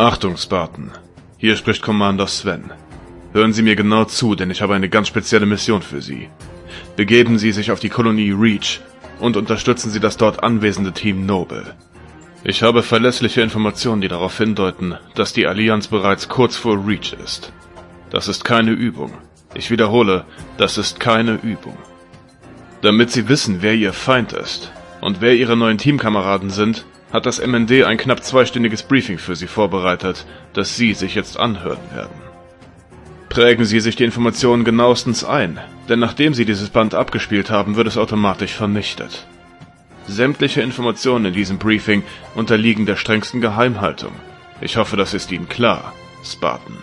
Achtung, Spartan. Hier spricht Commander Sven. Hören Sie mir genau zu, denn ich habe eine ganz spezielle Mission für Sie. Begeben Sie sich auf die Kolonie Reach und unterstützen Sie das dort anwesende Team Noble. Ich habe verlässliche Informationen, die darauf hindeuten, dass die Allianz bereits kurz vor Reach ist. Das ist keine Übung. Ich wiederhole, das ist keine Übung. Damit Sie wissen, wer Ihr Feind ist und wer Ihre neuen Teamkameraden sind, hat das MND ein knapp zweistündiges Briefing für Sie vorbereitet, das Sie sich jetzt anhören werden. Prägen Sie sich die Informationen genauestens ein, denn nachdem Sie dieses Band abgespielt haben, wird es automatisch vernichtet. Sämtliche Informationen in diesem Briefing unterliegen der strengsten Geheimhaltung. Ich hoffe, das ist Ihnen klar, Spartan.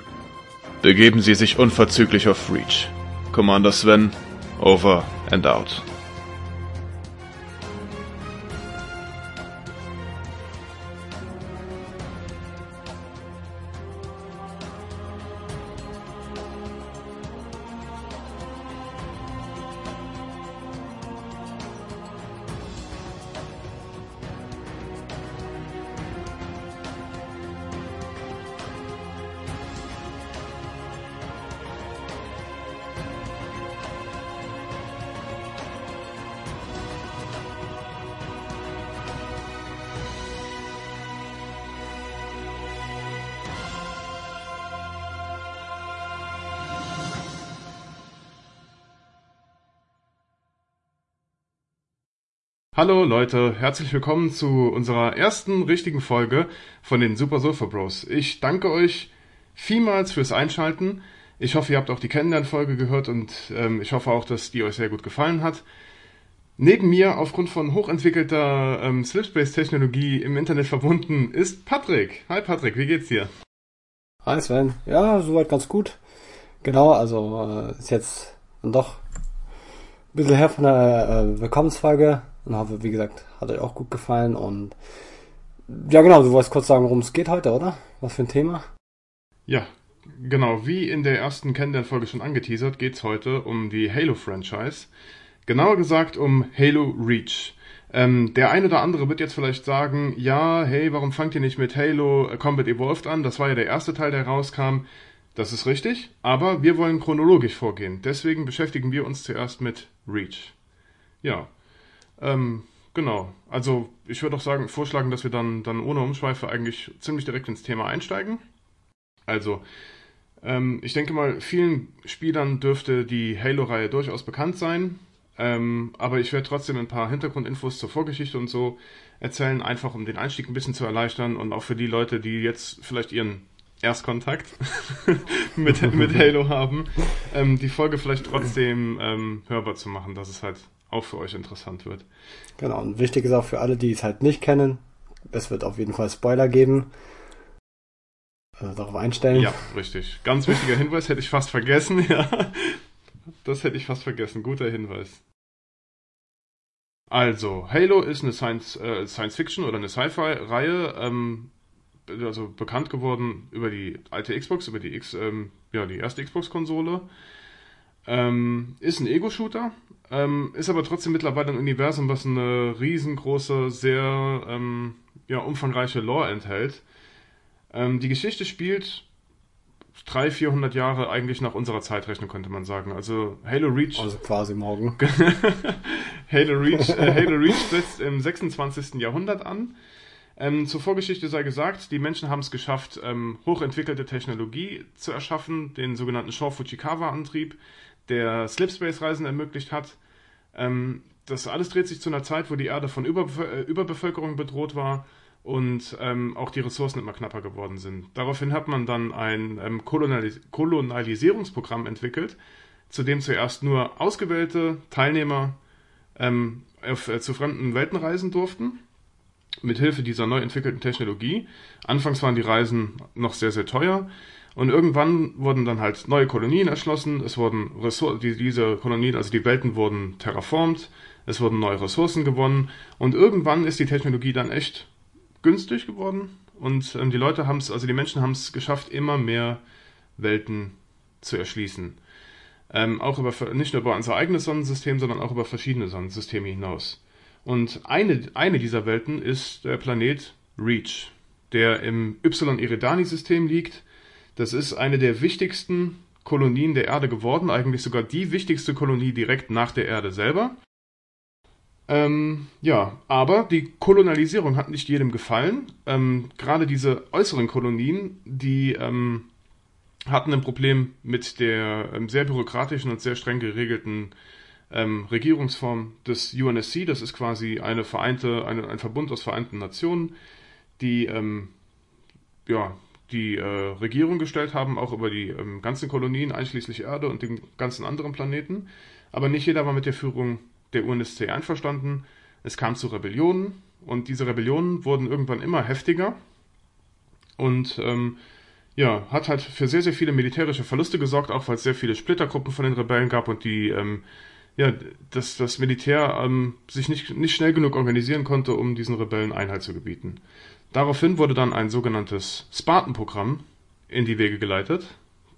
Begeben Sie sich unverzüglich auf Reach. Commander Sven, over and out. Hallo Leute, herzlich willkommen zu unserer ersten richtigen Folge von den Super Sofa Bros. Ich danke euch vielmals fürs Einschalten. Ich hoffe, ihr habt auch die Kennenlernfolge gehört und ähm, ich hoffe auch, dass die euch sehr gut gefallen hat. Neben mir, aufgrund von hochentwickelter ähm, Slipspace-Technologie im Internet verbunden, ist Patrick. Hi Patrick, wie geht's dir? Hi Sven. Ja, soweit ganz gut. Genau, also äh, ist jetzt doch ein bisschen her von der äh, Willkommensfolge und hoffe, wie gesagt, hat euch auch gut gefallen. Und ja, genau, du wolltest kurz sagen, worum es geht heute, oder? Was für ein Thema? Ja, genau. Wie in der ersten Kennenlernfolge schon angeteasert, geht es heute um die Halo-Franchise. Genauer gesagt um Halo Reach. Ähm, der eine oder andere wird jetzt vielleicht sagen, ja, hey, warum fangt ihr nicht mit Halo Combat Evolved an? Das war ja der erste Teil, der rauskam. Das ist richtig, aber wir wollen chronologisch vorgehen. Deswegen beschäftigen wir uns zuerst mit Reach. Ja, ähm, genau. Also ich würde auch sagen, vorschlagen, dass wir dann, dann ohne Umschweife eigentlich ziemlich direkt ins Thema einsteigen. Also, ähm, ich denke mal, vielen Spielern dürfte die Halo-Reihe durchaus bekannt sein. Ähm, aber ich werde trotzdem ein paar Hintergrundinfos zur Vorgeschichte und so erzählen, einfach um den Einstieg ein bisschen zu erleichtern und auch für die Leute, die jetzt vielleicht ihren Erstkontakt mit, mit Halo haben, ähm, die Folge vielleicht trotzdem ähm, hörbar zu machen, dass es halt auch für euch interessant wird. Genau, und wichtig ist auch für alle, die es halt nicht kennen, es wird auf jeden Fall Spoiler geben. Also darauf einstellen. Ja, richtig. Ganz wichtiger Hinweis, hätte ich fast vergessen, ja. Das hätte ich fast vergessen. Guter Hinweis. Also, Halo ist eine Science, äh, Science Fiction oder eine Sci-Fi-Reihe, ähm, also bekannt geworden über die alte Xbox, über die X, ähm, ja, die erste Xbox-Konsole. Ähm, ist ein Ego-Shooter, ähm, ist aber trotzdem mittlerweile ein Universum, was eine riesengroße, sehr ähm, ja, umfangreiche Lore enthält. Ähm, die Geschichte spielt 300, 400 Jahre eigentlich nach unserer Zeitrechnung, könnte man sagen. Also Halo Reach. Also quasi morgen. Halo Reach, äh, Halo Reach setzt im 26. Jahrhundert an. Ähm, zur Vorgeschichte sei gesagt, die Menschen haben es geschafft, ähm, hochentwickelte Technologie zu erschaffen, den sogenannten Shore Fuchikawa-Antrieb, der Slipspace-Reisen ermöglicht hat. Ähm, das alles dreht sich zu einer Zeit, wo die Erde von Überbe äh, Überbevölkerung bedroht war und ähm, auch die Ressourcen immer knapper geworden sind. Daraufhin hat man dann ein ähm, Kolonialis Kolonialisierungsprogramm entwickelt, zu dem zuerst nur ausgewählte Teilnehmer ähm, auf, äh, zu fremden Welten reisen durften, mit Hilfe dieser neu entwickelten Technologie. Anfangs waren die Reisen noch sehr, sehr teuer. Und irgendwann wurden dann halt neue Kolonien erschlossen. Es wurden Ressourcen, die, diese Kolonien, also die Welten wurden terraformt. Es wurden neue Ressourcen gewonnen. Und irgendwann ist die Technologie dann echt günstig geworden. Und ähm, die Leute haben es, also die Menschen haben es geschafft, immer mehr Welten zu erschließen. Ähm, auch über, nicht nur über unser eigenes Sonnensystem, sondern auch über verschiedene Sonnensysteme hinaus. Und eine, eine dieser Welten ist der Planet Reach. der im Y-Eridani-System liegt. Das ist eine der wichtigsten Kolonien der Erde geworden, eigentlich sogar die wichtigste Kolonie direkt nach der Erde selber. Ähm, ja, aber die Kolonialisierung hat nicht jedem gefallen. Ähm, Gerade diese äußeren Kolonien, die ähm, hatten ein Problem mit der ähm, sehr bürokratischen und sehr streng geregelten ähm, Regierungsform des UNSC. Das ist quasi eine vereinte, eine, ein Verbund aus Vereinten Nationen, die ähm, ja, die äh, Regierung gestellt haben, auch über die ähm, ganzen Kolonien, einschließlich Erde und den ganzen anderen Planeten. Aber nicht jeder war mit der Führung der UNSC einverstanden. Es kam zu Rebellionen und diese Rebellionen wurden irgendwann immer heftiger und ähm, ja, hat halt für sehr, sehr viele militärische Verluste gesorgt, auch weil es sehr viele Splittergruppen von den Rebellen gab und die ähm, ja, dass das Militär ähm, sich nicht, nicht schnell genug organisieren konnte, um diesen Rebellen Einhalt zu gebieten. Daraufhin wurde dann ein sogenanntes Spartan-Programm in die Wege geleitet,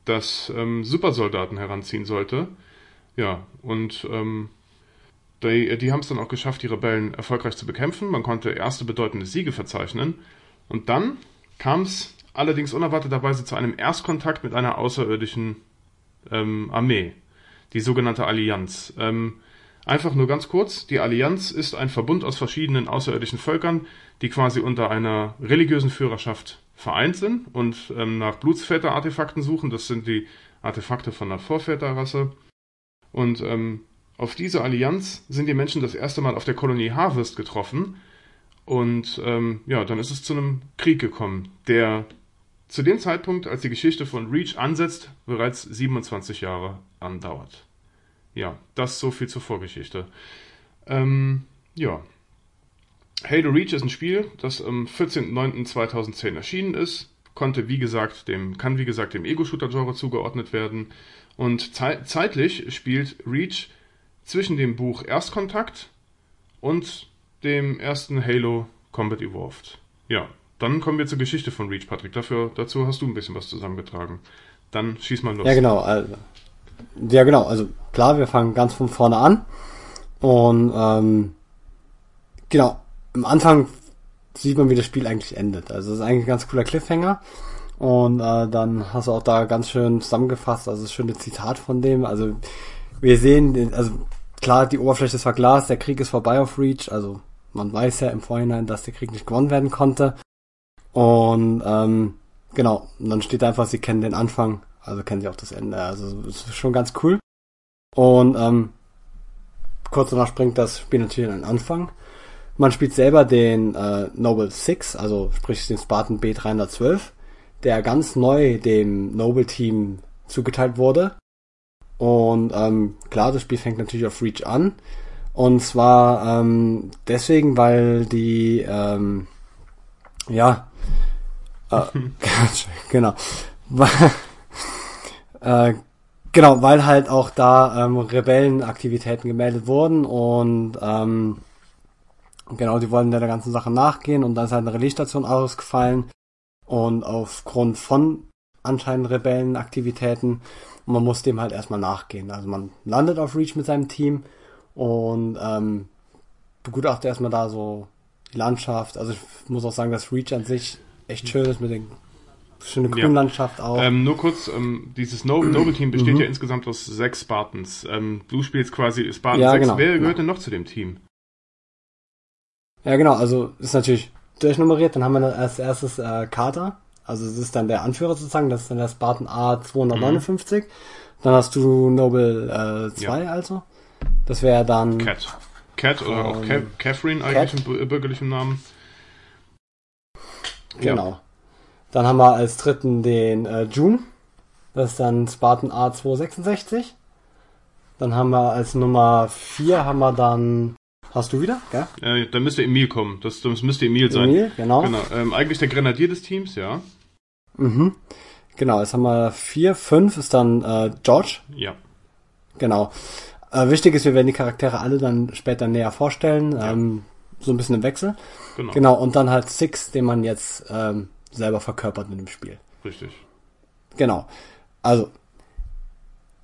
das ähm, Supersoldaten heranziehen sollte. Ja, und ähm, die, die haben es dann auch geschafft, die Rebellen erfolgreich zu bekämpfen. Man konnte erste bedeutende Siege verzeichnen. Und dann kam es allerdings unerwarteterweise zu einem Erstkontakt mit einer außerirdischen ähm, Armee, die sogenannte Allianz. Ähm, einfach nur ganz kurz, die Allianz ist ein Verbund aus verschiedenen außerirdischen Völkern, die quasi unter einer religiösen Führerschaft vereint sind und ähm, nach Blutsväter-Artefakten suchen. Das sind die Artefakte von der Vorväterrasse. Und ähm, auf diese Allianz sind die Menschen das erste Mal auf der Kolonie Harvest getroffen. Und ähm, ja, dann ist es zu einem Krieg gekommen, der zu dem Zeitpunkt, als die Geschichte von Reach ansetzt, bereits 27 Jahre andauert. Ja, das so viel zur Vorgeschichte. Ähm, ja. Halo Reach ist ein Spiel, das am 14.09.2010 erschienen ist, konnte wie gesagt dem, kann wie gesagt dem Ego-Shooter-Genre zugeordnet werden und zei zeitlich spielt Reach zwischen dem Buch Erstkontakt und dem ersten Halo Combat Evolved. Ja, dann kommen wir zur Geschichte von Reach, Patrick. Dafür, dazu hast du ein bisschen was zusammengetragen. Dann schieß mal los. Ja, genau. Also, ja, genau. Also klar, wir fangen ganz von vorne an. Und ähm, genau, am Anfang sieht man, wie das Spiel eigentlich endet. Also es ist eigentlich ein ganz cooler Cliffhanger. Und äh, dann hast du auch da ganz schön zusammengefasst, also das schöne Zitat von dem. Also wir sehen, also klar, die Oberfläche ist verglast, der Krieg ist vorbei auf Reach, also man weiß ja im Vorhinein, dass der Krieg nicht gewonnen werden konnte. Und ähm, genau, und dann steht einfach, sie kennen den Anfang, also kennen sie auch das Ende. Also das ist schon ganz cool. Und ähm, kurz danach springt das Spiel natürlich an den Anfang. Man spielt selber den äh, Noble 6, also sprich den Spartan B312, der ganz neu dem Noble Team zugeteilt wurde. Und ähm, klar, das Spiel fängt natürlich auf Reach an. Und zwar ähm, deswegen, weil die ähm, ja äh, genau. äh, genau, weil halt auch da ähm, Rebellenaktivitäten gemeldet wurden und ähm, genau, die wollen der ganzen Sache nachgehen und dann ist halt eine Relaisstation ausgefallen und aufgrund von anscheinend Rebellenaktivitäten und man muss dem halt erstmal nachgehen. Also man landet auf Reach mit seinem Team und ähm, begutachtet erstmal da so die Landschaft. Also ich muss auch sagen, dass Reach an sich echt schön ist mit den schöne Grünlandschaft ja. auch. Ähm, nur kurz, ähm, dieses no Noble Team besteht mhm. ja insgesamt aus sechs Spartans. Ähm, du spielst quasi Spartan ja, 6. Genau, Wer gehört genau. denn noch zu dem Team? Ja, genau, also ist natürlich durchnummeriert, dann haben wir als erstes äh, Carter, also es ist dann der Anführer sozusagen, das ist dann der Spartan A259. Mhm. Dann hast du Noble 2 äh, ja. also. Das wäre dann. Cat. Cat oder auch Ca Catherine eigentlich Cat. im bürgerlichen Namen. Genau. Ja. Dann haben wir als dritten den äh, June. Das ist dann Spartan A266. Dann haben wir als Nummer 4 haben wir dann. Hast du wieder? Ja? Äh, dann müsste Emil kommen. Das, das müsste Emil sein. Emil, genau. genau. Ähm, eigentlich der Grenadier des Teams, ja. Mhm. Genau, jetzt haben wir 4, 5 ist dann äh, George. Ja. Genau. Äh, wichtig ist, wir werden die Charaktere alle dann später näher vorstellen. Ja. Ähm, so ein bisschen im Wechsel. Genau. Genau, und dann halt Six, den man jetzt ähm, selber verkörpert mit dem Spiel. Richtig. Genau. Also,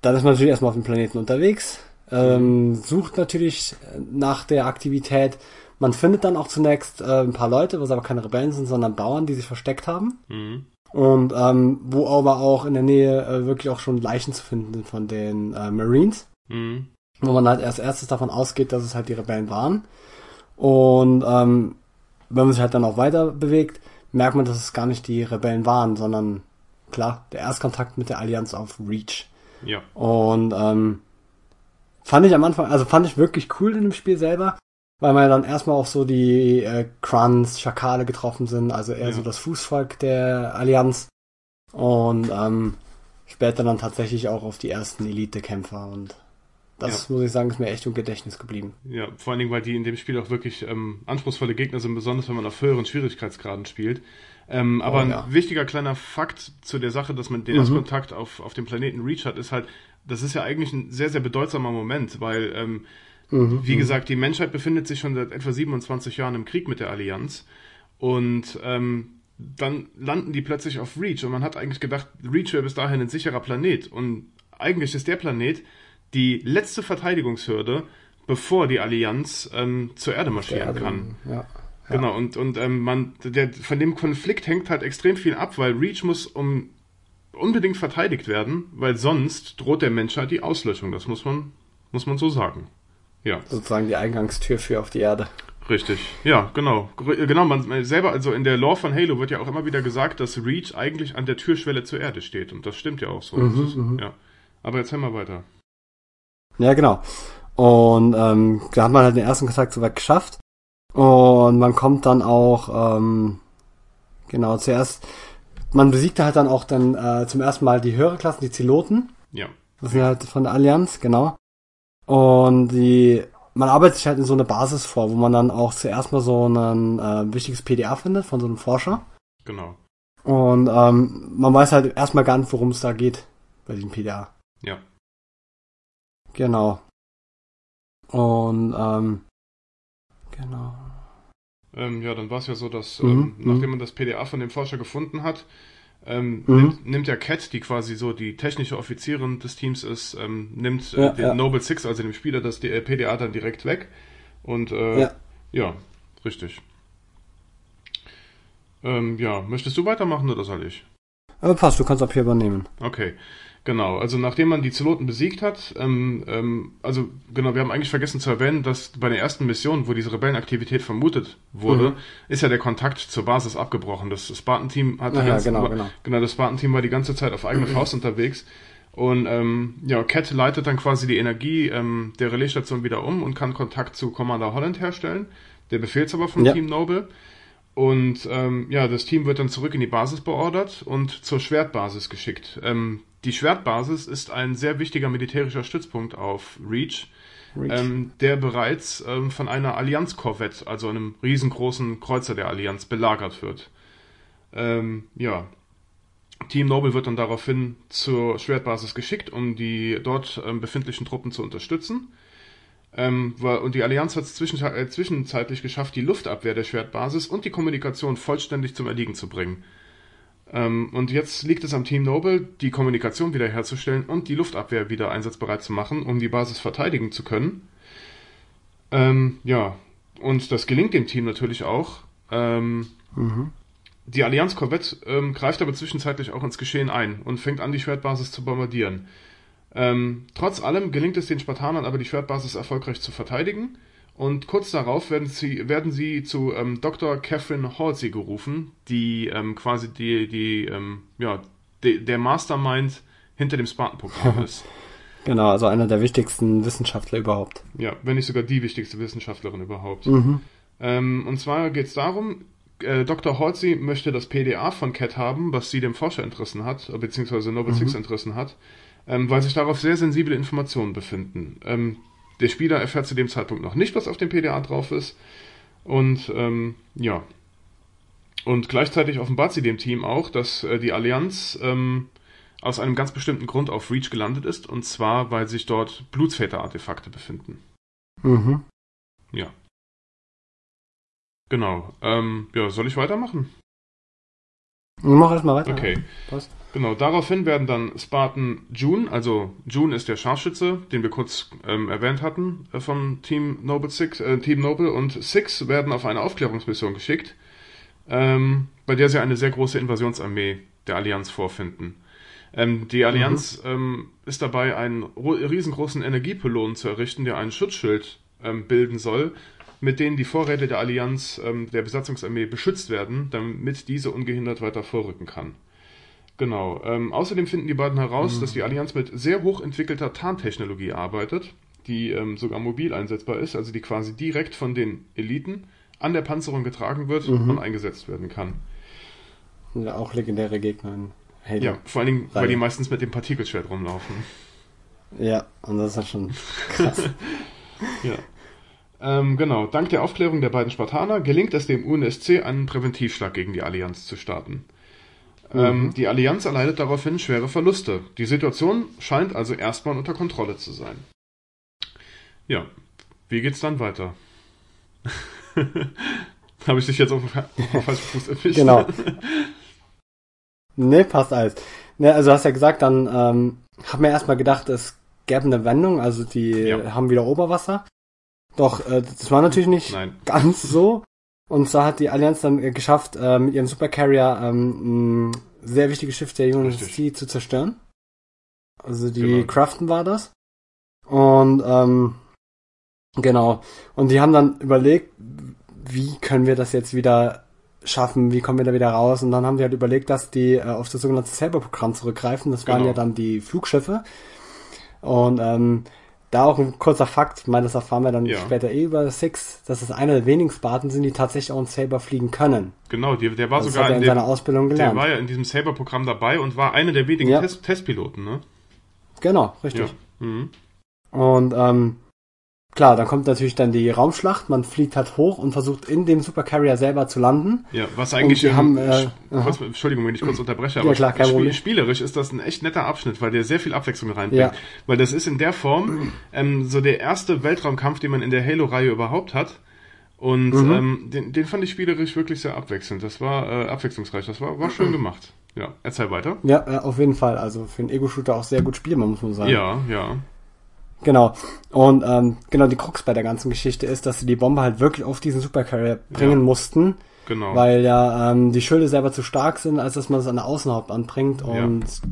dann ist man natürlich erstmal auf dem Planeten unterwegs, ähm, sucht natürlich nach der Aktivität. Man findet dann auch zunächst äh, ein paar Leute, was aber keine Rebellen sind, sondern Bauern, die sich versteckt haben. Mhm. Und ähm, wo aber auch in der Nähe äh, wirklich auch schon Leichen zu finden sind von den äh, Marines. Mhm. Wo man halt erst erstes davon ausgeht, dass es halt die Rebellen waren. Und ähm, wenn man sich halt dann auch weiter bewegt, merkt man, dass es gar nicht die Rebellen waren, sondern klar, der Erstkontakt mit der Allianz auf Reach. Ja. Und ähm, fand ich am Anfang, also fand ich wirklich cool in dem Spiel selber, weil man ja dann erstmal auch so die äh, Kruns, Schakale getroffen sind, also eher Ja. so das Fußvolk der Allianz. Und ähm, später dann tatsächlich auch auf die ersten Elite-Kämpfer. Und das muss ich sagen, ist mir echt im Gedächtnis geblieben. Ja, vor allen Dingen, weil die in dem Spiel auch wirklich ähm, anspruchsvolle Gegner sind, besonders wenn man auf höheren Schwierigkeitsgraden spielt. Ähm, aber Oh, ja. ein wichtiger kleiner Fakt zu der Sache, dass man den Mhm. Erstkontakt auf, auf dem Planeten Reach hat, ist halt, das ist ja eigentlich ein sehr, sehr bedeutsamer Moment, weil, ähm, Mhm. wie gesagt, die Menschheit befindet sich schon seit etwa 27 Jahren im Krieg mit der Allianz und ähm, dann landen die plötzlich auf Reach und man hat eigentlich gedacht, Reach wäre bis dahin ein sicherer Planet und eigentlich ist der Planet die letzte Verteidigungshürde, bevor die Allianz ähm, zur Erde marschieren Der- kann. Ja. Genau, und, und ähm, man, der, von dem Konflikt hängt halt extrem viel ab, weil Reach muss um unbedingt verteidigt werden, weil sonst droht der Menschheit die Auslöschung. Das muss man, muss man so sagen. Ja, Sozusagen die Eingangstür für auf die Erde. richtig. Ja, genau. Gr- Genau, man man selber, also in der Lore von Halo wird ja auch immer wieder gesagt, dass Reach eigentlich an der Türschwelle zur Erde steht. Und das stimmt ja auch so. Mhm, ist, mhm. ja. Aber jetzt hören wir weiter. Ja, genau. Und ähm, da hat man halt den ersten Kontakt soweit geschafft. Und man kommt dann auch, ähm, genau, zuerst, man besiegte halt dann auch dann äh, zum ersten Mal die höhere Klassen, die Zeloten. Ja, Das sind halt von der Allianz, genau. Und die, man arbeitet sich halt in so eine Basis vor, wo man dann auch zuerst mal so ein äh, wichtiges PDA findet von so einem Forscher. genau. Und ähm, man weiß halt erstmal gar nicht, worum es da geht bei diesem PDA. Ja. Genau. Und ähm, genau. Ähm, ja, dann war es ja so, dass Mhm, ähm, mhm. nachdem man das PDA von dem Forscher gefunden hat, ähm, Mhm. nimmt, nimmt ja Cat, die quasi so die technische Offizierin des Teams ist, ähm, nimmt äh, Ja, den ja. Noble Six, also dem Spieler, das äh, PDA dann direkt weg. Und äh, Ja. ja. richtig. Ähm, ja, möchtest du weitermachen oder soll ich? Aber passt, du kannst ab hier übernehmen. Okay, genau. Also nachdem man die Zeloten besiegt hat, ähm, ähm, also genau, wir haben eigentlich vergessen zu erwähnen, dass bei der ersten Mission, wo diese Rebellenaktivität vermutet wurde, Mhm. ist ja der Kontakt zur Basis abgebrochen. Das Spartan-Team hat ja, ganze, genau, genau. genau, das Spartan-Team war die ganze Zeit auf eigene Faust unterwegs. Und ähm, ja, Cat leitet dann quasi die Energie ähm, der Relaisstation wieder um und kann Kontakt zu Commander Holland herstellen, der Befehlshaber vom Ja. Team Noble. Und ähm, ja, das Team wird dann zurück in die Basis beordert und zur Schwertbasis geschickt. Ähm, die Schwertbasis ist ein sehr wichtiger militärischer Stützpunkt auf Reach, Reach. ähm, der bereits ähm, von einer Allianz-Korvette, also einem riesengroßen Kreuzer der Allianz, belagert wird. Ähm, ja, Team Noble wird dann daraufhin zur Schwertbasis geschickt, um die dort ähm, befindlichen Truppen zu unterstützen. Ähm, und die Allianz hat es äh, zwischenzeitlich geschafft, die Luftabwehr der Schwertbasis und die Kommunikation vollständig zum Erliegen zu bringen. Ähm, und jetzt liegt es am Team Noble, die Kommunikation wiederherzustellen und die Luftabwehr wieder einsatzbereit zu machen, um die Basis verteidigen zu können. Ähm, ja, und das gelingt dem Team natürlich auch. Ähm, Mhm. die Allianz-Korvette ähm, greift aber zwischenzeitlich auch ins Geschehen ein und fängt an, die Schwertbasis zu bombardieren. Ähm, trotz allem gelingt es den Spartanern aber, die Schwertbasis erfolgreich zu verteidigen. Und kurz darauf werden sie, werden sie zu ähm, Dr. Catherine Halsey gerufen, die ähm, quasi die, die, ähm, ja, de, der Mastermind hinter dem Spartan-Programm ist. Genau, also einer der wichtigsten Wissenschaftler überhaupt. Ja, wenn nicht sogar die wichtigste Wissenschaftlerin überhaupt. Mhm. Ähm, und zwar geht es darum, äh, Dr. Halsey möchte das PDA von Cat haben, was sie dem Forscher entrissen hat, äh, beziehungsweise Noble Six entrissen hat, ähm, weil sich darauf sehr sensible Informationen befinden. Der Spieler erfährt zu dem Zeitpunkt noch nicht, was auf dem PDA drauf ist. Und ähm, ja. Und gleichzeitig offenbart sie dem Team auch, dass äh, die Allianz ähm, aus einem ganz bestimmten Grund auf Reach gelandet ist, und zwar, weil sich dort Blutsväter-Artefakte befinden. Mhm. Ja. Genau. Ähm, ja, soll ich weitermachen? Mach erstmal weiter. Okay. Passt. Genau, daraufhin werden dann Spartan June, also June ist der Scharfschütze, den wir kurz ähm, erwähnt hatten äh, vom Team Noble Six, äh, Team Noble und Six werden auf eine Aufklärungsmission geschickt, ähm, bei der sie eine sehr große Invasionsarmee der Allianz vorfinden. Ähm, die Allianz mhm. ähm, ist dabei, einen riesengroßen Energiepylon zu errichten, der ein Schutzschild ähm, bilden soll, mit denen die Vorräte der Allianz ähm, der Besatzungsarmee beschützt werden, damit diese ungehindert weiter vorrücken kann. Genau. Ähm, außerdem finden die beiden heraus, mhm. dass die Allianz mit sehr hochentwickelter Tarntechnologie arbeitet, die ähm, sogar mobil einsetzbar ist, also die quasi direkt von den Eliten an der Panzerung getragen wird mhm. und eingesetzt werden kann. Ja, auch legendäre Gegner in Halo. Ja, vor allen Dingen, weil die meistens mit dem Partikelschwert rumlaufen. Ja, und das ist ja schon krass. ja. Ähm, genau, dank der Aufklärung der beiden Spartaner gelingt es dem UNSC, einen Präventivschlag gegen die Allianz zu starten. Ähm, mhm. die Allianz erleidet daraufhin schwere Verluste. Die Situation scheint also erstmal unter Kontrolle zu sein. Ja, wie geht's dann weiter? Habe ich dich jetzt auf den falschen Fuß erwischt? Genau. ne, passt alles. Ne, also du hast ja gesagt, dann ähm, haben wir erstmal gedacht, es gäbe eine Wendung, also die ja. haben wieder Oberwasser. Doch, äh, das war natürlich nicht Nein. ganz so. Und zwar hat die Allianz dann äh, geschafft, äh, mit ihrem Supercarrier ähm, ein sehr wichtiges Schiff der UNSC zu zerstören. Also die genau. Crafton war das. Und ähm, genau. Und die haben dann überlegt, wie können wir das jetzt wieder schaffen, wie kommen wir da wieder raus? Und dann haben die halt überlegt, dass die äh, auf das sogenannte Saber-Programm zurückgreifen. Das genau. waren ja dann die Flugschiffe. Und ähm, da auch ein kurzer Fakt, ich meine, das erfahren wir dann ja. später eh über Six, dass es einer der wenigen Sparten sind, die tatsächlich auch ein Saber fliegen können. Genau, die, der war das sogar in, in dem, seiner Ausbildung gelernt. Der war ja in diesem Saber-Programm dabei und war einer der wenigen ja. Test Testpiloten, ne? Genau, richtig. Ja. Mhm. Und ähm, Klar, dann kommt natürlich dann die Raumschlacht, man fliegt halt hoch und versucht in dem Supercarrier selber zu landen. Ja, was eigentlich wir haben, äh, kurz, Entschuldigung, wenn ich kurz unterbreche, aber ja, klar, kein Problem. spielerisch ist das ein echt netter Abschnitt, weil der sehr viel Abwechslung reinbringt. Ja. Weil das ist in der Form ähm, so der erste Weltraumkampf, den man in der Halo-Reihe überhaupt hat. Und mhm. ähm, den, den fand ich spielerisch wirklich sehr abwechselnd. Das war äh, abwechslungsreich, das war, war schön gemacht. Ja, erzähl weiter. Ja, äh, auf jeden Fall. Also für einen Ego-Shooter auch sehr gut spielbar, muss man sagen. Ja, ja. Genau. Und ähm, genau die Krux bei der ganzen Geschichte ist, dass sie die Bombe halt wirklich auf diesen Supercarrier bringen ja. mussten. Genau. Weil ja ähm, die Schilde selber zu stark sind, als dass man es an der Außenhaupt anbringt. Und ja.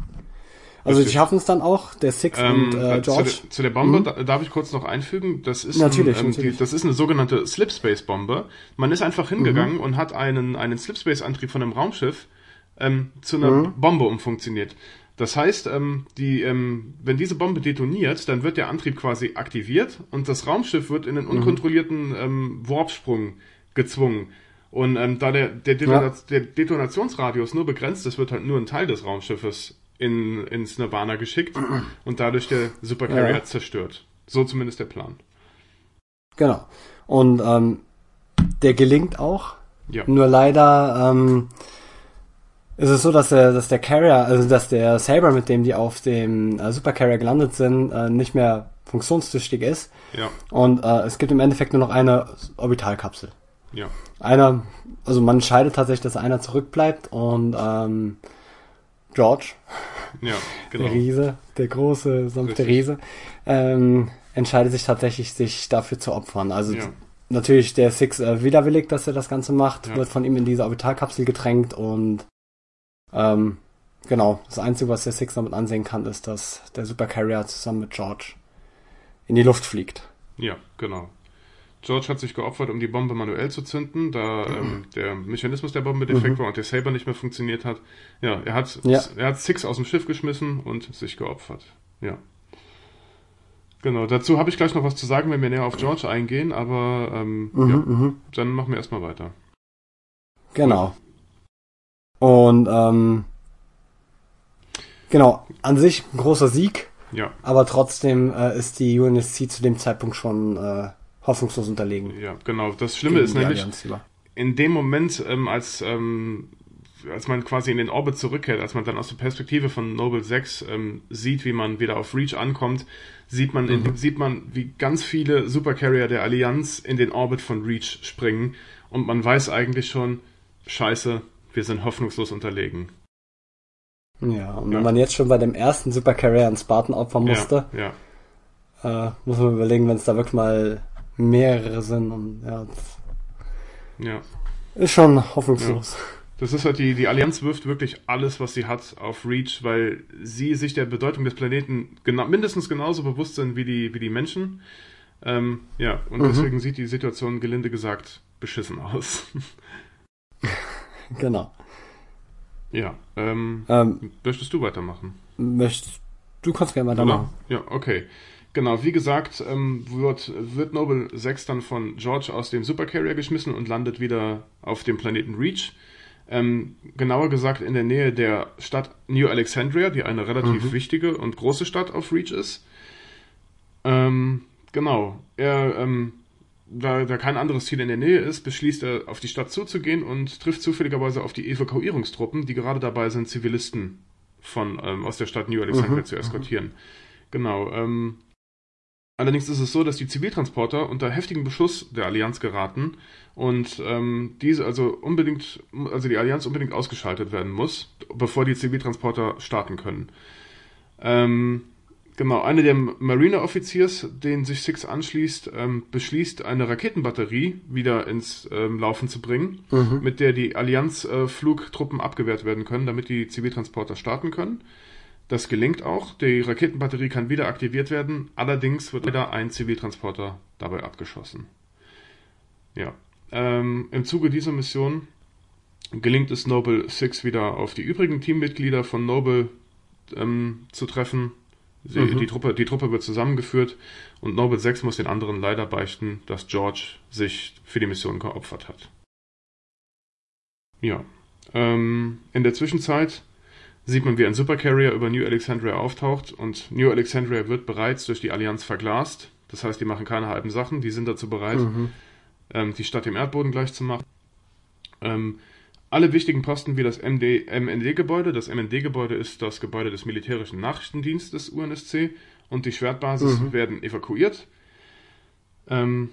also sie schaffen es dann auch, der Six ähm, und äh, George. Zu, der, zu der Bombe mhm. da, darf ich kurz noch einfügen. Das ist, natürlich, ein, ähm, natürlich. Die, das ist eine sogenannte Slipspace-Bombe. Man ist einfach hingegangen mhm. und hat einen, einen Slipspace-Antrieb von einem Raumschiff ähm, zu einer mhm. Bombe umfunktioniert. Das heißt, ähm, die, ähm, wenn diese Bombe detoniert, dann wird der Antrieb quasi aktiviert und das Raumschiff wird in einen mhm. unkontrollierten ähm, Warpsprung gezwungen. Und ähm, da der, der, Detona ja. der Detonationsradius nur begrenzt ist, wird halt nur ein Teil des Raumschiffes in, ins Nirvana geschickt und dadurch der Supercarrier ja. zerstört. So zumindest der Plan. Genau. Und ähm, der gelingt auch. Ja. Nur leider ähm, ist es so, dass der, dass der Carrier, also dass der Saber, mit dem die auf dem äh, Supercarrier gelandet sind, äh, nicht mehr funktionstüchtig ist. Ja. Und äh, es gibt im Endeffekt nur noch eine Orbitalkapsel. Ja. Einer, also man entscheidet tatsächlich, dass einer zurückbleibt und ähm, George, ja, genau. der Riese, der große, sanfte Riese, ähm, entscheidet sich tatsächlich, sich dafür zu opfern. Also ja. natürlich der Six äh, widerwillig, dass er das Ganze macht, ja. wird von ihm in diese Orbitalkapsel gedrängt und ähm, genau, das Einzige, was der Six damit ansehen kann, ist, dass der Supercarrier zusammen mit George in die Luft fliegt. Ja, genau. George hat sich geopfert, um die Bombe manuell zu zünden, da ähm, der Mechanismus der Bombe defekt mhm. war und der Saber nicht mehr funktioniert hat. Ja, er hat, ja. er hat Six aus dem Schiff geschmissen und sich geopfert. Ja. Genau, dazu habe ich gleich noch was zu sagen, wenn wir näher auf George eingehen, aber ähm, mhm, ja, mhm. dann machen wir erstmal weiter. Genau. Und ähm, genau, an sich ein großer Sieg. Ja. Aber trotzdem äh, ist die UNSC zu dem Zeitpunkt schon äh, hoffnungslos unterlegen. Ja, genau. Das Schlimme ist nämlich, in dem Moment, ähm, als, ähm, als man quasi in den Orbit zurückkehrt, als man dann aus der Perspektive von Noble 6 ähm, sieht, wie man wieder auf Reach ankommt, sieht man, mhm. in, sieht man, wie ganz viele Supercarrier der Allianz in den Orbit von Reach springen und man weiß eigentlich schon, scheiße, wir sind hoffnungslos unterlegen. Ja, und Ja. wenn man jetzt schon bei dem ersten Supercarrier einen Spartan opfern musste, Ja, ja. äh, muss man überlegen, wenn es da wirklich mal mehrere sind und ja, ja. ist schon hoffnungslos. Das ist halt die, die Allianz wirft wirklich alles, was sie hat, auf Reach, weil sie sich der Bedeutung des Planeten genau, mindestens genauso bewusst sind wie die, wie die Menschen. Ähm, ja, und Mhm. deswegen sieht die Situation gelinde gesagt beschissen aus. Genau. ja, ähm, Ähm, möchtest du weitermachen? möchtest, du kannst gerne weitermachen. Ja, okay. Genau, wie gesagt, ähm, wird, wird Noble 6 dann von George aus dem Supercarrier geschmissen und landet wieder auf dem Planeten Reach. Ähm, genauer gesagt in der Nähe der Stadt New Alexandria, die eine relativ wichtige und große Stadt auf Reach ist. Ähm, genau, er, ähm, da, da kein anderes Ziel in der Nähe ist, beschließt er, auf die Stadt zuzugehen und trifft zufälligerweise auf die Evakuierungstruppen, die gerade dabei sind, Zivilisten von, ähm, aus der Stadt New Alexandria Mhm, zu eskortieren. Genau. Ähm, allerdings ist es so, dass die Ziviltransporter unter heftigen Beschuss der Allianz geraten und ähm, diese also unbedingt, also die Allianz unbedingt ausgeschaltet werden muss, bevor die Ziviltransporter starten können. Ähm, genau, einer der Marine-Offiziers, den sich Six anschließt, ähm, beschließt, eine Raketenbatterie wieder ins ähm, Laufen zu bringen, Mhm. mit der die Allianz-Flugtruppen abgewehrt werden können, damit die Ziviltransporter starten können. Das gelingt auch. Die Raketenbatterie kann wieder aktiviert werden. Allerdings wird leider ein Ziviltransporter dabei abgeschossen. Ja. Ähm, Im Zuge dieser Mission gelingt es Noble 6 wieder auf die übrigen Teammitglieder von Noble ähm, zu treffen. Sie, Mhm. die, Truppe, die Truppe wird zusammengeführt und Noble 6 muss den anderen leider beichten, dass George sich für die Mission geopfert hat. Ja. Ähm, in der Zwischenzeit sieht man, wie ein Supercarrier über New Alexandria auftaucht und New Alexandria wird bereits durch die Allianz verglast. Das heißt, die machen keine halben Sachen, die sind dazu bereit, Mhm. ähm, die Stadt dem Erdboden gleich zu machen. Ähm, alle wichtigen Posten wie das MND-Gebäude, das MND-Gebäude ist das Gebäude des militärischen Nachrichtendienstes UNSC und die Schwertbasis Mhm. werden evakuiert. Ähm,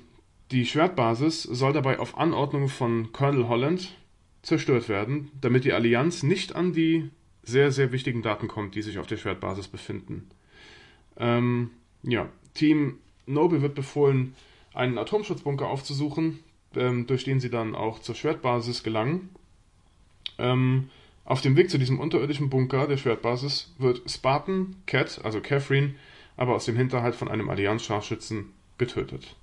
die Schwertbasis soll dabei auf Anordnung von Colonel Holland zerstört werden, damit die Allianz nicht an die sehr, sehr wichtigen Daten kommt, die sich auf der Schwertbasis befinden. Ähm, ja, Team Noble wird befohlen, einen Atomschutzbunker aufzusuchen, ähm, durch den sie dann auch zur Schwertbasis gelangen. Ähm, auf dem Weg zu diesem unterirdischen Bunker der Schwertbasis wird Spartan, Cat, also Catherine, aber aus dem Hinterhalt von einem Allianz-Scharfschützen getötet.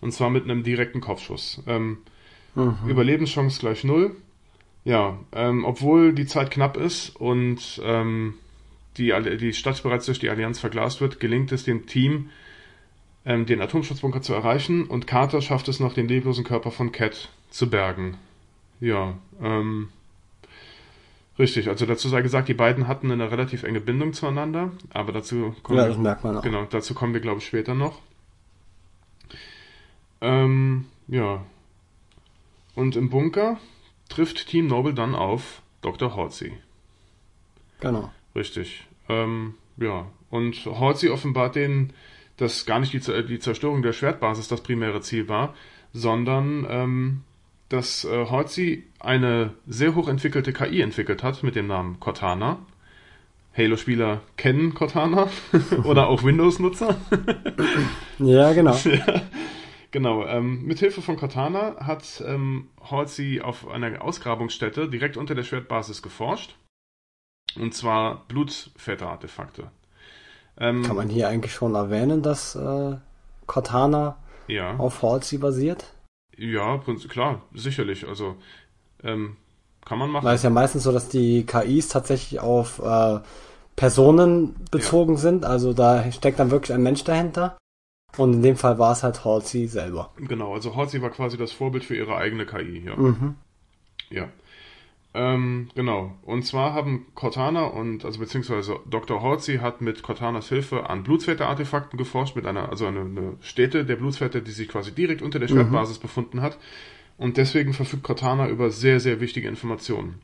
Und zwar mit einem direkten Kopfschuss. Ähm, Mhm. Überlebenschance gleich null. Ja, ähm, obwohl die Zeit knapp ist und ähm, die, die Stadt bereits durch die Allianz verglast wird, gelingt es dem Team, ähm, den Atomschutzbunker zu erreichen und Carter schafft es noch, den leblosen Körper von Cat zu bergen. Ja, ähm, richtig. Also dazu sei gesagt, die beiden hatten eine relativ enge Bindung zueinander, aber dazu kommen Ja, wir das merkt man auch. Genau, dazu kommen wir, glaube ich, später noch. Ähm, ja. Und im Bunker trifft Team Noble dann auf Dr. Halsey. Genau. Richtig. Ähm, ja. Und Halsey offenbart denen, dass gar nicht die, die Zerstörung der Schwertbasis das primäre Ziel war, sondern ähm, dass äh, Halsey eine sehr hochentwickelte KI entwickelt hat mit dem Namen Cortana. Halo-Spieler kennen Cortana oder auch Windows-Nutzer. Ja, genau. Genau, ähm, mit Hilfe von Cortana hat ähm, Halsey auf einer Ausgrabungsstätte direkt unter der Schwertbasis geforscht. Und zwar Blutväter-Artefakte. Ähm, Kann man hier eigentlich schon erwähnen, dass äh, Cortana ja, auf Halsey basiert? Ja, klar, sicherlich. Also ähm, kann man machen. Weil es ja meistens so, dass die KIs tatsächlich auf äh, Personen bezogen sind. Also da steckt dann wirklich ein Mensch dahinter. Und in dem Fall war es halt Halsey selber. Genau, also Halsey war quasi das Vorbild für ihre eigene KI. Ja. Mhm. Ja. Ähm, genau. Und zwar haben Cortana und, also beziehungsweise Dr. Halsey hat mit Cortanas Hilfe an Blutsfette-Artefakten geforscht, mit einer, also eine, eine Stätte der Blutsfette, die sich quasi direkt unter der Schwertbasis befunden hat. Und deswegen verfügt Cortana über sehr, sehr wichtige Informationen.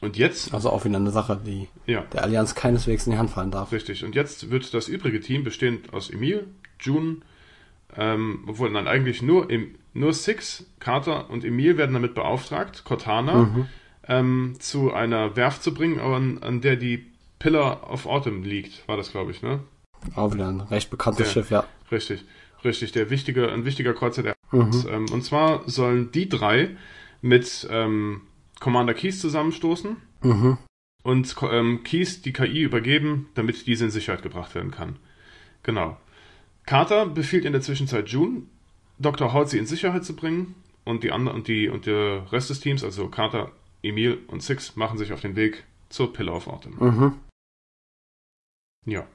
Und jetzt, Also auch wieder eine Sache, die ja, der Allianz keineswegs in die Hand fallen darf. richtig. Und jetzt wird das übrige Team bestehend aus Emil, June, ähm, obwohl nein, eigentlich nur, im, nur Six, Carter und Emil werden damit beauftragt, Cortana Mhm. Ähm, zu einer Werft zu bringen, an, an der die Pillar of Autumn liegt, war das, glaube ich, ne? Auch wieder ein recht bekanntes Ja. Schiff, ja. Richtig, richtig, der wichtige, ein wichtiger Kreuzer der Mhm. ähm, Und zwar sollen die drei mit ähm, Commander Keys zusammenstoßen Mhm. und ähm, Keys die KI übergeben, damit diese in Sicherheit gebracht werden kann. Genau. Carter befiehlt in der Zwischenzeit June, Dr. Halsey in Sicherheit zu bringen und die anderen und die und der Rest des Teams, also Carter, Emil und Six, machen sich auf den Weg zur Autumn. Mhm. Ja.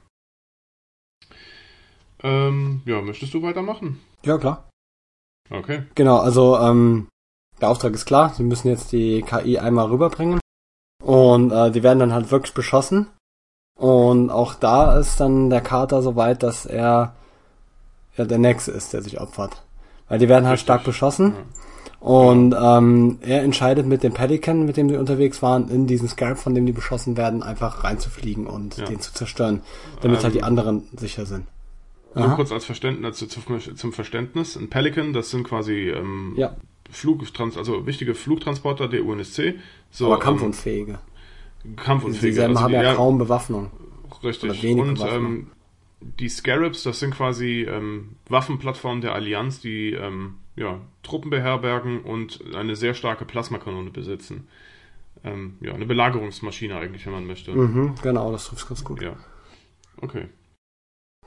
Ähm, ja, möchtest du weitermachen? Ja, klar. Okay. Genau, also ähm, der Auftrag ist klar. Sie müssen jetzt die KI einmal rüberbringen. Und äh, die werden dann halt wirklich beschossen. Und auch da ist dann der Kater so weit, dass er ja der Nächste ist, der sich opfert. Weil die werden halt Richtig. stark beschossen. Ja. Und ähm, er entscheidet mit dem Pelican, mit dem sie unterwegs waren, in diesen Scarab, von dem die beschossen werden, einfach reinzufliegen und Ja. den zu zerstören, damit halt die Ähm, anderen sicher sind. Nur Aha. kurz als Verständnis, also zum, Verständnis. Ein Pelican, das sind quasi ähm, Ja, Flugtrans also wichtige Flugtransporter der UNSC. So, aber ähm, kampfunfähige. kampfunfähige. Dieselben also haben die- ja kaum Bewaffnung. Richtig. oder wenig Und Bewaffnung. ähm, die Scarabs, das sind quasi ähm, Waffenplattformen der Allianz, die ähm, ja, Truppen beherbergen und eine sehr starke Plasmakanone besitzen. Ähm, ja, eine Belagerungsmaschine eigentlich, wenn man möchte. Mhm, genau, das trifft ganz gut. Ja. Okay.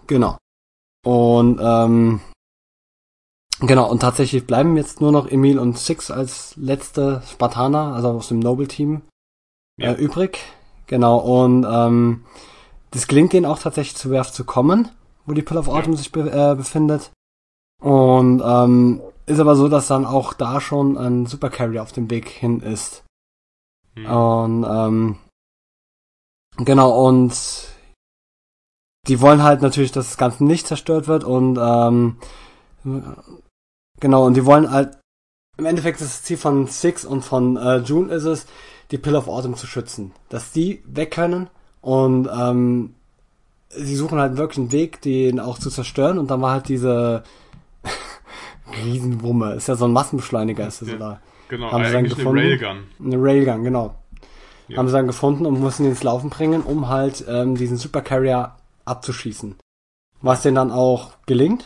Genau. Und ähm, genau, und tatsächlich bleiben jetzt nur noch Emil und Six als letzte Spartaner, also aus dem Noble-Team, Ja. äh, übrig. Genau, und ähm, das gelingt denen auch tatsächlich zur Werft zu kommen, wo die Pill of Autumn sich be äh, befindet. Und ähm, ist aber so, dass dann auch da schon ein Supercarrier auf dem Weg hin ist. Hm. Und ähm, genau, und die wollen halt natürlich, dass das Ganze nicht zerstört wird und ähm, genau, und die wollen halt im Endeffekt ist das Ziel von Six und von äh, June ist es, die Pill of Autumn zu schützen. Dass die weg können und ähm, sie suchen halt wirklich einen Weg, den auch zu zerstören und dann war halt diese Riesenwumme, ist ja so ein Massenbeschleuniger, ist das Ja. oder genau, haben sie dann eigentlich eine gefunden? Railgun. eine Railgun, genau. Ja. Haben sie dann gefunden und mussten ihn ins Laufen bringen, um halt ähm, diesen Supercarrier abzuschießen. Was denen dann auch gelingt.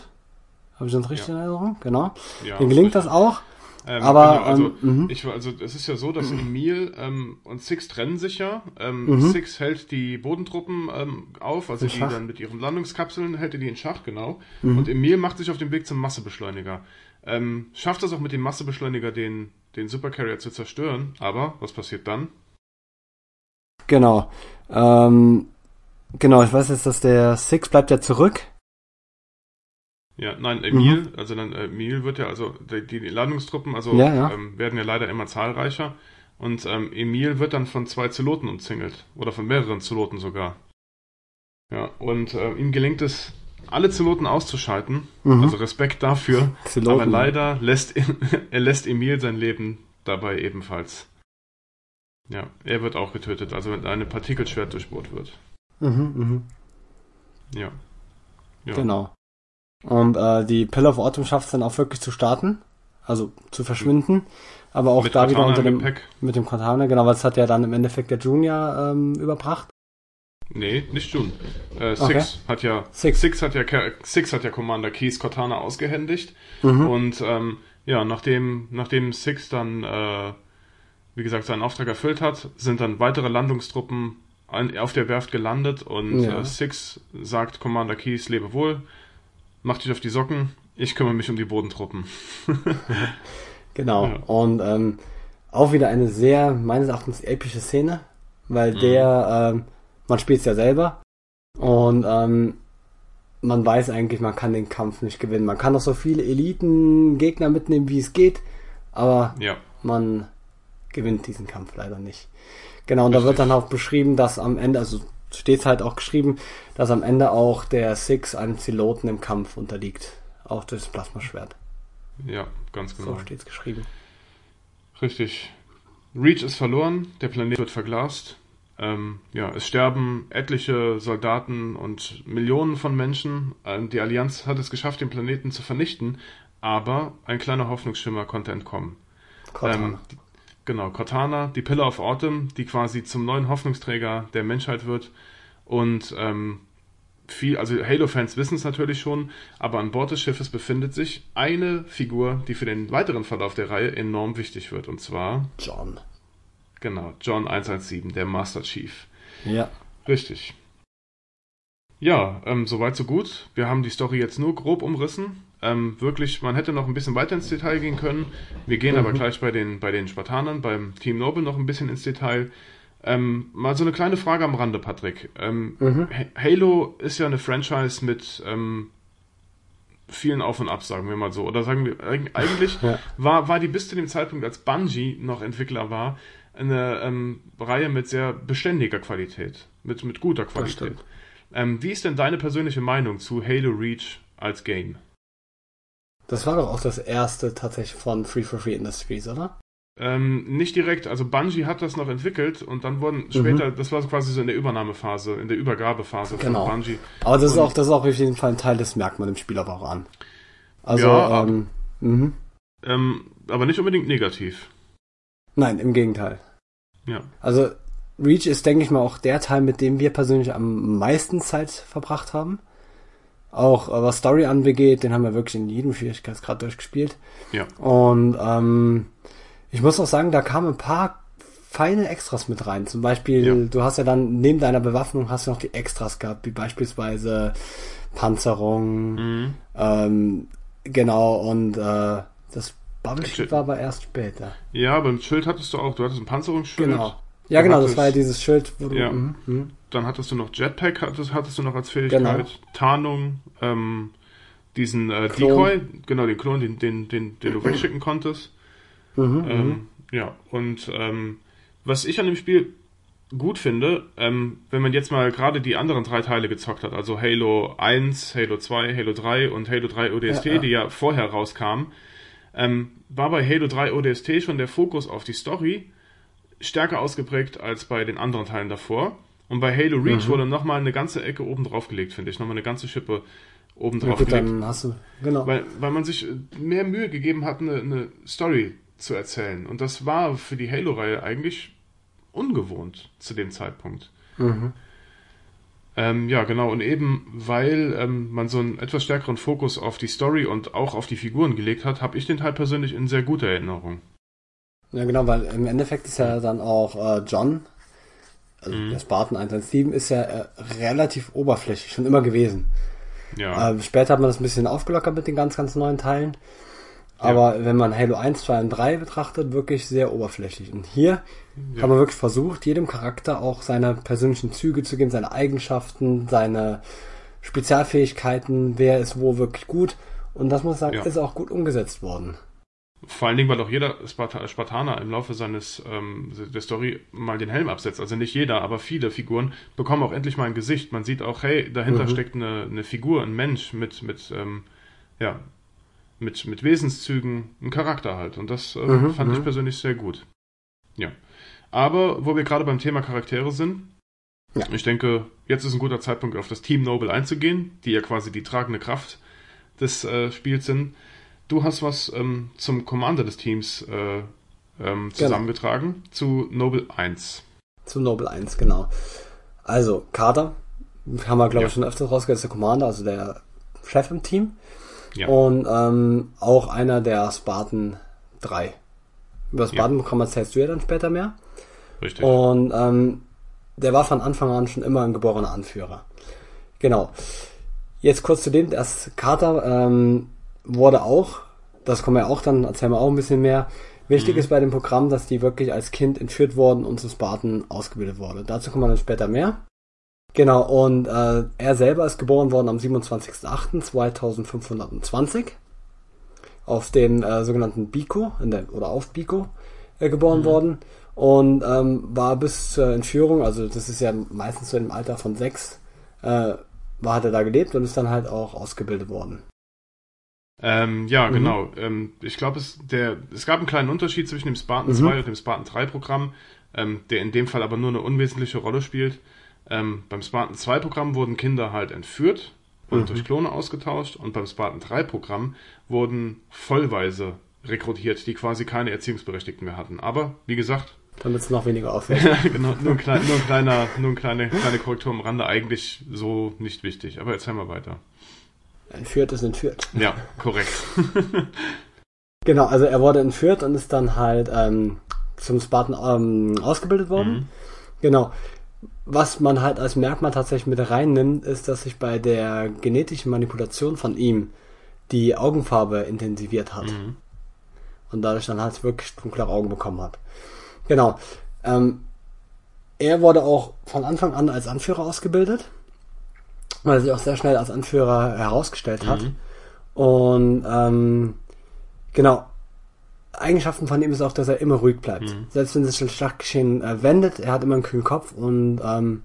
Habe ich das richtig Ja. in Erinnerung? Genau. Ja, Denen gelingt das auch. Ähm, aber, genau, also, ähm, mhm. ich, also es ist ja so, dass Emil ähm, und Six trennen sich ja. Ähm, Mhm. Six hält die Bodentruppen ähm, auf, also In die Schach. dann mit ihren Landungskapseln hält er die in Schach, genau. Mhm. Und Emil macht sich auf den Weg zum Massebeschleuniger. Ähm, schafft es auch mit dem Massebeschleuniger den, den Supercarrier zu zerstören, aber was passiert dann? Genau. Ähm, genau, ich weiß jetzt, dass der Six bleibt ja zurück. Ja, nein, Emil, also dann äh, Emil wird ja, also die, die Landungstruppen, also Ja, ja. Ähm, werden ja leider immer zahlreicher. Und ähm, Emil wird dann von zwei Zeloten umzingelt. Oder von mehreren Zeloten sogar. Ja, und äh, ihm gelingt es, alle Zeloten auszuschalten. Mhm. Also Respekt dafür. Zeloten. Aber leider lässt er lässt Emil sein Leben dabei ebenfalls. Ja, er wird auch getötet, also wenn eine Partikelschwert durchbohrt wird. Mhm, mhm. Ja. ja. Genau. Und äh, die Pill of Autumn schafft es dann auch wirklich zu starten. Also zu verschwinden. Aber auch Mit da wieder Katana unter dem, Gepäck. mit dem Container, genau, weil es hat ja dann im Endeffekt der Junior ähm, überbracht. Nee, nicht June. Äh, Six Okay. hat ja Six. Six hat ja Six hat ja Commander Keys Cortana ausgehändigt Mhm. und ähm, ja nachdem nachdem Six dann äh, wie gesagt seinen Auftrag erfüllt hat, sind dann weitere Landungstruppen an, auf der Werft gelandet und Ja. äh, Six sagt Commander Keys lebe wohl, mach dich auf die Socken, ich kümmere mich um die Bodentruppen. Genau. Ja. Und ähm, auch wieder eine sehr, meines Erachtens, epische Szene, weil Mhm. der, ähm, man spielt es ja selber und ähm, man weiß eigentlich, man kann den Kampf nicht gewinnen. Man kann noch so viele Eliten-Gegner mitnehmen, wie es geht, aber Ja, man gewinnt diesen Kampf leider nicht. Genau, und da wird Richtig. dann auch beschrieben, dass am Ende, also steht halt auch geschrieben, dass am Ende auch der Six einem Ziloten im Kampf unterliegt. Auch durch das Plasmaschwert. ja, ganz genau. So steht's geschrieben. Richtig. Reach ist verloren, der Planet wird verglast. Ähm, ja, es sterben etliche Soldaten und Millionen von Menschen. Ähm, die Allianz hat es geschafft, den Planeten zu vernichten, aber ein kleiner Hoffnungsschimmer konnte entkommen. Cortana. Ähm, Genau, Cortana, die Pillar of Autumn, die quasi zum neuen Hoffnungsträger der Menschheit wird. Und ähm, viel, also Halo-Fans wissen es natürlich schon, aber an Bord des Schiffes befindet sich eine Figur, die für den weiteren Verlauf der Reihe enorm wichtig wird. Und zwar. John. Genau, John 117, der Master Chief. Ja. Richtig. Ja, ähm, soweit so gut. Wir haben die Story jetzt nur grob umrissen. Ähm, wirklich, man hätte noch ein bisschen weiter ins Detail gehen können. Wir gehen mhm. aber gleich bei den, bei den Spartanern, beim Team Noble noch ein bisschen ins Detail. Ähm, mal so eine kleine Frage am Rande, Patrick. Ähm, mhm. Halo ist ja eine Franchise mit ähm, vielen Auf und Ab, sagen wir mal so. Oder sagen wir, eigentlich ja. war, war die bis zu dem Zeitpunkt, als Bungie noch Entwickler war, eine ähm, Reihe mit sehr beständiger Qualität, mit, mit guter Qualität. Ähm, wie ist denn deine persönliche Meinung zu Halo Reach als Game? Das war doch auch das erste tatsächlich von Free for Free Industries, oder? Ähm, nicht direkt, also Bungie hat das noch entwickelt und dann wurden mhm. später, mhm. das war quasi so in der Übernahmephase, in der Übergabephase genau. von Bungie. Aber das und ist auch, das ist auch auf jeden Fall ein Teil, das merkt man dem Spiel aber auch an. Also, ja, ähm, mhm. ähm, aber nicht unbedingt negativ. Nein, im Gegenteil. Ja. Also, Reach ist, denke ich mal, auch der Teil, mit dem wir persönlich am meisten Zeit verbracht haben. Auch äh, was Story anbegeht, den haben wir wirklich in jedem Schwierigkeitsgrad durchgespielt. Ja. Und ähm, ich muss auch sagen, da kamen ein paar feine Extras mit rein. Zum Beispiel, ja. du hast ja dann neben deiner Bewaffnung hast du noch die Extras gehabt, wie beispielsweise Panzerung, mhm. ähm, genau, und äh, das Bubble Shield war aber erst später. Ja, beim Schild hattest du auch, du hattest ein Panzerungsschild. Genau. Ja, genau, hattest, das war ja dieses Schild, wo du. Ja. Mh, mh. Dann hattest du noch Jetpack, hattest, hattest du noch als Fähigkeit, genau. Tarnung, ähm, diesen äh, Decoy, genau, den Klon, den, den, den, den du wegschicken konntest. Mhm, ähm, mhm. ja, und ähm, was ich an dem Spiel gut finde, ähm, wenn man jetzt mal gerade die anderen drei Teile gezockt hat, also Halo 1, Halo 2, Halo 3 und Halo 3 ODST, ja, ja. die ja vorher rauskamen, ähm, war bei Halo 3 ODST schon der Fokus auf die Story stärker ausgeprägt als bei den anderen Teilen davor. Und bei Halo Reach mhm. wurde nochmal eine ganze Ecke oben drauf gelegt, finde ich. Nochmal eine ganze Schippe oben drauf ja, gut, gelegt. Dann hast du, genau. Weil, weil man sich mehr Mühe gegeben hat, eine, eine Story zu erzählen. Und das war für die Halo-Reihe eigentlich ungewohnt zu dem Zeitpunkt. Mhm. Ähm, ja, genau. Und eben weil ähm, man so einen etwas stärkeren Fokus auf die Story und auch auf die Figuren gelegt hat, habe ich den Teil persönlich in sehr guter Erinnerung. Ja, genau, weil im Endeffekt ist ja dann auch äh, John, also mhm. der Spartan 117, ist ja äh, relativ oberflächlich, schon immer gewesen. Ja. Äh, später hat man das ein bisschen aufgelockert mit den ganz, ganz neuen Teilen. Aber ja. wenn man Halo 1, 2 und 3 betrachtet, wirklich sehr oberflächlich. Und hier ja. haben wir wirklich versucht, jedem Charakter auch seine persönlichen Züge zu geben, seine Eigenschaften, seine Spezialfähigkeiten, wer ist wo wirklich gut. Und das muss ich sagen, ja. ist auch gut umgesetzt worden. Vor allen Dingen, weil auch jeder Spartaner im Laufe seines ähm, der Story mal den Helm absetzt. Also nicht jeder, aber viele Figuren bekommen auch endlich mal ein Gesicht. Man sieht auch, hey, dahinter mhm. steckt eine, eine Figur, ein Mensch mit, mit ähm, ja, mit, mit Wesenszügen, ein Charakter halt. Und das äh, mhm, fand ich mhm. persönlich sehr gut. Ja. Aber wo wir gerade beim Thema Charaktere sind, ja. ich denke, jetzt ist ein guter Zeitpunkt, auf das Team Noble einzugehen, die ja quasi die tragende Kraft des äh, Spiels sind. Du hast was ähm, zum Commander des Teams äh, ähm, genau. zusammengetragen, genau. zu Noble 1. Zu Noble 1, genau. Also, Kader, haben wir, glaube ja. ich, schon öfters rausgehört, ist der Commander, also der Chef im Team. Ja. Und ähm, auch einer der Spartan 3. Über Spartan ja. erzählst du ja dann später mehr. Richtig. Und ähm, der war von Anfang an schon immer ein geborener Anführer. Genau. Jetzt kurz zu dem, das Carter ähm, wurde auch, das kommen wir auch dann, erzählen wir auch ein bisschen mehr. Wichtig mhm. ist bei dem Programm, dass die wirklich als Kind entführt wurden und zu Spartan ausgebildet wurde. Dazu kommen wir dann später mehr. Genau, und äh, er selber ist geboren worden am 27.08.2520 auf den äh, sogenannten Biko, der, oder auf Biko äh, geboren mhm. worden und ähm, war bis zur Entführung, also das ist ja meistens so im Alter von sechs, äh, war, hat er da gelebt und ist dann halt auch ausgebildet worden. Ähm, ja, mhm. genau. Ähm, ich glaube, es, es gab einen kleinen Unterschied zwischen dem Spartan mhm. 2 und dem Spartan 3 Programm, ähm, der in dem Fall aber nur eine unwesentliche Rolle spielt. Ähm, beim Spartan 2 Programm wurden Kinder halt entführt und mhm. durch Klone ausgetauscht und beim Spartan 3 Programm wurden vollweise rekrutiert, die quasi keine Erziehungsberechtigten mehr hatten. Aber, wie gesagt, damit es noch weniger auffällt. genau, nur ein, klein, nur ein kleiner, nur eine kleine, kleine Korrektur am Rande, eigentlich so nicht wichtig. Aber erzähl mal weiter. Entführt ist entführt. Ja, korrekt. genau, also er wurde entführt und ist dann halt ähm, zum Spartan ähm, ausgebildet worden. Mhm. Genau. Was man halt als Merkmal tatsächlich mit reinnimmt, ist, dass sich bei der genetischen Manipulation von ihm die Augenfarbe intensiviert hat. Mhm. Und dadurch dann halt wirklich dunklere Augen bekommen hat. Genau. Ähm, er wurde auch von Anfang an als Anführer ausgebildet, weil er sich auch sehr schnell als Anführer herausgestellt hat. Mhm. Und ähm, genau, Eigenschaften von ihm ist auch, dass er immer ruhig bleibt. Mhm. Selbst wenn sich das Schlachtgeschehen äh, wendet, er hat immer einen kühlen Kopf und ähm,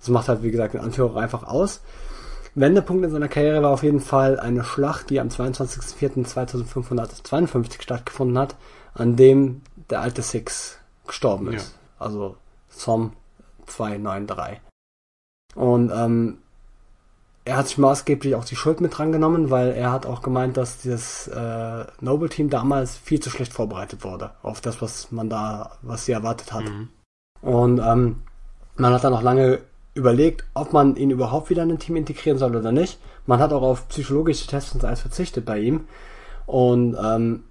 das macht halt, wie gesagt, den Anführer einfach aus. Wendepunkt in seiner Karriere war auf jeden Fall eine Schlacht, die am 22.04.2552 stattgefunden hat, an dem der alte Six gestorben ist. Ja. Also Som 293. Und ähm, er hat sich maßgeblich auch die Schuld mit drangenommen, weil er hat auch gemeint, dass das äh, Noble Team damals viel zu schlecht vorbereitet wurde auf das, was man da, was sie erwartet hat. Mhm. Und ähm, man hat dann auch lange überlegt, ob man ihn überhaupt wieder in ein Team integrieren soll oder nicht. Man hat auch auf psychologische Tests und alles verzichtet bei ihm. Und ähm,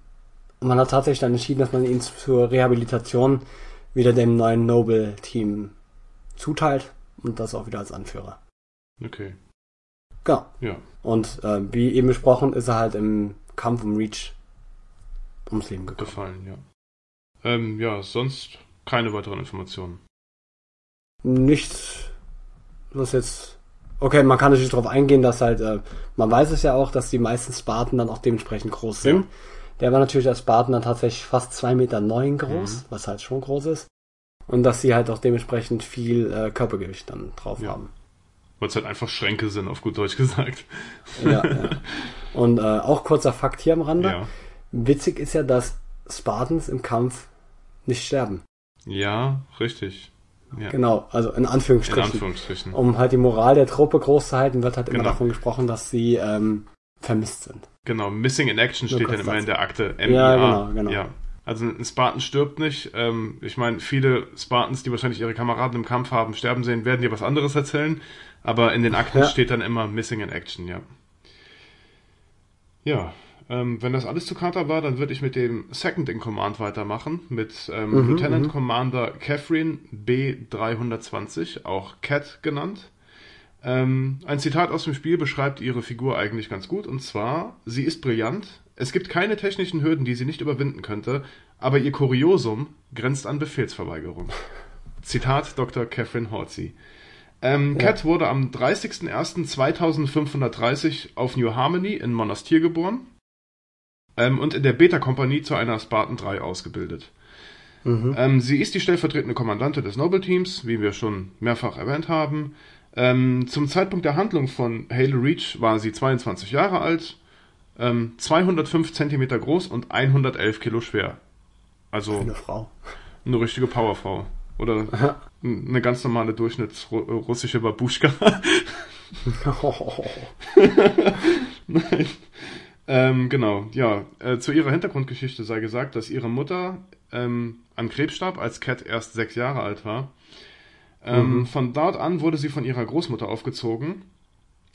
man hat tatsächlich dann entschieden, dass man ihn zur Rehabilitation wieder dem neuen Noble-Team zuteilt und das auch wieder als Anführer. Okay. Genau. Ja. Und äh, wie eben besprochen, ist er halt im Kampf um Reach ums Leben gekommen. Gefallen, ja. Ähm, ja, sonst keine weiteren Informationen. Nichts, was jetzt. Okay, man kann natürlich darauf eingehen, dass halt, äh, man weiß es ja auch, dass die meisten Sparten dann auch dementsprechend groß sind. Ja. Der war natürlich als Spartan dann tatsächlich fast zwei Meter neun groß, mhm. was halt schon groß ist. Und dass sie halt auch dementsprechend viel äh, Körpergewicht dann drauf ja. haben. Weil es halt einfach Schränke sind, auf gut Deutsch gesagt. Ja, ja. Und äh, auch kurzer Fakt hier am Rande. Ja. Witzig ist ja, dass Spartans im Kampf nicht sterben. Ja, richtig. Ja. Genau, also in Anführungsstrichen. In Anführungsstrichen. Um halt die Moral der Truppe groß zu halten, wird halt immer genau. davon gesprochen, dass sie ähm, vermisst sind. Genau, Missing in Action steht dann immer in der Akte. MIA. Ja, genau, genau. Ja. Also ein Spartan stirbt nicht. Ähm, ich meine, viele Spartans, die wahrscheinlich ihre Kameraden im Kampf haben sterben sehen, werden dir was anderes erzählen. Aber in den Akten ja. steht dann immer Missing in Action, ja. Ja, ähm, wenn das alles zu Carter war, dann würde ich mit dem Second in Command weitermachen, mit ähm, mhm, Lieutenant mhm. Commander Catherine B320, auch Cat genannt. Ähm, ein Zitat aus dem Spiel beschreibt ihre Figur eigentlich ganz gut, und zwar, sie ist brillant, es gibt keine technischen Hürden, die sie nicht überwinden könnte, aber ihr Kuriosum grenzt an Befehlsverweigerung. Zitat Dr. Catherine Horsey. Ähm, ja. Cat wurde am 30.01.2530 auf New Harmony in Monastir geboren ähm, und in der Beta-Kompanie zu einer Spartan 3 ausgebildet. Mhm. Ähm, sie ist die stellvertretende Kommandante des Noble Teams, wie wir schon mehrfach erwähnt haben. Ähm, zum Zeitpunkt der Handlung von Halo Reach war sie 22 Jahre alt, ähm, 205 Zentimeter groß und 111 Kilo schwer. Also eine Frau. Eine richtige Powerfrau. Oder Aha. eine ganz normale durchschnittsrussische Babuschka. Nein. Ähm, genau, ja. Äh, zu ihrer Hintergrundgeschichte sei gesagt, dass ihre Mutter ähm, an Krebs starb, als Cat erst sechs Jahre alt war. Ähm, mhm. Von dort an wurde sie von ihrer Großmutter aufgezogen,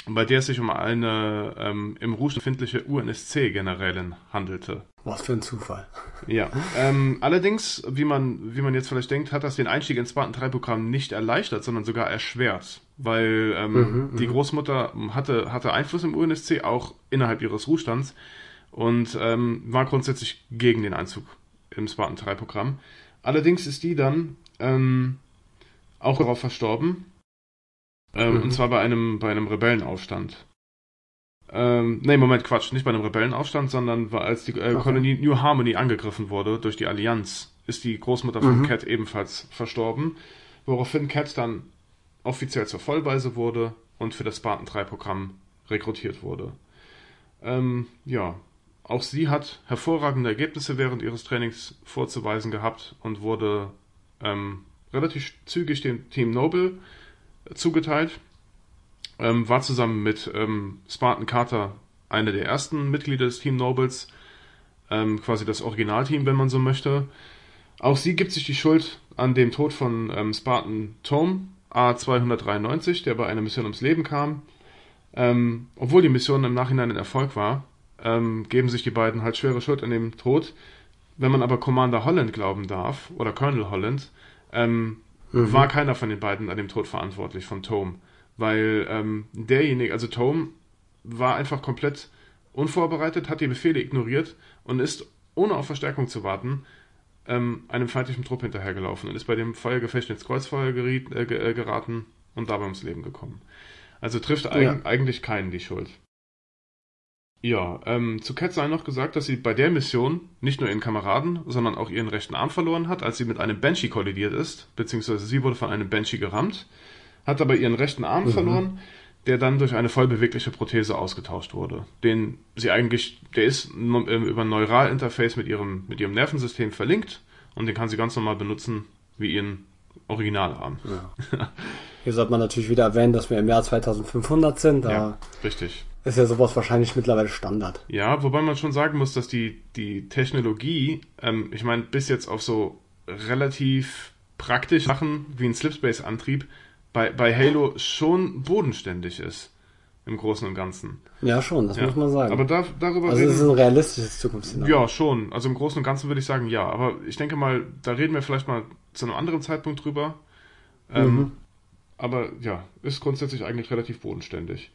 bei der es sich um eine ähm, im Rouge befindliche UNSC-Generälin handelte. Was für ein Zufall. Ja. Ähm, allerdings, wie man, wie man jetzt vielleicht denkt, hat das den Einstieg ins Spartan 3-Programm nicht erleichtert, sondern sogar erschwert. Weil ähm, mhm, die mhm. Großmutter hatte, hatte Einfluss im UNSC, auch innerhalb ihres Ruhestands, und ähm, war grundsätzlich gegen den Einzug im Spartan 3-Programm. Allerdings ist die dann ähm, auch darauf verstorben. Ähm, mhm. Und zwar bei einem, bei einem Rebellenaufstand. Ähm, nee, Moment, Quatsch, nicht bei einem Rebellenaufstand, sondern war, als die äh, okay. Kolonie New Harmony angegriffen wurde durch die Allianz, ist die Großmutter von mhm. Cat ebenfalls verstorben, woraufhin Cat dann offiziell zur Vollweise wurde und für das Spartan 3 Programm rekrutiert wurde. Ähm, ja, auch sie hat hervorragende Ergebnisse während ihres Trainings vorzuweisen gehabt und wurde ähm, relativ zügig dem Team Noble zugeteilt. Ähm, war zusammen mit ähm, Spartan Carter eine der ersten Mitglieder des Team Nobles. ähm, quasi das Originalteam, wenn man so möchte. Auch sie gibt sich die Schuld an dem Tod von ähm, Spartan Tome A293, der bei einer Mission ums Leben kam. Ähm, obwohl die Mission im Nachhinein ein Erfolg war, ähm, geben sich die beiden halt schwere Schuld an dem Tod. Wenn man aber Commander Holland glauben darf, oder Colonel Holland, ähm, mhm. war keiner von den beiden an dem Tod verantwortlich von Tome. Weil ähm, derjenige, also Tome, war einfach komplett unvorbereitet, hat die Befehle ignoriert und ist, ohne auf Verstärkung zu warten, ähm, einem feindlichen Trupp hinterhergelaufen und ist bei dem Feuergefecht ins Kreuzfeuer geriet, äh, äh, geraten und dabei ums Leben gekommen. Also trifft eig ja. eigentlich keinen die Schuld. Ja, ähm, zu Cat sei noch gesagt, dass sie bei der Mission nicht nur ihren Kameraden, sondern auch ihren rechten Arm verloren hat, als sie mit einem Banshee kollidiert ist, beziehungsweise sie wurde von einem Banshee gerammt, hat aber ihren rechten Arm mhm. verloren, der dann durch eine vollbewegliche Prothese ausgetauscht wurde. Den sie eigentlich, der ist ähm, über ein Neuralinterface mit ihrem, mit ihrem Nervensystem verlinkt und den kann sie ganz normal benutzen wie ihren Originalarm. Ja. Hier sollte man natürlich wieder erwähnen, dass wir im Jahr 2500 sind. Ja, richtig. Ist ja sowas wahrscheinlich mittlerweile Standard. Ja, wobei man schon sagen muss, dass die, die Technologie, ähm, ich meine, bis jetzt auf so relativ praktisch Sachen wie ein Slipspace-Antrieb bei, bei Halo schon bodenständig ist. Im Großen und Ganzen. Ja, schon, das ja. muss man sagen. Aber da, darüber Also, es ist ein realistisches Zukunftsszenario. Ja, schon. Also, im Großen und Ganzen würde ich sagen, ja. Aber ich denke mal, da reden wir vielleicht mal zu einem anderen Zeitpunkt drüber. Ähm, mhm. Aber ja, ist grundsätzlich eigentlich relativ bodenständig.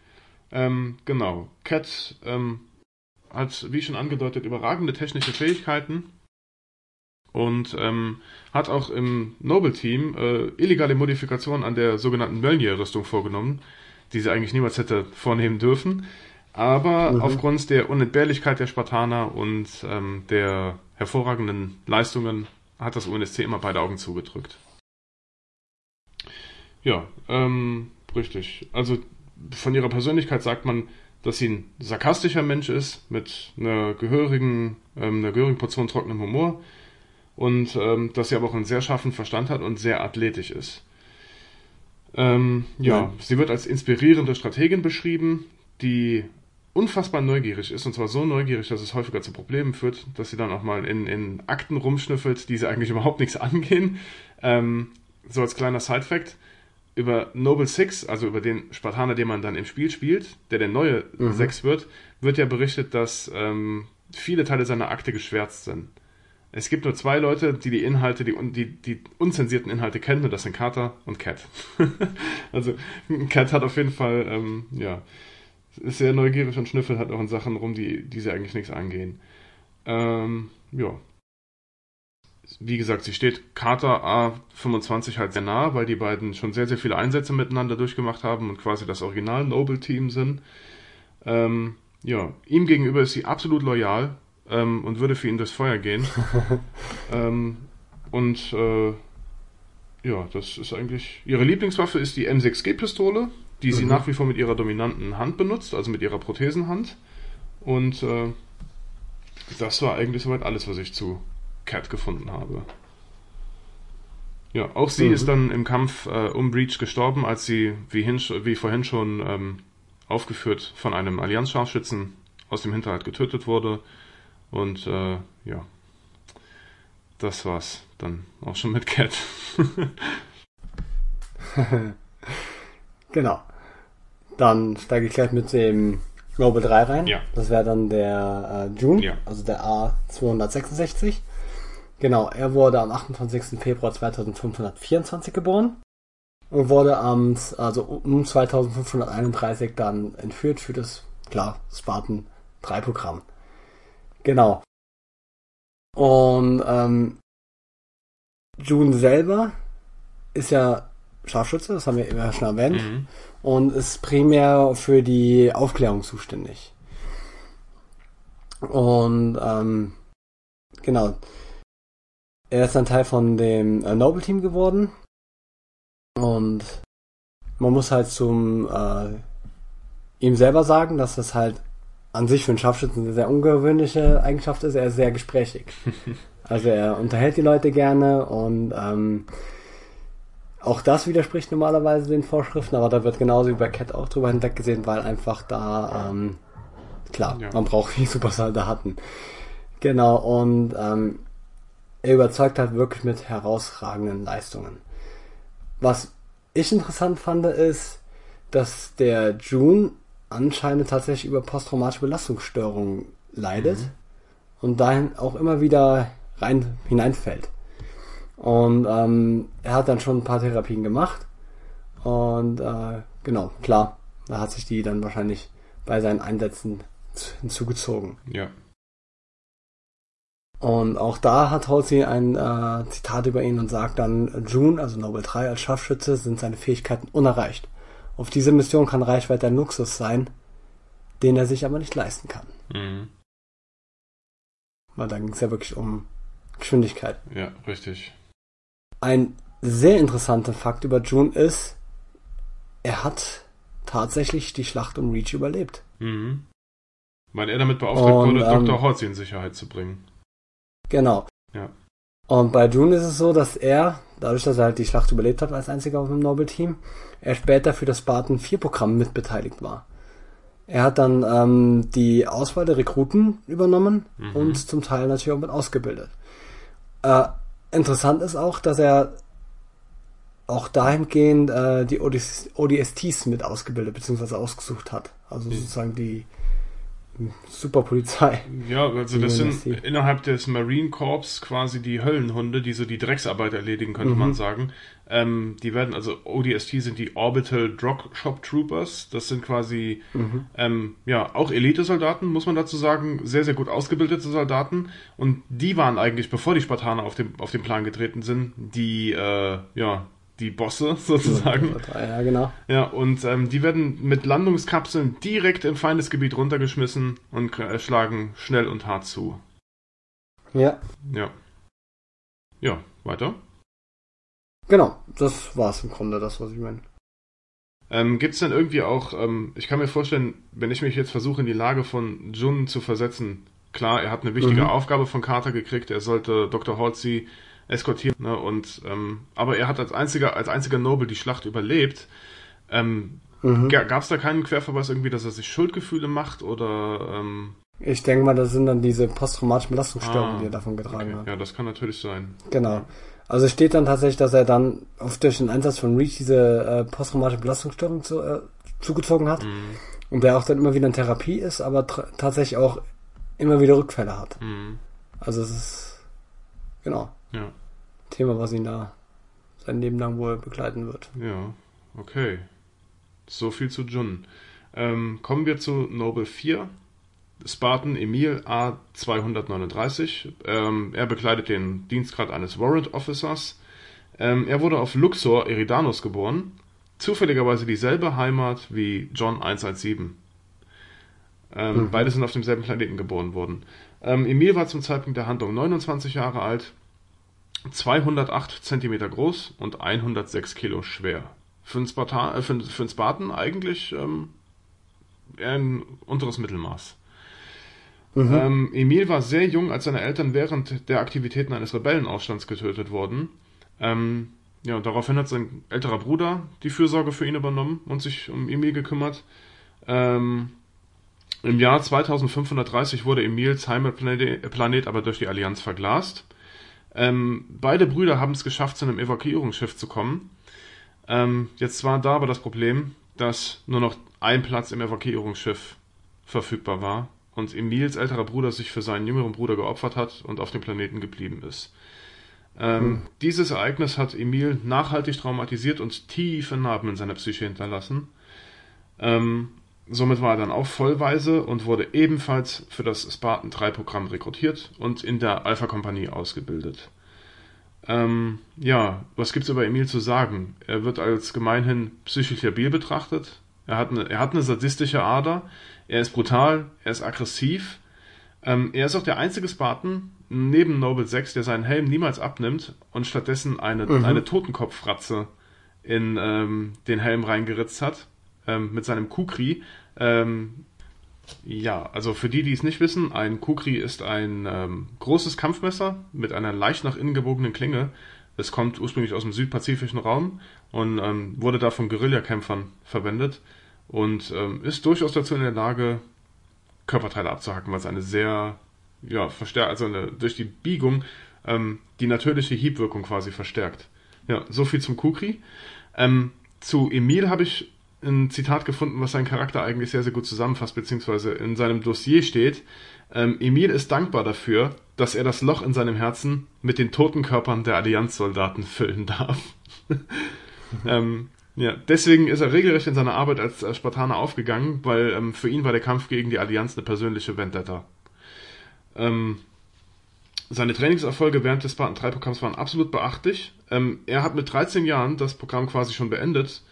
Ähm, genau. Cat ähm, hat, wie schon angedeutet, überragende technische Fähigkeiten und ähm, hat auch im Noble-Team äh, illegale Modifikationen an der sogenannten Mölnir-Rüstung vorgenommen, die sie eigentlich niemals hätte vornehmen dürfen. Aber mhm. aufgrund der Unentbehrlichkeit der Spartaner und ähm, der hervorragenden Leistungen hat das UNSC immer beide Augen zugedrückt. Ja, ähm, richtig. Also von ihrer Persönlichkeit sagt man, dass sie ein sarkastischer Mensch ist, mit einer gehörigen, ähm, einer gehörigen Portion trockenem Humor und ähm, dass sie aber auch einen sehr scharfen Verstand hat und sehr athletisch ist. Ähm, ja, ja, sie wird als inspirierende Strategin beschrieben, die unfassbar neugierig ist und zwar so neugierig, dass es häufiger zu Problemen führt, dass sie dann auch mal in, in Akten rumschnüffelt, die sie eigentlich überhaupt nichts angehen. Ähm, so als kleiner Side-Fact über Noble Six, also über den Spartaner, den man dann im Spiel spielt, der der neue mhm. Sechs wird, wird ja berichtet, dass ähm, viele Teile seiner Akte geschwärzt sind. Es gibt nur zwei Leute, die die Inhalte, die, die, die unzensierten Inhalte kennen, und das sind Carter und Cat. also Cat hat auf jeden Fall, ähm, ja, ist sehr neugierig und schnüffelt halt auch in Sachen rum, die, die sie eigentlich nichts angehen. Ähm, ja, wie gesagt, sie steht Carter A25 halt sehr nah, weil die beiden schon sehr, sehr viele Einsätze miteinander durchgemacht haben und quasi das Original Noble-Team sind. Ähm, ja, ihm gegenüber ist sie absolut loyal ähm, und würde für ihn durchs Feuer gehen. ähm, und äh, ja, das ist eigentlich. Ihre Lieblingswaffe ist die M6G-Pistole, die sie mhm. nach wie vor mit ihrer dominanten Hand benutzt, also mit ihrer Prothesenhand. Und äh, das war eigentlich soweit alles, was ich zu Cat gefunden habe. Ja, auch sie mhm. ist dann im Kampf äh, um Breach gestorben, als sie, wie, hin, wie vorhin schon ähm, aufgeführt, von einem Allianz-Scharfschützen aus dem Hinterhalt getötet wurde. Und äh, ja, das war's dann auch schon mit Cat. genau. Dann steige ich gleich mit dem Global 3 rein. Ja. Das wäre dann der äh, June, ja. also der A266. Genau, er wurde am 28. Februar 2524 geboren und wurde am, also um 2531 dann entführt für das, klar, Spartan 3 Programm. Genau. Und ähm, June selber ist ja Scharfschütze, das haben wir immer schon erwähnt, mhm. und ist primär für die Aufklärung zuständig. Und ähm, genau, er ist ein Teil von dem äh, Noble Team geworden. Und man muss halt zum äh, ihm selber sagen, dass das halt an sich für einen Scharfschützen eine sehr ungewöhnliche Eigenschaft ist. Er ist sehr gesprächig. also er unterhält die Leute gerne und ähm, auch das widerspricht normalerweise den Vorschriften, aber da wird genauso wie bei Cat auch drüber hinweggesehen, weil einfach da ähm, klar, ja. man braucht wie Supersoldaten. Genau, und ähm, er überzeugt halt wirklich mit herausragenden Leistungen. Was ich interessant fand, ist, dass der June anscheinend tatsächlich über posttraumatische Belastungsstörungen leidet mhm. und dahin auch immer wieder rein hineinfällt. Und ähm, er hat dann schon ein paar Therapien gemacht. Und äh, genau, klar, da hat sich die dann wahrscheinlich bei seinen Einsätzen hinzugezogen. Ja. Und auch da hat Halsey ein äh, Zitat über ihn und sagt dann, June, also Nobel 3 als Scharfschütze, sind seine Fähigkeiten unerreicht. Auf diese Mission kann Reichweite ein Luxus sein, den er sich aber nicht leisten kann. Mhm. Weil da ging es ja wirklich um Geschwindigkeit. Ja, richtig. Ein sehr interessanter Fakt über June ist, er hat tatsächlich die Schlacht um Reach überlebt. Mhm. Weil er damit beauftragt und, wurde, ähm, Dr. Hortzy in Sicherheit zu bringen. Genau. Ja. Und bei June ist es so, dass er, dadurch, dass er halt die Schlacht überlebt hat als einziger auf dem Nobel-Team, er später für das Spartan 4-Programm mitbeteiligt war. Er hat dann ähm, die Auswahl der Rekruten übernommen mhm. und zum Teil natürlich auch mit ausgebildet. Äh, interessant ist auch, dass er auch dahingehend äh, die ODSTs mit ausgebildet bzw. ausgesucht hat. Also mhm. sozusagen die Superpolizei. Ja, also das sind innerhalb des Marine Corps quasi die Höllenhunde, die so die Drecksarbeit erledigen, könnte mhm. man sagen. Ähm, die werden, also ODST sind die Orbital Drop Shop Troopers. Das sind quasi, mhm. ähm, ja, auch Elite-Soldaten, muss man dazu sagen. Sehr, sehr gut ausgebildete Soldaten. Und die waren eigentlich, bevor die Spartaner auf dem, auf den Plan getreten sind, die, äh, ja, die Bosse sozusagen. Ja, genau. Ja, und ähm, die werden mit Landungskapseln direkt im Feindesgebiet runtergeschmissen und äh, schlagen schnell und hart zu. Ja. Ja. Ja, weiter. Genau, das war's im Grunde, das, was ich meine. Ähm, Gibt es denn irgendwie auch, ähm, ich kann mir vorstellen, wenn ich mich jetzt versuche, in die Lage von Jun zu versetzen, klar, er hat eine wichtige mhm. Aufgabe von Carter gekriegt, er sollte Dr. Halsey eskortieren. Ne? Und ähm, aber er hat als einziger als einziger Noble die Schlacht überlebt. Ähm, mhm. Gab es da keinen Querverweis irgendwie, dass er sich Schuldgefühle macht oder? Ähm... Ich denke mal, das sind dann diese posttraumatischen Belastungsstörungen, ah, die er davon getragen okay. hat. Ja, das kann natürlich sein. Genau. Also es steht dann tatsächlich, dass er dann auf durch den Einsatz von Reach diese äh, posttraumatische Belastungsstörung zu, äh, zugezogen hat mhm. und der auch dann immer wieder in Therapie ist, aber tatsächlich auch immer wieder Rückfälle hat. Mhm. Also es ist genau. Ja. Thema, was ihn da sein Leben lang wohl begleiten wird. Ja, okay. So viel zu Jun. Ähm, kommen wir zu Noble 4. Spartan Emil A239. Ähm, er bekleidet den Dienstgrad eines Warrant Officers. Ähm, er wurde auf Luxor, Eridanus geboren. Zufälligerweise dieselbe Heimat wie John 117. Ähm, mhm. Beide sind auf demselben Planeten geboren worden. Ähm, Emil war zum Zeitpunkt der Handlung 29 Jahre alt. 208 Zentimeter groß und 106 Kilo schwer. Für einen, Spartan, äh, für, für einen Spartan eigentlich ähm, eher ein unteres Mittelmaß. Mhm. Ähm, Emil war sehr jung, als seine Eltern während der Aktivitäten eines Rebellenaufstands getötet wurden. Ähm, ja, daraufhin hat sein älterer Bruder die Fürsorge für ihn übernommen und sich um Emil gekümmert. Ähm, Im Jahr 2530 wurde Emils Heimatplanet aber durch die Allianz verglast. Ähm, beide Brüder haben es geschafft, zu einem Evakuierungsschiff zu kommen. Ähm, jetzt war da aber das Problem, dass nur noch ein Platz im Evakuierungsschiff verfügbar war und Emils älterer Bruder sich für seinen jüngeren Bruder geopfert hat und auf dem Planeten geblieben ist. Ähm, hm. Dieses Ereignis hat Emil nachhaltig traumatisiert und tiefe Narben in seiner Psyche hinterlassen. Ähm, somit war er dann auch vollweise und wurde ebenfalls für das Spartan 3 Programm rekrutiert und in der Alpha Kompanie ausgebildet. Ähm, ja, was gibt's über Emil zu sagen? Er wird als gemeinhin psychisch labil betrachtet. Er hat, eine, er hat eine sadistische Ader. Er ist brutal. Er ist aggressiv. Ähm, er ist auch der einzige Spartan neben Noble 6, der seinen Helm niemals abnimmt und stattdessen eine, mhm. eine Totenkopffratze in ähm, den Helm reingeritzt hat ähm, mit seinem Kukri. Ähm, ja, also für die, die es nicht wissen, ein Kukri ist ein ähm, großes Kampfmesser mit einer leicht nach innen gebogenen Klinge. Es kommt ursprünglich aus dem südpazifischen Raum und ähm, wurde da von Guerillakämpfern verwendet und ähm, ist durchaus dazu in der Lage, Körperteile abzuhacken, was eine sehr ja, verstärkt, also eine, durch die Biegung ähm, die natürliche Hiebwirkung quasi verstärkt. Ja, so viel zum Kukri. Ähm, zu Emil habe ich ein Zitat gefunden, was seinen Charakter eigentlich sehr, sehr gut zusammenfasst, beziehungsweise in seinem Dossier steht. Ähm, Emil ist dankbar dafür, dass er das Loch in seinem Herzen mit den toten Körpern der Allianzsoldaten füllen darf. ähm, ja, deswegen ist er regelrecht in seiner Arbeit als Spartaner aufgegangen, weil ähm, für ihn war der Kampf gegen die Allianz eine persönliche Vendetta. Ähm, seine Trainingserfolge während des Spartan 3 Programms waren absolut beachtlich. Ähm, er hat mit 13 Jahren das Programm quasi schon beendet,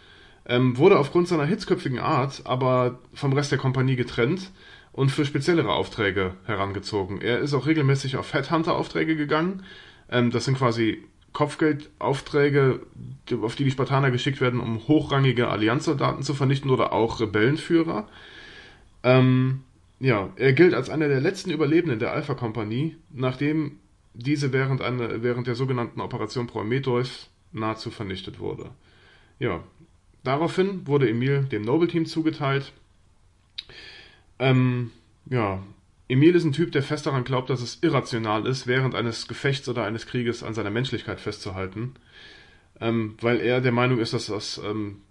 ähm, wurde aufgrund seiner hitzköpfigen Art aber vom Rest der Kompanie getrennt und für speziellere Aufträge herangezogen. Er ist auch regelmäßig auf Headhunter-Aufträge gegangen. Ähm, das sind quasi Kopfgeldaufträge, auf die die Spartaner geschickt werden, um hochrangige Allianzsoldaten zu vernichten oder auch Rebellenführer. Ähm, ja, er gilt als einer der letzten Überlebenden der Alpha-Kompanie, nachdem diese während, eine, während der sogenannten Operation Prometheus nahezu vernichtet wurde. Ja, daraufhin wurde Emil dem Noble-Team zugeteilt. Ähm, ja, Emil ist ein Typ, der fest daran glaubt, dass es irrational ist, während eines Gefechts oder eines Krieges an seiner Menschlichkeit festzuhalten, ähm, weil er der Meinung ist, dass das ähm,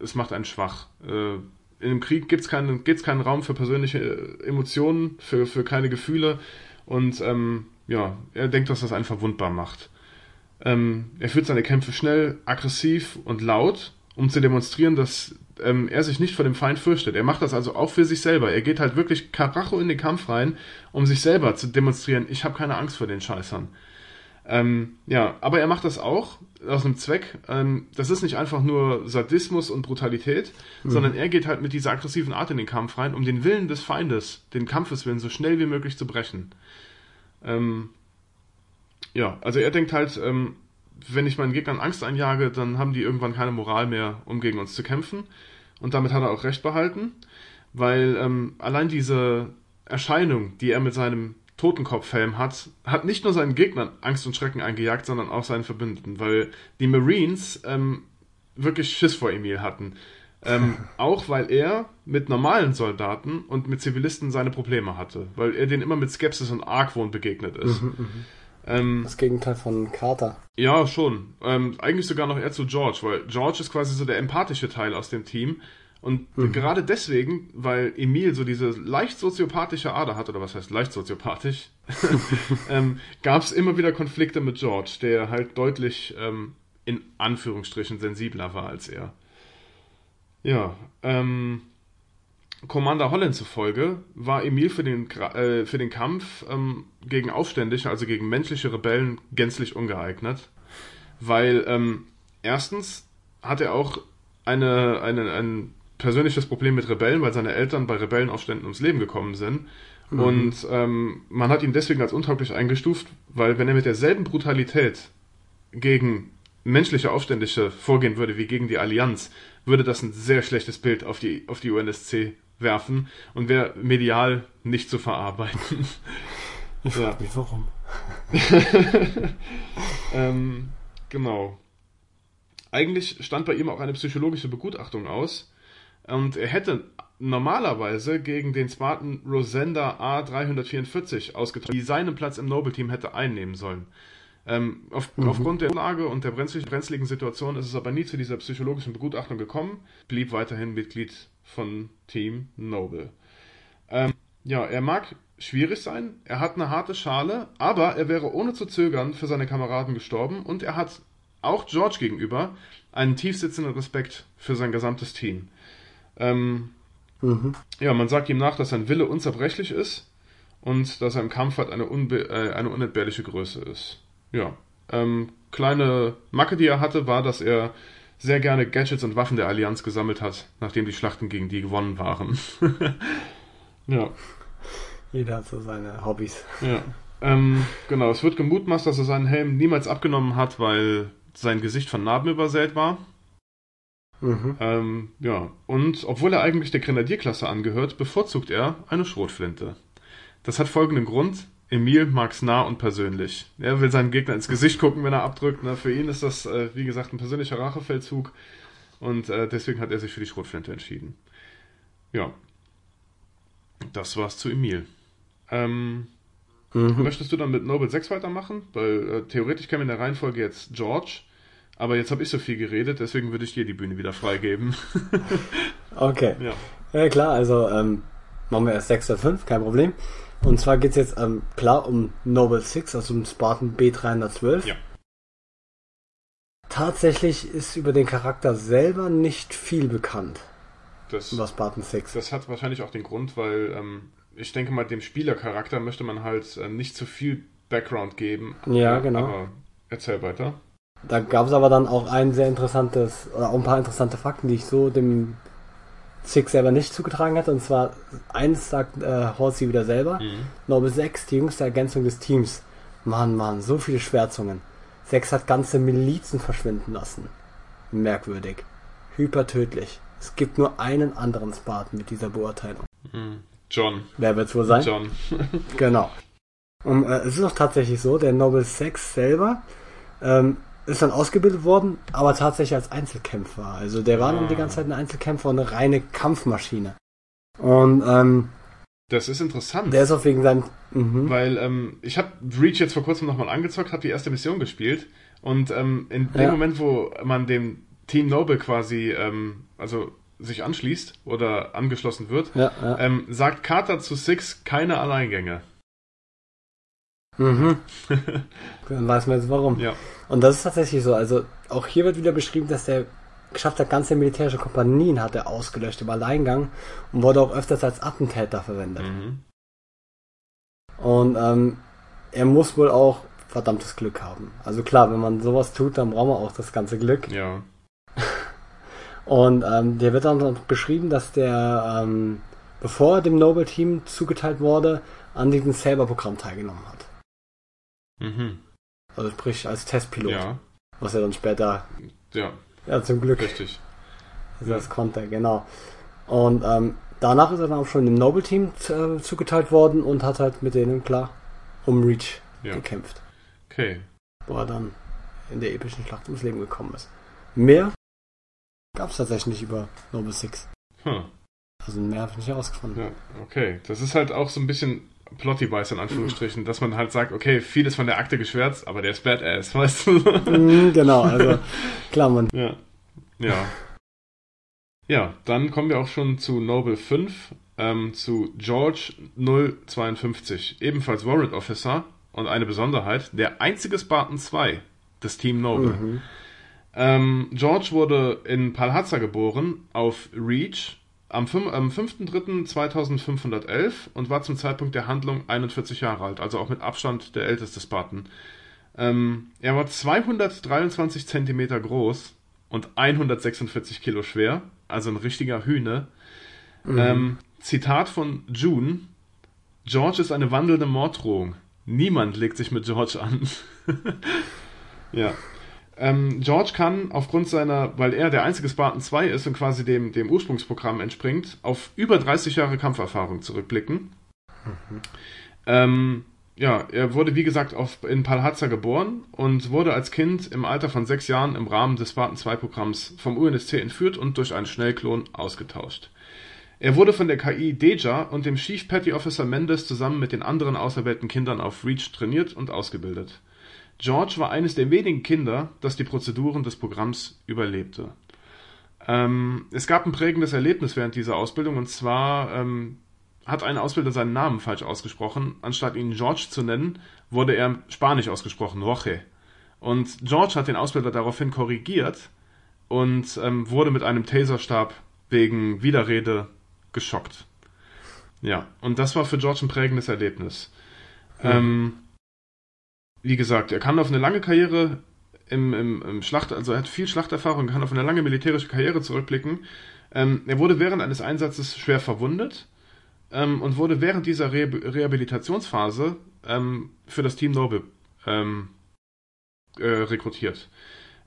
es macht einen schwach. Äh, in einem Krieg gibt es keinen, gibt's keinen Raum für persönliche äh, Emotionen, für, für keine Gefühle. Und ähm, ja, er denkt, dass das einen verwundbar macht. Ähm, er führt seine Kämpfe schnell, aggressiv und laut, um zu demonstrieren, dass ähm, er sich nicht vor dem Feind fürchtet. Er macht das also auch für sich selber. Er geht halt wirklich Karacho in den Kampf rein, um sich selber zu demonstrieren, ich habe keine Angst vor den Scheißern. Ähm, ja, aber er macht das auch aus einem Zweck. Ähm, das ist nicht einfach nur Sadismus und Brutalität, mhm. sondern er geht halt mit dieser aggressiven Art in den Kampf rein, um den Willen des Feindes, den Kampfeswillen, so schnell wie möglich zu brechen. Ähm, ja, also er denkt halt, ähm, wenn ich meinen Gegnern Angst einjage, dann haben die irgendwann keine Moral mehr, um gegen uns zu kämpfen. Und damit hat er auch recht behalten, weil ähm, allein diese Erscheinung, die er mit seinem Totenkopfhelm hat, hat nicht nur seinen Gegnern Angst und Schrecken eingejagt, sondern auch seinen Verbündeten, weil die Marines ähm, wirklich Schiss vor Emil hatten. Ähm, auch weil er mit normalen Soldaten und mit Zivilisten seine Probleme hatte, weil er denen immer mit Skepsis und Argwohn begegnet ist. Mhm, mhm. Ähm, das Gegenteil von Carter. Ja, schon. Ähm, eigentlich sogar noch eher zu George, weil George ist quasi so der empathische Teil aus dem Team und mhm. gerade deswegen, weil Emil so diese leicht soziopathische Ader hat, oder was heißt leicht soziopathisch, ähm, gab es immer wieder Konflikte mit George, der halt deutlich ähm, in Anführungsstrichen sensibler war als er. Ja, ähm, Commander Holland zufolge war Emil für den, äh, für den Kampf ähm, gegen Aufständische, also gegen menschliche Rebellen, gänzlich ungeeignet. Weil ähm, erstens hat er auch eine, eine, ein persönliches Problem mit Rebellen, weil seine Eltern bei Rebellenaufständen ums Leben gekommen sind. Mhm. Und ähm, man hat ihn deswegen als untauglich eingestuft, weil wenn er mit derselben Brutalität gegen menschliche Aufständische vorgehen würde wie gegen die Allianz, würde das ein sehr schlechtes Bild auf die, auf die UNSC werfen und wäre medial nicht zu verarbeiten. Ich frage ja. mich warum. ähm, genau. Eigentlich stand bei ihm auch eine psychologische Begutachtung aus, und er hätte normalerweise gegen den Spartan Rosenda A344 ausgetragen, die seinen Platz im Noble-Team hätte einnehmen sollen. Ähm, auf, mhm. Aufgrund der Lage und der brenzligen Situation ist es aber nie zu dieser psychologischen Begutachtung gekommen, blieb weiterhin Mitglied von Team Noble. Ähm, ja, er mag schwierig sein, er hat eine harte Schale, aber er wäre ohne zu zögern für seine Kameraden gestorben und er hat auch George gegenüber einen tiefsitzenden Respekt für sein gesamtes Team. Ähm, mhm. Ja, man sagt ihm nach, dass sein Wille unzerbrechlich ist und dass er im Kampf halt eine, unbe äh, eine unentbehrliche Größe ist. Ja. Ähm, kleine Macke, die er hatte, war, dass er sehr gerne Gadgets und Waffen der Allianz gesammelt hat, nachdem die Schlachten gegen die gewonnen waren. ja. Jeder hat so seine Hobbys. Ja. Ähm, genau, es wird gemutmaßt, dass er seinen Helm niemals abgenommen hat, weil sein Gesicht von Narben übersät war. Mhm. Ähm, ja, und obwohl er eigentlich der Grenadierklasse angehört, bevorzugt er eine Schrotflinte. Das hat folgenden Grund. Emil mag's nah und persönlich. Er will seinen Gegner ins Gesicht gucken, wenn er abdrückt. Na, für ihn ist das, äh, wie gesagt, ein persönlicher Rachefeldzug. Und äh, deswegen hat er sich für die Schrotflinte entschieden. Ja. Das war's zu Emil. Ähm, Mhm. Möchtest du dann mit Noble 6 weitermachen? Weil äh, theoretisch käme in der Reihenfolge jetzt George, aber jetzt habe ich so viel geredet, deswegen würde ich dir die Bühne wieder freigeben. okay. Ja. ja klar, also ähm, machen wir erst 6 oder 5, kein Problem. Und zwar geht es jetzt ähm, klar um Noble 6, also um Spartan B312. Ja. Tatsächlich ist über den Charakter selber nicht viel bekannt. Das, über Spartan 6. Das hat wahrscheinlich auch den Grund, weil ähm, ich denke mal, dem Spielercharakter möchte man halt äh, nicht zu viel Background geben. Ja, genau. Aber erzähl weiter. Da gab es aber dann auch ein sehr interessantes, oder auch ein paar interessante Fakten, die ich so dem Six selber nicht zugetragen hatte. Und zwar, eins sagt äh, Horsey wieder selber, mhm. Noble 6, die jüngste Ergänzung des Teams. Mann, Mann, so viele Schwärzungen. 6 hat ganze Milizen verschwinden lassen. Merkwürdig. Hypertödlich. Es gibt nur einen anderen Spartan mit dieser Beurteilung. Mhm. John. Wer wird es wohl sein? John. genau. Und äh, es ist auch tatsächlich so, der Noble 6 selber ähm, ist dann ausgebildet worden, aber tatsächlich als Einzelkämpfer. Also der war ah. dann die ganze Zeit ein Einzelkämpfer und eine reine Kampfmaschine. Und ähm, das ist interessant. Der ist auch wegen seinem. Mhm. Weil ähm, ich habe Reach jetzt vor kurzem nochmal angezockt, habe die erste Mission gespielt und ähm, in dem ja. Moment, wo man dem Team Noble quasi, ähm, also sich anschließt oder angeschlossen wird, ja, ja. Ähm, sagt Carter zu Six keine Alleingänge. Mhm. Dann weiß man jetzt warum. Ja. Und das ist tatsächlich so. Also auch hier wird wieder beschrieben, dass der geschafft hat, ganze militärische Kompanien hat er ausgelöscht im Alleingang und wurde auch öfters als Attentäter verwendet. Mhm. Und ähm, er muss wohl auch verdammtes Glück haben. Also klar, wenn man sowas tut, dann braucht man auch das ganze Glück. Ja. Und ähm, der wird dann noch beschrieben, dass der, ähm, bevor er dem Noble Team zugeteilt wurde, an diesem Saber-Programm teilgenommen hat. Mhm. Also sprich als Testpilot. Ja. Was er dann später. Ja. Ja, zum Glück. Richtig. Also das konnte, genau. Und ähm, danach ist er dann auch schon dem Noble Team äh, zugeteilt worden und hat halt mit denen klar um Reach ja. gekämpft. Okay. Wo er dann in der epischen Schlacht ums Leben gekommen ist. Mehr gab es tatsächlich nicht über Noble Six. Hm. Also mehr habe ich nicht herausgefunden. Ja, okay. Das ist halt auch so ein bisschen Plotty-Weiß in Anführungsstrichen, dass man halt sagt, okay, vieles von der Akte geschwärzt, aber der ist Badass, weißt du? Mhm, genau, also klar, man. Ja. Ja. Ja, dann kommen wir auch schon zu Noble 5, ähm, zu George 052, ebenfalls Warrant Officer und eine Besonderheit, der einzige Spartan 2 des Team Noble. Mhm. Ähm, George wurde in Palhazza geboren, auf Reach, am, am 5.3.2511 und war zum Zeitpunkt der Handlung 41 Jahre alt, also auch mit Abstand der älteste Spartan. Ähm, er war 223 Zentimeter groß und 146 Kilo schwer, also ein richtiger Hühne. Mhm. Ähm, Zitat von June: George ist eine wandelnde Morddrohung. Niemand legt sich mit George an. ja. Ähm, George kann aufgrund seiner, weil er der einzige Spartan 2 ist und quasi dem, dem Ursprungsprogramm entspringt, auf über 30 Jahre Kampferfahrung zurückblicken. Mhm. Ähm, ja, er wurde wie gesagt auf, in Palhazza geboren und wurde als Kind im Alter von sechs Jahren im Rahmen des Spartan 2 Programms vom UNSC entführt und durch einen Schnellklon ausgetauscht. Er wurde von der KI Deja und dem Chief Petty Officer Mendes zusammen mit den anderen auserwählten Kindern auf Reach trainiert und ausgebildet. George war eines der wenigen Kinder, das die Prozeduren des Programms überlebte. Ähm, es gab ein prägendes Erlebnis während dieser Ausbildung und zwar ähm, hat ein Ausbilder seinen Namen falsch ausgesprochen. Anstatt ihn George zu nennen, wurde er Spanisch ausgesprochen, Roche. Und George hat den Ausbilder daraufhin korrigiert und ähm, wurde mit einem Taserstab wegen Widerrede geschockt. Ja, und das war für George ein prägendes Erlebnis. Mhm. Ähm, wie gesagt, er kann auf eine lange Karriere im, im, im Schlacht, also er hat viel Schlachterfahrung, kann auf eine lange militärische Karriere zurückblicken. Ähm, er wurde während eines Einsatzes schwer verwundet ähm, und wurde während dieser Re Rehabilitationsphase ähm, für das Team Noble ähm, äh, rekrutiert.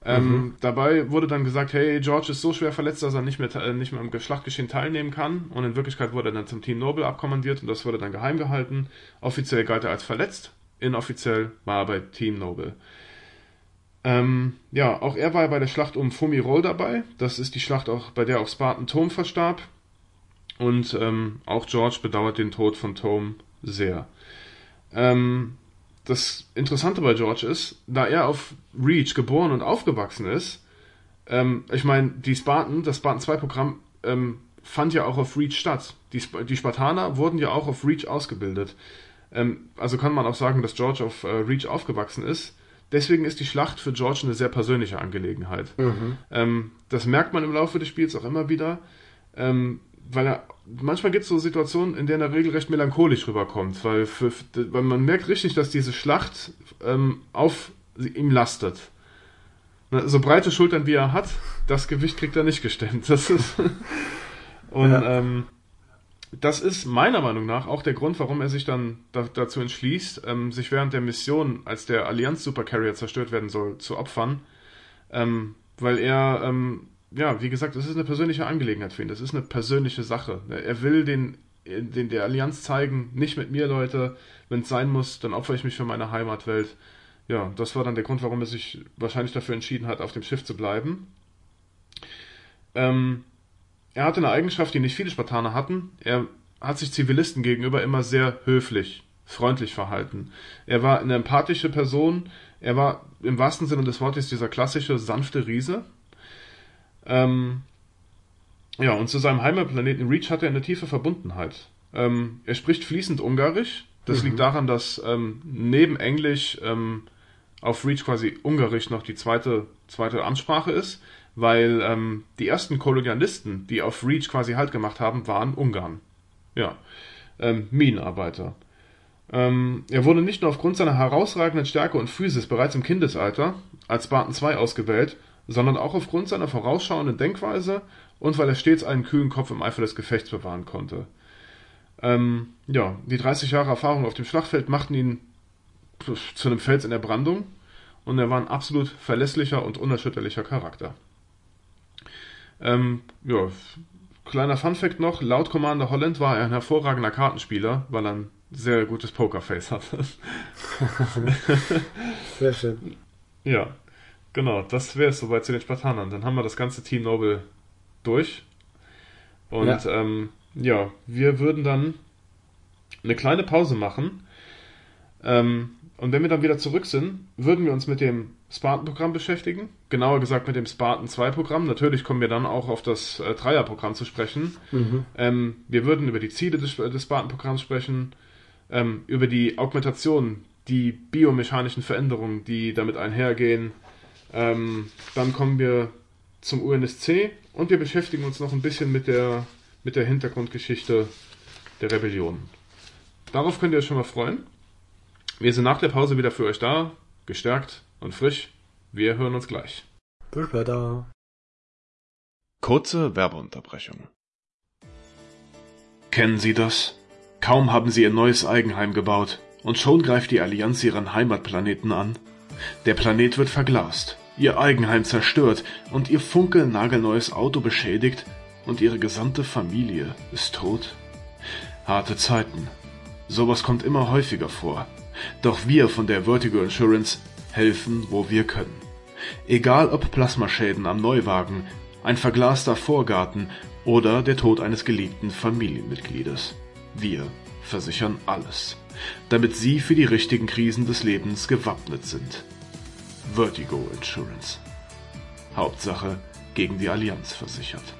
Ähm, mhm. Dabei wurde dann gesagt, hey, George ist so schwer verletzt, dass er nicht mehr, äh, nicht mehr am Schlachtgeschehen teilnehmen kann. Und in Wirklichkeit wurde er dann zum Team Noble abkommandiert und das wurde dann geheim gehalten. Offiziell galt er als verletzt inoffiziell war er bei Team Noble. Ähm, ja, auch er war bei der Schlacht um Fumirol dabei. Das ist die Schlacht, auch, bei der auch Spartan Tom verstarb. Und ähm, auch George bedauert den Tod von Tom sehr. Ähm, das Interessante bei George ist, da er auf Reach geboren und aufgewachsen ist, ähm, ich meine, die Spartan, das Spartan 2 Programm ähm, fand ja auch auf Reach statt. Die, die Spartaner wurden ja auch auf Reach ausgebildet. Ähm, also kann man auch sagen, dass George auf äh, Reach aufgewachsen ist. Deswegen ist die Schlacht für George eine sehr persönliche Angelegenheit. Mhm. Ähm, das merkt man im Laufe des Spiels auch immer wieder, ähm, weil er manchmal gibt es so Situationen, in denen er regelrecht melancholisch rüberkommt, weil, für, weil man merkt richtig, dass diese Schlacht ähm, auf ihm lastet. So breite Schultern wie er hat, das Gewicht kriegt er nicht gestemmt. Das ist und ja. ähm, das ist meiner Meinung nach auch der Grund, warum er sich dann da, dazu entschließt, ähm, sich während der Mission, als der Allianz Supercarrier zerstört werden soll, zu opfern. Ähm, weil er, ähm, ja, wie gesagt, das ist eine persönliche Angelegenheit für ihn. Das ist eine persönliche Sache. Er will den, den der Allianz zeigen, nicht mit mir, Leute. Wenn es sein muss, dann opfere ich mich für meine Heimatwelt. Ja, das war dann der Grund, warum er sich wahrscheinlich dafür entschieden hat, auf dem Schiff zu bleiben. Ähm, er hatte eine Eigenschaft, die nicht viele Spartaner hatten. Er hat sich Zivilisten gegenüber immer sehr höflich, freundlich verhalten. Er war eine empathische Person. Er war im wahrsten Sinne des Wortes dieser klassische, sanfte Riese. Ähm, ja, und zu seinem Heimatplaneten Reach hatte er eine tiefe Verbundenheit. Ähm, er spricht fließend Ungarisch. Das mhm. liegt daran, dass ähm, neben Englisch ähm, auf Reach quasi Ungarisch noch die zweite, zweite Amtssprache ist weil ähm, die ersten Kolonialisten, die auf Reach quasi Halt gemacht haben, waren Ungarn. Ja, ähm, Minenarbeiter. Ähm, er wurde nicht nur aufgrund seiner herausragenden Stärke und Physis bereits im Kindesalter als Spartan 2 ausgewählt, sondern auch aufgrund seiner vorausschauenden Denkweise und weil er stets einen kühlen Kopf im Eifer des Gefechts bewahren konnte. Ähm, ja, die 30 Jahre Erfahrung auf dem Schlachtfeld machten ihn zu einem Fels in der Brandung und er war ein absolut verlässlicher und unerschütterlicher Charakter. Ähm, ja, kleiner Funfact noch: Laut Commander Holland war er ein hervorragender Kartenspieler, weil er ein sehr gutes Pokerface hatte. sehr schön. Ja, genau, das wäre es soweit zu den Spartanern. Dann haben wir das ganze Team Noble durch. Und ja, ähm, ja wir würden dann eine kleine Pause machen. Ähm, und wenn wir dann wieder zurück sind, würden wir uns mit dem Spartan-Programm beschäftigen. Genauer gesagt mit dem Spartan 2-Programm. Natürlich kommen wir dann auch auf das äh, Dreier-Programm zu sprechen. Mhm. Ähm, wir würden über die Ziele des, des Spartan-Programms sprechen, ähm, über die Augmentation, die biomechanischen Veränderungen, die damit einhergehen. Ähm, dann kommen wir zum UNSC und wir beschäftigen uns noch ein bisschen mit der, mit der Hintergrundgeschichte der Rebellion. Darauf könnt ihr euch schon mal freuen. Wir sind nach der Pause wieder für euch da, gestärkt und frisch. Wir hören uns gleich. Bis später. Kurze Werbeunterbrechung. Kennen Sie das? Kaum haben Sie Ihr neues Eigenheim gebaut und schon greift die Allianz Ihren Heimatplaneten an. Der Planet wird verglast, Ihr Eigenheim zerstört und Ihr funkelnagelneues Auto beschädigt und Ihre gesamte Familie ist tot. Harte Zeiten. Sowas kommt immer häufiger vor. Doch wir von der Vertigo Insurance helfen, wo wir können. Egal ob Plasmaschäden am Neuwagen, ein verglaster Vorgarten oder der Tod eines geliebten Familienmitgliedes. Wir versichern alles, damit Sie für die richtigen Krisen des Lebens gewappnet sind. Vertigo Insurance. Hauptsache gegen die Allianz versichert.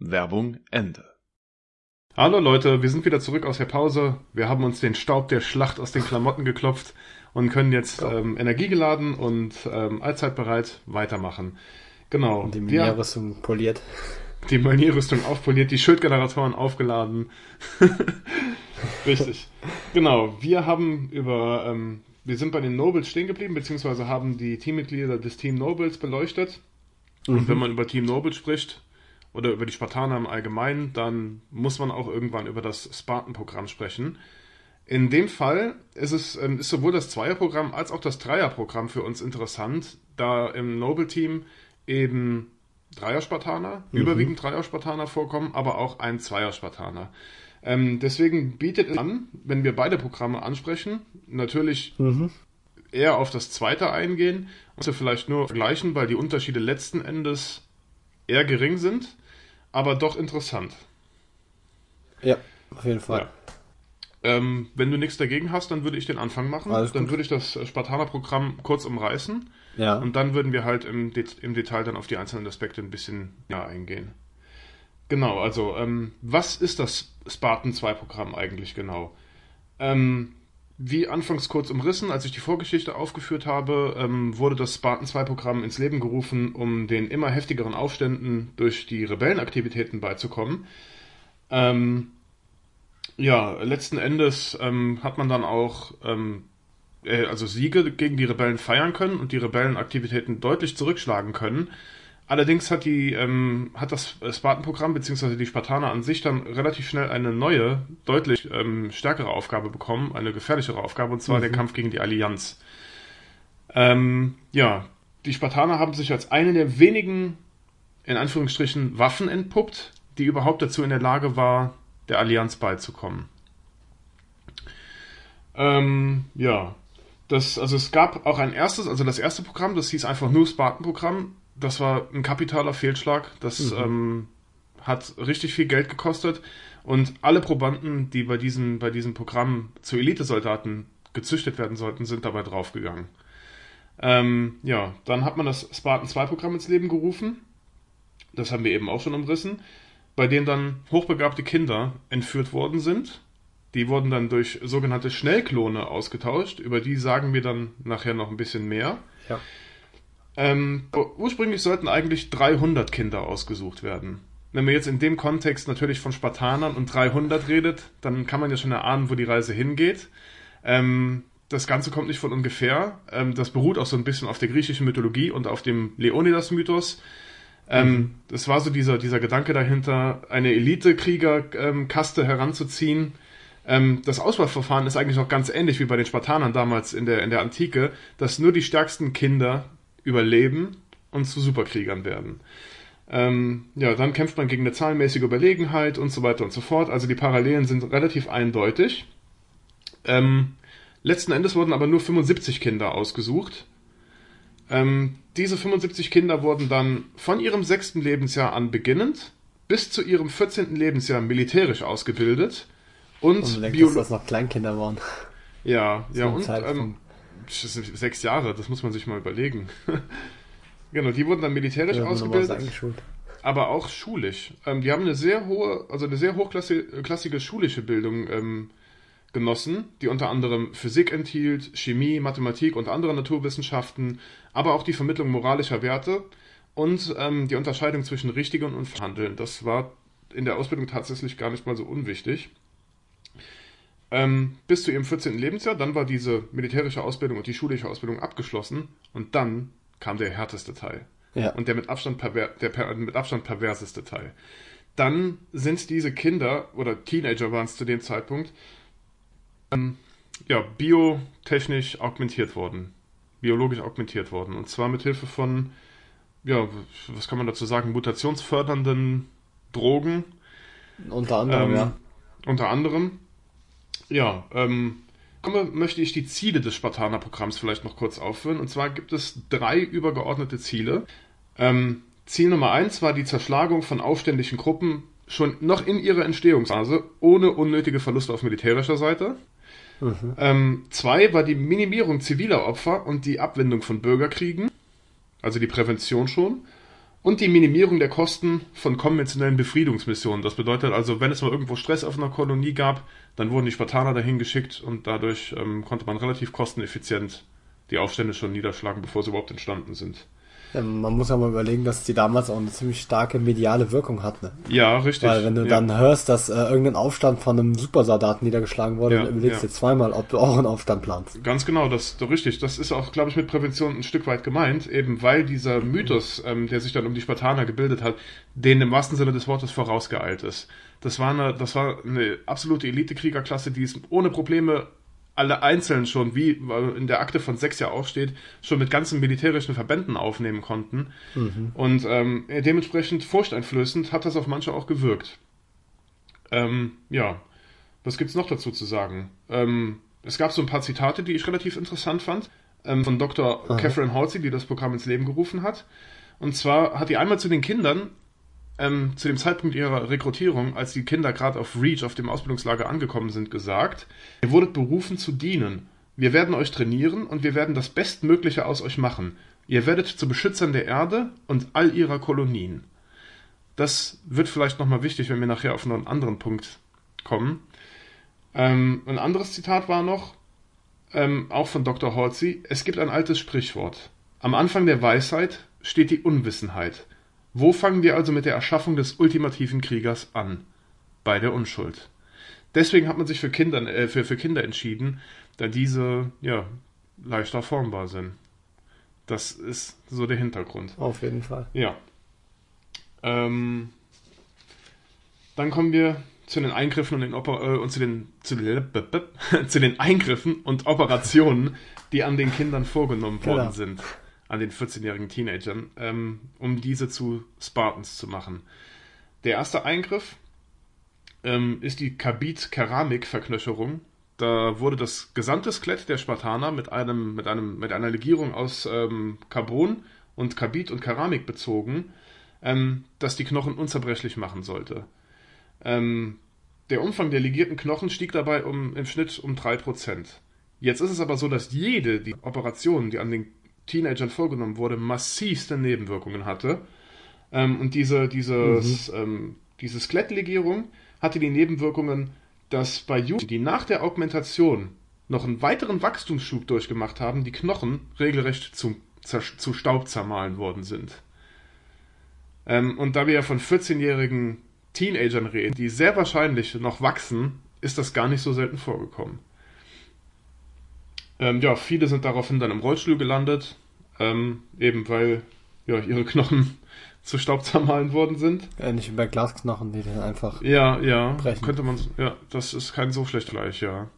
Werbung Ende. Hallo Leute, wir sind wieder zurück aus der Pause. Wir haben uns den Staub der Schlacht aus den Klamotten geklopft und können jetzt ja. ähm, energiegeladen und ähm, allzeitbereit weitermachen. Genau. Und die Manierrüstung poliert. Die Manierrüstung aufpoliert, die Schildgeneratoren aufgeladen. Richtig. Genau. Wir haben über, ähm, wir sind bei den Nobles stehen geblieben, beziehungsweise haben die Teammitglieder des Team Nobles beleuchtet. Mhm. Und wenn man über Team Nobles spricht, oder über die Spartaner im Allgemeinen, dann muss man auch irgendwann über das Spartan-Programm sprechen. In dem Fall ist es ähm, ist sowohl das Zweierprogramm als auch das Dreierprogramm für uns interessant, da im Noble-Team eben Dreier-Spartaner, mhm. überwiegend Dreier-Spartaner vorkommen, aber auch ein Zweier-Spartaner. Ähm, deswegen bietet es an, wenn wir beide Programme ansprechen, natürlich mhm. eher auf das zweite eingehen und vielleicht nur vergleichen, weil die Unterschiede letzten Endes eher gering sind, aber doch interessant. Ja, auf jeden Fall. Ja. Ähm, wenn du nichts dagegen hast, dann würde ich den Anfang machen. Alles dann gut. würde ich das Spartaner-Programm kurz umreißen. Ja. Und dann würden wir halt im, Det im Detail dann auf die einzelnen Aspekte ein bisschen näher eingehen. Genau, also ähm, was ist das Spartan 2 Programm eigentlich genau? Ähm, wie anfangs kurz umrissen, als ich die Vorgeschichte aufgeführt habe, ähm, wurde das Spartan 2 Programm ins Leben gerufen, um den immer heftigeren Aufständen durch die Rebellenaktivitäten beizukommen. Ähm, ja, letzten Endes ähm, hat man dann auch ähm, äh, also Siege gegen die Rebellen feiern können und die Rebellenaktivitäten deutlich zurückschlagen können. Allerdings hat die ähm, hat das Spartan-Programm bzw. die Spartaner an sich dann relativ schnell eine neue, deutlich ähm, stärkere Aufgabe bekommen, eine gefährlichere Aufgabe, und zwar Mhm. der Kampf gegen die Allianz. Ähm, ja, die Spartaner haben sich als eine der wenigen, in Anführungsstrichen, Waffen entpuppt, die überhaupt dazu in der Lage war, der Allianz beizukommen. Ähm, ja, das, also es gab auch ein erstes, also das erste Programm, das hieß einfach nur Spartan-Programm. Das war ein kapitaler Fehlschlag. Das ähm, hat richtig viel Geld gekostet. Und alle Probanden, die bei diesem, bei diesem Programm zu Elitesoldaten gezüchtet werden sollten, sind dabei draufgegangen. Ähm, ja, dann hat man das Spartan 2 Programm ins Leben gerufen. Das haben wir eben auch schon umrissen. Bei dem dann hochbegabte Kinder entführt worden sind. Die wurden dann durch sogenannte Schnellklone ausgetauscht. Über die sagen wir dann nachher noch ein bisschen mehr. Ja. Ähm, ursprünglich sollten eigentlich 300 Kinder ausgesucht werden. Wenn man jetzt in dem Kontext natürlich von Spartanern und 300 redet, dann kann man ja schon erahnen, wo die Reise hingeht. Ähm, das Ganze kommt nicht von ungefähr. Ähm, das beruht auch so ein bisschen auf der griechischen Mythologie und auf dem Leonidas-Mythos. Ähm, Das war so dieser, dieser Gedanke dahinter, eine Elite-Krieger-Kaste heranzuziehen. Ähm, das Auswahlverfahren ist eigentlich noch ganz ähnlich wie bei den Spartanern damals in der, in der Antike, dass nur die stärksten Kinder überleben und zu Superkriegern werden. Ähm, ja, dann kämpft man gegen eine zahlenmäßige Überlegenheit und so weiter und so fort. Also die Parallelen sind relativ eindeutig. Ähm, letzten Endes wurden aber nur 75 Kinder ausgesucht. Ähm, diese 75 Kinder wurden dann von ihrem sechsten Lebensjahr an beginnend bis zu ihrem 14. Lebensjahr militärisch ausgebildet und, Bio dass das noch Kleinkinder waren. ja, ja und ähm, sechs Jahre, das muss man sich mal überlegen. genau, die wurden dann militärisch Ja, ausgebildet aber auch schulisch. Ähm, die haben eine sehr hohe, also eine sehr hochklassige schulische Bildung ähm, genossen, die unter anderem Physik enthielt, Chemie, Mathematik und andere Naturwissenschaften, aber auch die Vermittlung moralischer Werte und ähm, die Unterscheidung zwischen Richtigen und Verhandeln. Das war in der Ausbildung tatsächlich gar nicht mal so unwichtig. Ähm, bis zu ihrem 14. Lebensjahr, dann war diese militärische Ausbildung und die schulische Ausbildung abgeschlossen und dann kam der härteste Teil Ja. und der mit Abstand, perver der per mit Abstand perverseste Teil. Dann sind diese Kinder, oder Teenager waren es zu dem Zeitpunkt, ähm, ja, biotechnisch augmentiert worden. Biologisch augmentiert worden. Und zwar mit Hilfe von, ja, was kann man dazu sagen, mutationsfördernden Drogen. Unter anderem, Ähm, ja. Unter anderem. Ja, ähm, komme, möchte ich die Ziele des Spartaner-Programms vielleicht noch kurz aufführen. Und zwar gibt es drei übergeordnete Ziele. Ähm, Ziel Nummer eins war die Zerschlagung von aufständischen Gruppen schon noch in ihrer Entstehungsphase, ohne unnötige Verluste auf militärischer Seite. Ähm, zwei war die Minimierung ziviler Opfer und die Abwendung von Bürgerkriegen, also die Prävention schon. Und die Minimierung der Kosten von konventionellen Befriedungsmissionen. Das bedeutet also, wenn es mal irgendwo Stress auf einer Kolonie gab, dann wurden die Spartaner dahin geschickt und dadurch ähm, konnte man relativ kosteneffizient die Aufstände schon niederschlagen, bevor sie überhaupt entstanden sind. Ja, Man muss ja mal überlegen, dass die damals auch eine ziemlich starke mediale Wirkung hatten. Ja, richtig. Weil wenn du ja. dann hörst, dass äh, irgendein Aufstand von einem Supersoldaten niedergeschlagen wurde, Ja, dann überlegst du ja. dir zweimal, ob du auch einen Aufstand planst. Ganz genau, das so richtig. Das ist auch, glaube ich, mit Prävention ein Stück weit gemeint, eben weil dieser Mythos, ähm, der sich dann um die Spartaner gebildet hat, denen im wahrsten Sinne des Wortes vorausgeeilt ist. Das war eine, das war eine absolute Elite-Kriegerklasse, die es ohne Probleme alle einzeln schon, wie in der Akte von sechs ja auch steht, schon mit ganzen militärischen Verbänden aufnehmen konnten. Und ähm, dementsprechend furchteinflößend hat das auf manche auch gewirkt. Ähm, ja, was gibt's noch dazu zu sagen? Ähm, es gab so ein paar Zitate, die ich relativ interessant fand, ähm, von Dr. Catherine Halsey, die das Programm ins Leben gerufen hat. Und zwar hat die einmal zu den Kindern ähm, zu dem Zeitpunkt ihrer Rekrutierung, als die Kinder gerade auf Reach, auf dem Ausbildungslager angekommen sind, gesagt, ihr wurdet berufen zu dienen. Wir werden euch trainieren und wir werden das Bestmögliche aus euch machen. Ihr werdet zu Beschützern der Erde und all ihrer Kolonien. Das wird vielleicht nochmal wichtig, wenn wir nachher auf einen anderen Punkt kommen. Ähm, ein anderes Zitat war noch, ähm, auch von Dr. Halsey, es gibt ein altes Sprichwort. Am Anfang der Weisheit steht die Unwissenheit. Wo fangen wir also mit der Erschaffung des ultimativen Kriegers an? Bei der Unschuld. Deswegen hat man sich für Kinder, äh, für, für Kinder entschieden, da diese ja, leichter formbar sind. Das ist so der Hintergrund. Auf jeden Fall. Ja. Ähm, dann kommen wir zu den Eingriffen und, den Oper äh, und zu, den, zu, zu den Eingriffen und Operationen, die an den Kindern vorgenommen worden genau. sind, an den 14-jährigen Teenagern, ähm, um diese zu Spartans zu machen. Der erste Eingriff ähm, ist die Kabit-Keramik-Verknöcherung. Da wurde das gesamte Skelett der Spartaner mit, einem, mit, einem, mit einer Legierung aus ähm, Carbon und Kabit und Keramik bezogen, ähm, das die Knochen unzerbrechlich machen sollte. Ähm, der Umfang der legierten Knochen stieg dabei um, im Schnitt um 3%. Jetzt ist es aber so, dass jede die Operation, die an den Teenagern vorgenommen wurde, massivste Nebenwirkungen hatte. Ähm, und diese, dieses, mhm. ähm, diese Skelettlegierung hatte die Nebenwirkungen, dass bei Jugendlichen, die nach der Augmentation noch einen weiteren Wachstumsschub durchgemacht haben, die Knochen regelrecht zu, zu Staub zermahlen worden sind. Ähm, und da wir ja von 14-jährigen Teenagern reden, die sehr wahrscheinlich noch wachsen, ist das gar nicht so selten vorgekommen. Ähm, ja, viele sind daraufhin dann im Rollstuhl gelandet, ähm, eben weil ja, ihre Knochen zu Staub zermahlen worden sind. Ähnlich wie bei Glasknochen, die dann einfach ja, ja, brechen. Könnte man, ja, das ist kein so schlecht gleich, ja.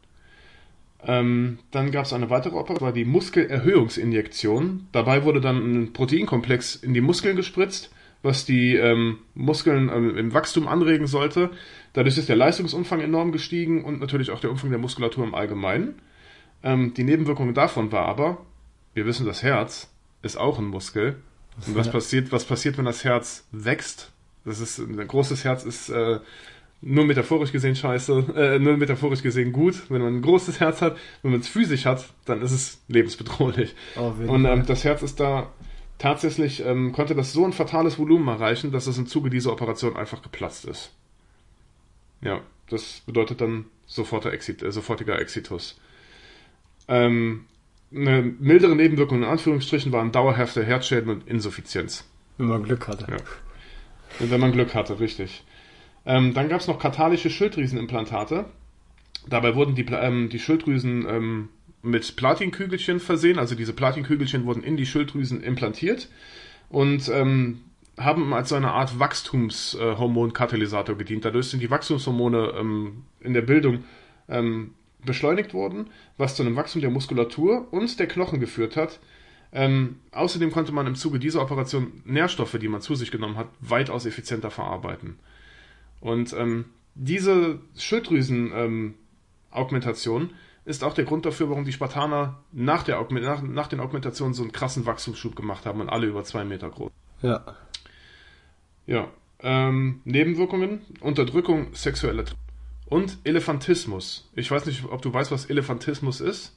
Ähm, dann gab es eine weitere Operation, war die Muskelerhöhungsinjektion. Dabei wurde dann ein Proteinkomplex in die Muskeln gespritzt was die ähm, Muskeln ähm, im Wachstum anregen sollte. Dadurch ist der Leistungsumfang enorm gestiegen und natürlich auch der Umfang der Muskulatur im Allgemeinen. Ähm, die Nebenwirkung davon war aber, wir wissen, das Herz ist auch ein Muskel. Und was passiert, was passiert, wenn das Herz wächst? Das ist ein großes Herz ist äh, nur metaphorisch gesehen scheiße, äh, nur metaphorisch gesehen gut. Wenn man ein großes Herz hat, wenn man es physisch hat, dann ist es lebensbedrohlich. Oh, und ähm, das Herz ist da Tatsächlich ähm, konnte das so ein fatales Volumen erreichen, dass es im Zuge dieser Operation einfach geplatzt ist. Ja, das bedeutet dann sofortiger, Exit, äh, sofortiger Exitus. Ähm, eine mildere Nebenwirkung in Anführungsstrichen waren dauerhafte Herzschäden und Insuffizienz. Wenn man Glück hatte. Ja. Wenn man Glück hatte, richtig. Ähm, dann gab es noch katalische Schilddrüsenimplantate. Dabei wurden die, ähm, die Schilddrüsen ähm, mit Platinkügelchen versehen. Also diese Platinkügelchen wurden in die Schilddrüsen implantiert und ähm, haben als so eine Art Wachstumshormonkatalysator gedient. Dadurch sind die Wachstumshormone ähm, in der Bildung ähm, beschleunigt worden, was zu einem Wachstum der Muskulatur und der Knochen geführt hat. Ähm, außerdem konnte man im Zuge dieser Operation Nährstoffe, die man zu sich genommen hat, weitaus effizienter verarbeiten. Und ähm, diese Schilddrüsen-Augmentation ähm, ist auch der Grund dafür, warum die Spartaner nach, der nach, nach den Augmentationen so einen krassen Wachstumsschub gemacht haben und alle über zwei Meter groß. Ja. Ja. Ähm, Nebenwirkungen, Unterdrückung sexueller und Elefantismus. Ich weiß nicht, ob du weißt, was Elefantismus ist.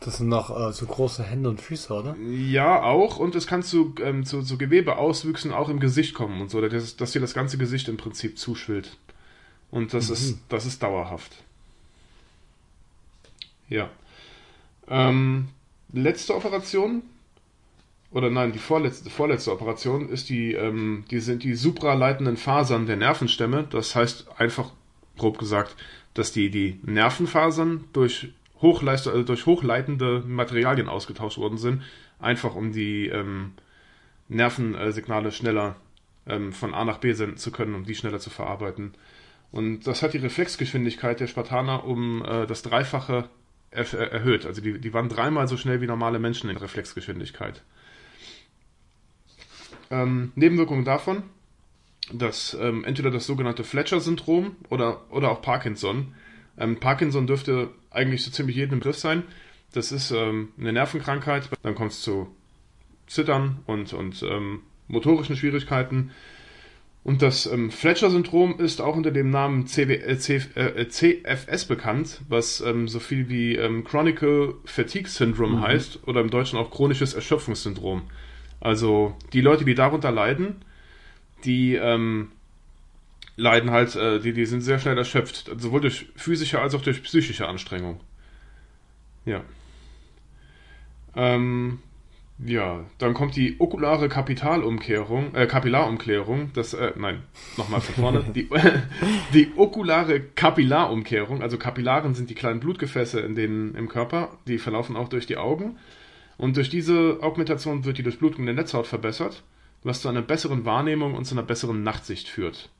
Das sind noch äh, so große Hände und Füße, oder? Ja, auch. Und es kann zu, ähm, zu, zu Gewebeauswüchsen auch im Gesicht kommen und so, dass, dass dir das ganze Gesicht im Prinzip zuschwillt. Und das, mhm. ist, das ist dauerhaft. Ja. Ähm, letzte Operation, oder nein, die vorletzte, vorletzte Operation ist die, ähm, die sind die supraleitenden Fasern der Nervenstämme. Das heißt einfach, grob gesagt, dass die, die Nervenfasern durch, Hochleist also durch hochleitende Materialien ausgetauscht worden sind, einfach um die ähm, Nervensignale schneller ähm, von A nach B senden zu können, um die schneller zu verarbeiten. Und das hat die Reflexgeschwindigkeit der Spartaner um äh, das Dreifache er erhöht. Also die, die waren dreimal so schnell wie normale Menschen in Reflexgeschwindigkeit. Ähm, Nebenwirkungen davon, dass ähm, entweder das sogenannte Fletcher-Syndrom oder, oder auch Parkinson. Ähm, Parkinson dürfte eigentlich so ziemlich jedem im Griff sein. Das ist ähm, eine Nervenkrankheit. Dann kommt es zu Zittern und, und ähm, motorischen Schwierigkeiten. Und das ähm, Fletcher-Syndrom ist auch unter dem Namen CW, äh, C, äh, CFS bekannt, was ähm, so viel wie ähm, Chronicle Fatigue Syndrome mhm. heißt oder im Deutschen auch chronisches Erschöpfungssyndrom. Also die Leute, die darunter leiden, die ähm, leiden halt, äh, die, die sind sehr schnell erschöpft, sowohl durch physische als auch durch psychische Anstrengung. Ja. Ähm, ja, dann kommt die okulare Kapitalumkehrung, äh, Kapillarumkehrung, das, äh, nein, nochmal von vorne, die, die okulare Kapillarumkehrung, also Kapillaren sind die kleinen Blutgefäße in den, im Körper, die verlaufen auch durch die Augen. Und durch diese Augmentation wird die Durchblutung der Netzhaut verbessert, was zu einer besseren Wahrnehmung und zu einer besseren Nachtsicht führt.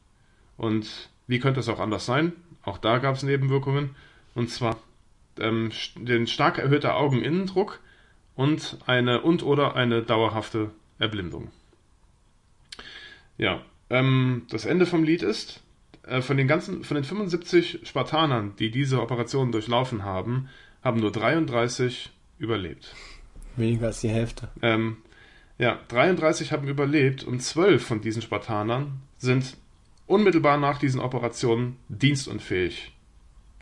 Und wie könnte es auch anders sein? Auch da gab es Nebenwirkungen, und zwar ähm, den stark erhöhter Augeninnendruck, und eine und oder eine dauerhafte Erblindung. Ja, ähm, das Ende vom Lied ist, äh, von den ganzen, von den 75 Spartanern, die diese Operation durchlaufen haben, haben nur 33 überlebt. Weniger als die Hälfte. Ähm, ja, 33 haben überlebt und 12 von diesen Spartanern sind unmittelbar nach diesen Operationen dienstunfähig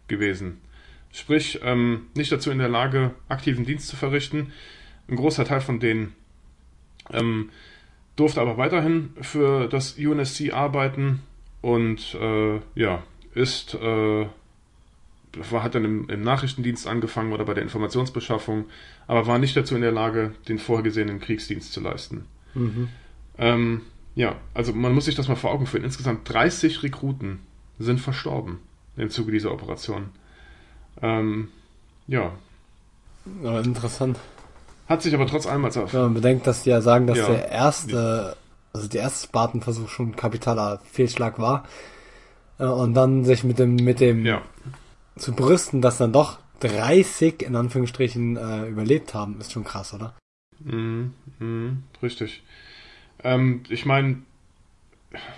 gewesen. Sprich, ähm, nicht dazu in der Lage, aktiven Dienst zu verrichten. Ein großer Teil von denen ähm, durfte aber weiterhin für das UNSC arbeiten und äh, ja, ist, äh, hat dann im, im, Nachrichtendienst angefangen oder bei der Informationsbeschaffung, aber war nicht dazu in der Lage, den vorgesehenen Kriegsdienst zu leisten. Mhm. Ähm, ja, also man muss sich das mal vor Augen führen. Insgesamt 30 Rekruten sind verstorben im Zuge dieser Operation. Ähm, ja. ja. Interessant. Hat sich aber trotz allem als Wenn man bedenkt, dass die ja sagen, dass ja. der erste, also der erste Spartanversuch schon ein kapitaler Fehlschlag war. Äh, und dann sich mit dem, mit dem ja. Zu brüsten, dass dann doch 30 in Anführungsstrichen äh, überlebt haben, ist schon krass, oder? Mhm, mh, richtig. Ähm, ich meine,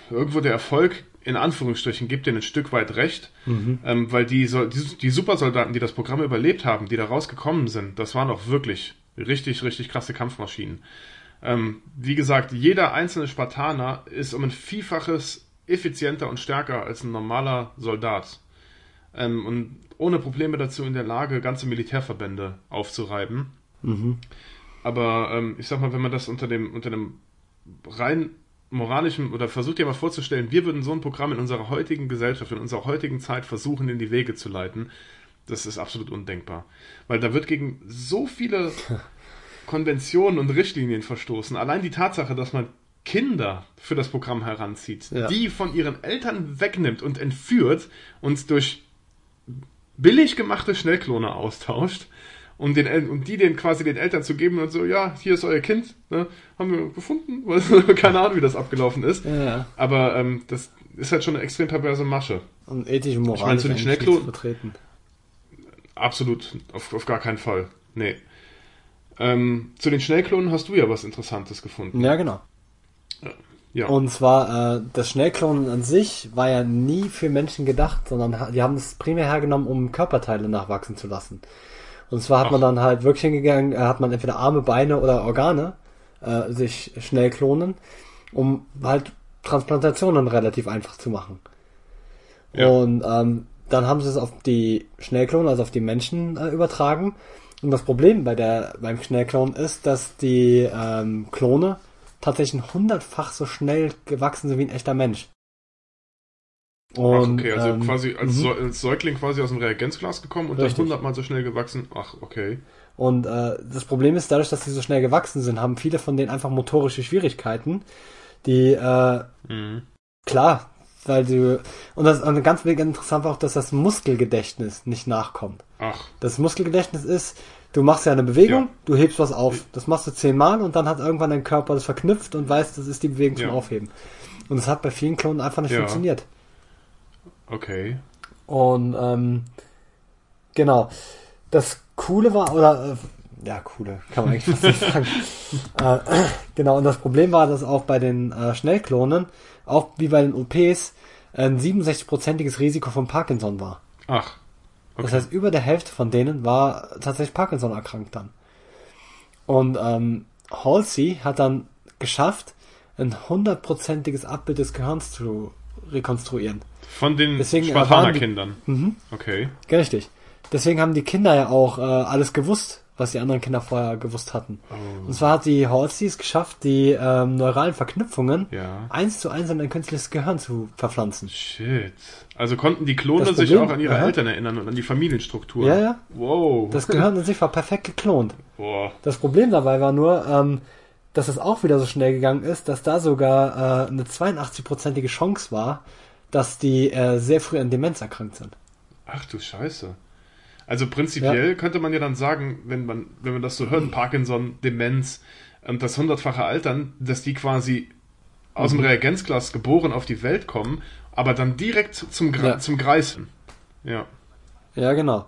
irgendwo der Erfolg in Anführungsstrichen gibt denen ein Stück weit recht, mhm. ähm, weil die, die, die Supersoldaten, die das Programm überlebt haben, die da rausgekommen sind, das waren auch wirklich richtig, richtig krasse Kampfmaschinen. Ähm, wie gesagt, jeder einzelne Spartaner ist um ein Vielfaches effizienter und stärker als ein normaler Soldat. Ähm, und ohne Probleme dazu in der Lage, ganze Militärverbände aufzureiben. Mhm. Aber ähm, ich sag mal, wenn man das unter dem, unter dem rein moralischen, oder versucht dir mal vorzustellen, wir würden so ein Programm in unserer heutigen Gesellschaft, in unserer heutigen Zeit versuchen, in die Wege zu leiten, das ist absolut undenkbar. Weil da wird gegen so viele Konventionen und Richtlinien verstoßen. Allein die Tatsache, dass man Kinder für das Programm heranzieht, ja. die von ihren Eltern wegnimmt und entführt und durch billig gemachte Schnellklone austauscht, um, den, um die den quasi den Eltern zu geben und so, ja, hier ist euer Kind, ne, haben wir gefunden. Keine Ahnung, wie das abgelaufen ist. Ja. Aber ähm, das ist halt schon eine extrem perverse Masche. Und ethisch und moralisch ich meine, zu den Schnellklonen vertreten. Absolut, auf, auf gar keinen Fall. Nee. Ähm, zu den Schnellklonen hast du ja was Interessantes gefunden. Ja, genau. Ja. Und zwar, äh, das Schnellklonen an sich war ja nie für Menschen gedacht, sondern die haben es primär hergenommen, um Körperteile nachwachsen zu lassen. Und zwar hat Ach. man dann halt wirklich hingegangen, äh, hat man entweder Arme, Beine oder Organe äh, sich schnell klonen, um halt Transplantationen relativ einfach zu machen. Ja. Und ähm, dann haben sie es auf die Schnellklonen, also auf die Menschen äh, übertragen. Und das Problem bei der beim Schnellklon ist, dass die ähm, Klone tatsächlich hundertfach so schnell gewachsen sind wie ein echter Mensch. Und, Ach, okay, also ähm, quasi als, mhm. als, Säugling quasi aus dem Reagenzglas gekommen und richtig. dann hundertmal so schnell gewachsen. Ach, okay. Und äh, das Problem ist, dadurch, dass sie so schnell gewachsen sind, haben viele von denen einfach motorische Schwierigkeiten, die äh, mhm. klar, weil du und das und ganz interessant war auch, dass das Muskelgedächtnis nicht nachkommt. Ach. Das Muskelgedächtnis ist, du machst ja eine Bewegung, ja. du hebst was auf. Das machst du zehnmal und dann hat irgendwann dein Körper das verknüpft und weiß, das ist die Bewegung zum ja. Aufheben. Und das hat bei vielen Klonen einfach nicht ja. funktioniert. Okay. Und ähm, genau. Das Coole war, oder äh, ja, coole, kann man eigentlich fast nicht sagen. äh, genau, und das Problem war, dass auch bei den äh, Schnellklonen, auch wie bei den OPs, ein 67-prozentiges Risiko von Parkinson war. Ach. Okay. Das heißt, über der Hälfte von denen war tatsächlich Parkinson erkrankt dann. Und ähm, Halsey hat dann geschafft, ein hundertprozentiges Abbild des Gehirns zu rekonstruieren. Von den Deswegen Spartaner-Kindern. Mhm. Okay. Richtig. Deswegen haben die Kinder ja auch äh, alles gewusst, was die anderen Kinder vorher gewusst hatten. Oh. Und zwar hat die Halsey es geschafft, die ähm, neuralen Verknüpfungen Ja. eins zu eins in ein künstliches Gehirn zu verpflanzen. Shit. Also konnten die Klone sich auch an ihre Aha. Eltern erinnern und an die Familienstruktur. Ja, ja. Wow. Das Gehirn in sich war perfekt geklont. Boah. Das Problem dabei war nur, ähm, dass es auch wieder so schnell gegangen ist, dass da sogar äh, eine 82-prozentige Chance war, dass die äh, sehr früh an Demenz erkrankt sind. Ach du Scheiße. Also prinzipiell könnte man ja dann sagen, wenn man, wenn man das so hört, Parkinson, Demenz und das hundertfache Altern, dass die quasi aus Mhm. dem Reagenzglas geboren auf die Welt kommen, aber dann direkt zum, Gra Ja. zum Greifen. Ja. Ja, genau.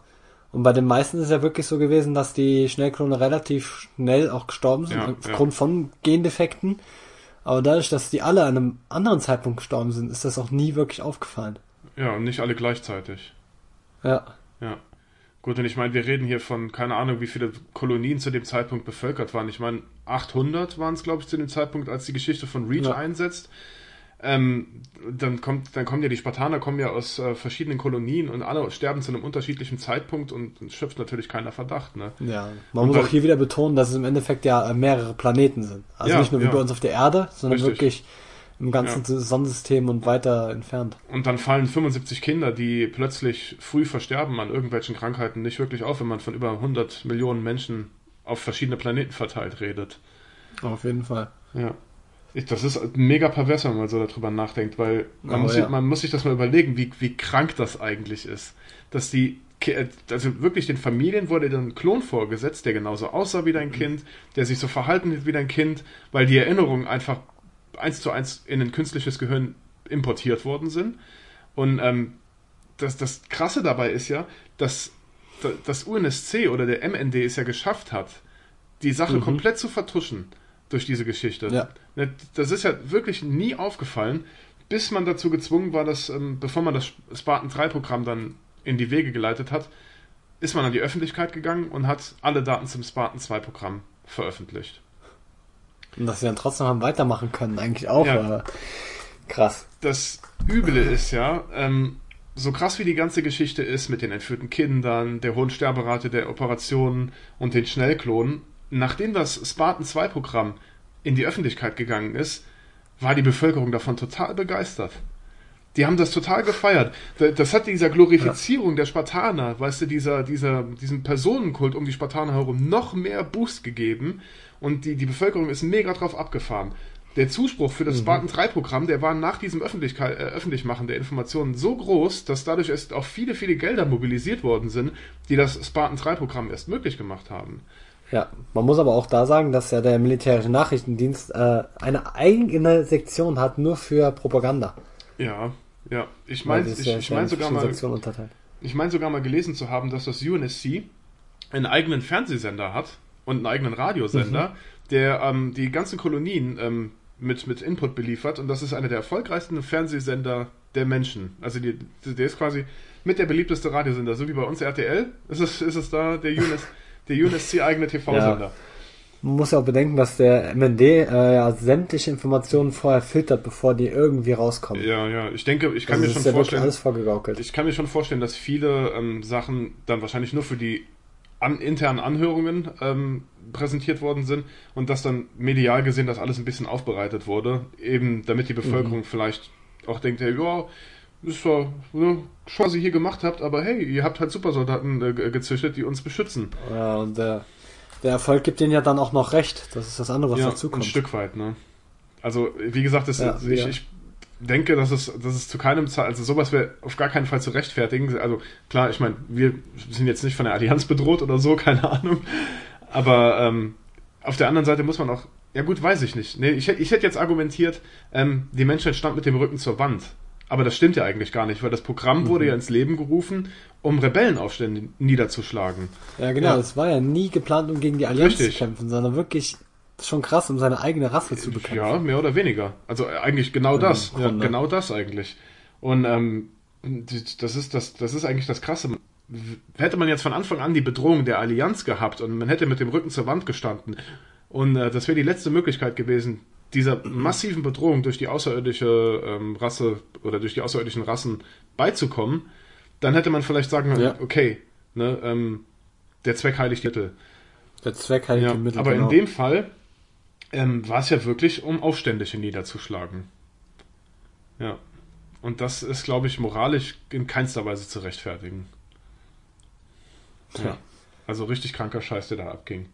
Und bei den meisten ist es ja wirklich so gewesen, dass die Schnellklone relativ schnell auch gestorben sind, Ja, aufgrund von Gendefekten. Aber dadurch, dass die alle an einem anderen Zeitpunkt gestorben sind, ist das auch nie wirklich aufgefallen. Ja, und nicht alle gleichzeitig. Ja. Ja. Gut, und ich meine, wir reden hier von, keine Ahnung, wie viele Kolonien zu dem Zeitpunkt bevölkert waren. Ich meine, 800 waren es, glaube ich, zu dem Zeitpunkt, als die Geschichte von Reach Ja. einsetzt. Ähm, dann kommt, dann kommen ja die Spartaner kommen ja aus äh, verschiedenen Kolonien und alle sterben zu einem unterschiedlichen Zeitpunkt und es schöpft natürlich keiner Verdacht, ne? Ja. Man Und muss auch hier wieder betonen, dass es im Endeffekt ja mehrere Planeten sind. Also Ja, nicht nur wie ja. bei uns auf der Erde, sondern Richtig. wirklich im ganzen Sonnensystem und weiter entfernt. Und dann fallen 75 Kinder, die plötzlich früh versterben an irgendwelchen Krankheiten, nicht wirklich auf, wenn man von über 100 Millionen Menschen auf verschiedene Planeten verteilt redet. Auf jeden Fall. Ja. Ich, das ist mega pervers, wenn man so darüber nachdenkt, weil man, Aber muss, ja. sich, man muss sich das mal überlegen, wie, wie krank das eigentlich ist. Dass die, also wirklich den Familien wurde dann ein Klon vorgesetzt, der genauso aussah wie Mhm. dein Kind, der sich so verhalten hat wie dein Kind, weil die Erinnerungen einfach eins zu eins in ein künstliches Gehirn importiert worden sind. Und ähm, das, das Krasse dabei ist ja, dass da- das UNSC oder der MND es ja geschafft hat, die Sache Mhm. komplett zu vertuschen durch diese Geschichte. Ja. Ne, Das ist ja wirklich nie aufgefallen, bis man dazu gezwungen war, dass, ähm, bevor man das Spartan 3-Programm dann in die Wege geleitet hat, ist man an die Öffentlichkeit gegangen und hat alle Daten zum Spartan 2-Programm veröffentlicht. Und dass sie dann trotzdem haben weitermachen können, eigentlich auch Ja. äh, krass. das Üble ist ja, ähm, so krass wie die ganze Geschichte ist mit den entführten Kindern, der hohen Sterberate der Operationen und den Schnellklonen, nachdem das Spartan 2 Programm in die Öffentlichkeit gegangen ist, war die Bevölkerung davon total begeistert. Die haben das total gefeiert. Da- Das hat dieser Glorifizierung der Spartaner, weißt du, dieser, dieser, diesem Personenkult um die Spartaner herum noch mehr Boost gegeben und die, die Bevölkerung ist mega drauf abgefahren. Der Zuspruch für das Spartan 3 Programm, der war nach diesem Öffentlichkeit, äh, Öffentlichmachen der Informationen so groß, dass dadurch erst auch viele, viele Gelder mobilisiert worden sind, die das Spartan 3 Programm erst möglich gemacht haben. Ja, man muss aber auch da sagen, dass ja der militärische Nachrichtendienst äh, eine eigene Sektion hat, nur für Propaganda. Ja, ja. Ich meine ich, ja- ich ja mein in sogar mal, ich meine sogar mal gelesen zu haben, dass das UNSC einen eigenen Fernsehsender hat und einen eigenen Radiosender, Mhm. der ähm, die ganzen Kolonien ähm, mit, mit Input beliefert und das ist einer der erfolgreichsten Fernsehsender der Menschen. Also die, der ist quasi mit der beliebteste Radiosender, so wie bei uns RTL, ist es, ist es da der, UNS, der UNSC eigene TV-Sender. Man muss ja auch bedenken, dass der MND äh, ja sämtliche Informationen vorher filtert, bevor die irgendwie rauskommen. Ja, ja, ich denke, ich kann also mir schon ja vorstellen, alles vorgegaukelt. Ich kann mir schon vorstellen, dass viele ähm, Sachen dann wahrscheinlich nur für die an, internen Anhörungen ähm, präsentiert worden sind und dass dann medial gesehen das alles ein bisschen aufbereitet wurde, eben damit die Bevölkerung Mhm. vielleicht auch denkt, hey, ja, ist zwar ne, schon, was ihr hier gemacht habt, aber hey, ihr habt halt Supersoldaten äh, ge- gezüchtet, die uns beschützen. Ja, und der, der Erfolg gibt denen ja dann auch noch recht. Das ist das andere, was ja, dazu ein. Stück weit, ne? Also, wie gesagt, das, Ja, ich, ja. ich denke, dass es, dass es zu keinem Zeit, also sowas wäre auf gar keinen Fall zu rechtfertigen. Also klar, ich meine, wir sind jetzt nicht von der Allianz bedroht oder so, keine Ahnung. Aber ähm, auf der anderen Seite muss man auch, ja gut, weiß ich nicht. Nee, ich, ich hätte jetzt argumentiert, ähm, die Menschheit stand mit dem Rücken zur Wand. Aber das stimmt ja eigentlich gar nicht, weil das Programm wurde Mhm. ja ins Leben gerufen, um Rebellenaufstände niederzuschlagen. Ja, genau. Ja. Das war ja nie geplant, um gegen die Allianz Richtig. zu kämpfen, sondern wirklich schon krass, um seine eigene Rasse zu bekämpfen. Ja, mehr oder weniger. Also äh, eigentlich genau das. Ja, Grunde. genau das eigentlich. Und ähm, das ist das, das ist eigentlich das Krasse. Hätte man jetzt von Anfang an die Bedrohung der Allianz gehabt und man hätte mit dem Rücken zur Wand gestanden und äh, das wäre die letzte Möglichkeit gewesen, dieser massiven Bedrohung durch die außerirdische ähm, Rasse oder durch die außerirdischen Rassen beizukommen, dann hätte man vielleicht sagen können, Ja. okay, ne, ähm, der Zweck heiligt die Mittel. Der Zweck heiligt Ja, die Mittel. aber genau. in dem Fall ähm, war es ja wirklich, um Aufständische niederzuschlagen. Ja. Und das ist, glaube ich, moralisch in keinster Weise zu rechtfertigen. Ja. Also richtig kranker Scheiß, der da abging.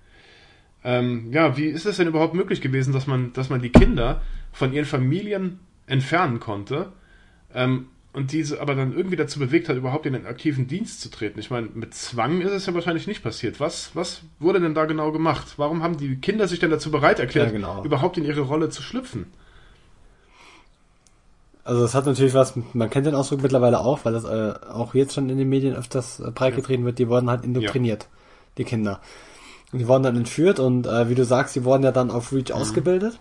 Ähm, ja, wie ist es denn überhaupt möglich gewesen, dass man, dass man die Kinder von ihren Familien entfernen konnte ähm, und diese aber dann irgendwie dazu bewegt hat, überhaupt in den aktiven Dienst zu treten? Ich meine, mit Zwang ist es ja wahrscheinlich nicht passiert. Was, was wurde denn da genau gemacht? Warum haben die Kinder sich denn dazu bereit erklärt, Ja, genau. überhaupt in ihre Rolle zu schlüpfen? Also das hat natürlich was, man kennt den Ausdruck mittlerweile auch, weil das äh, auch jetzt schon in den Medien öfters äh, breitgetreten wird, die wurden halt indoktriniert, die Kinder. Die wurden dann entführt und äh, wie du sagst, die wurden ja dann auf Reach ausgebildet.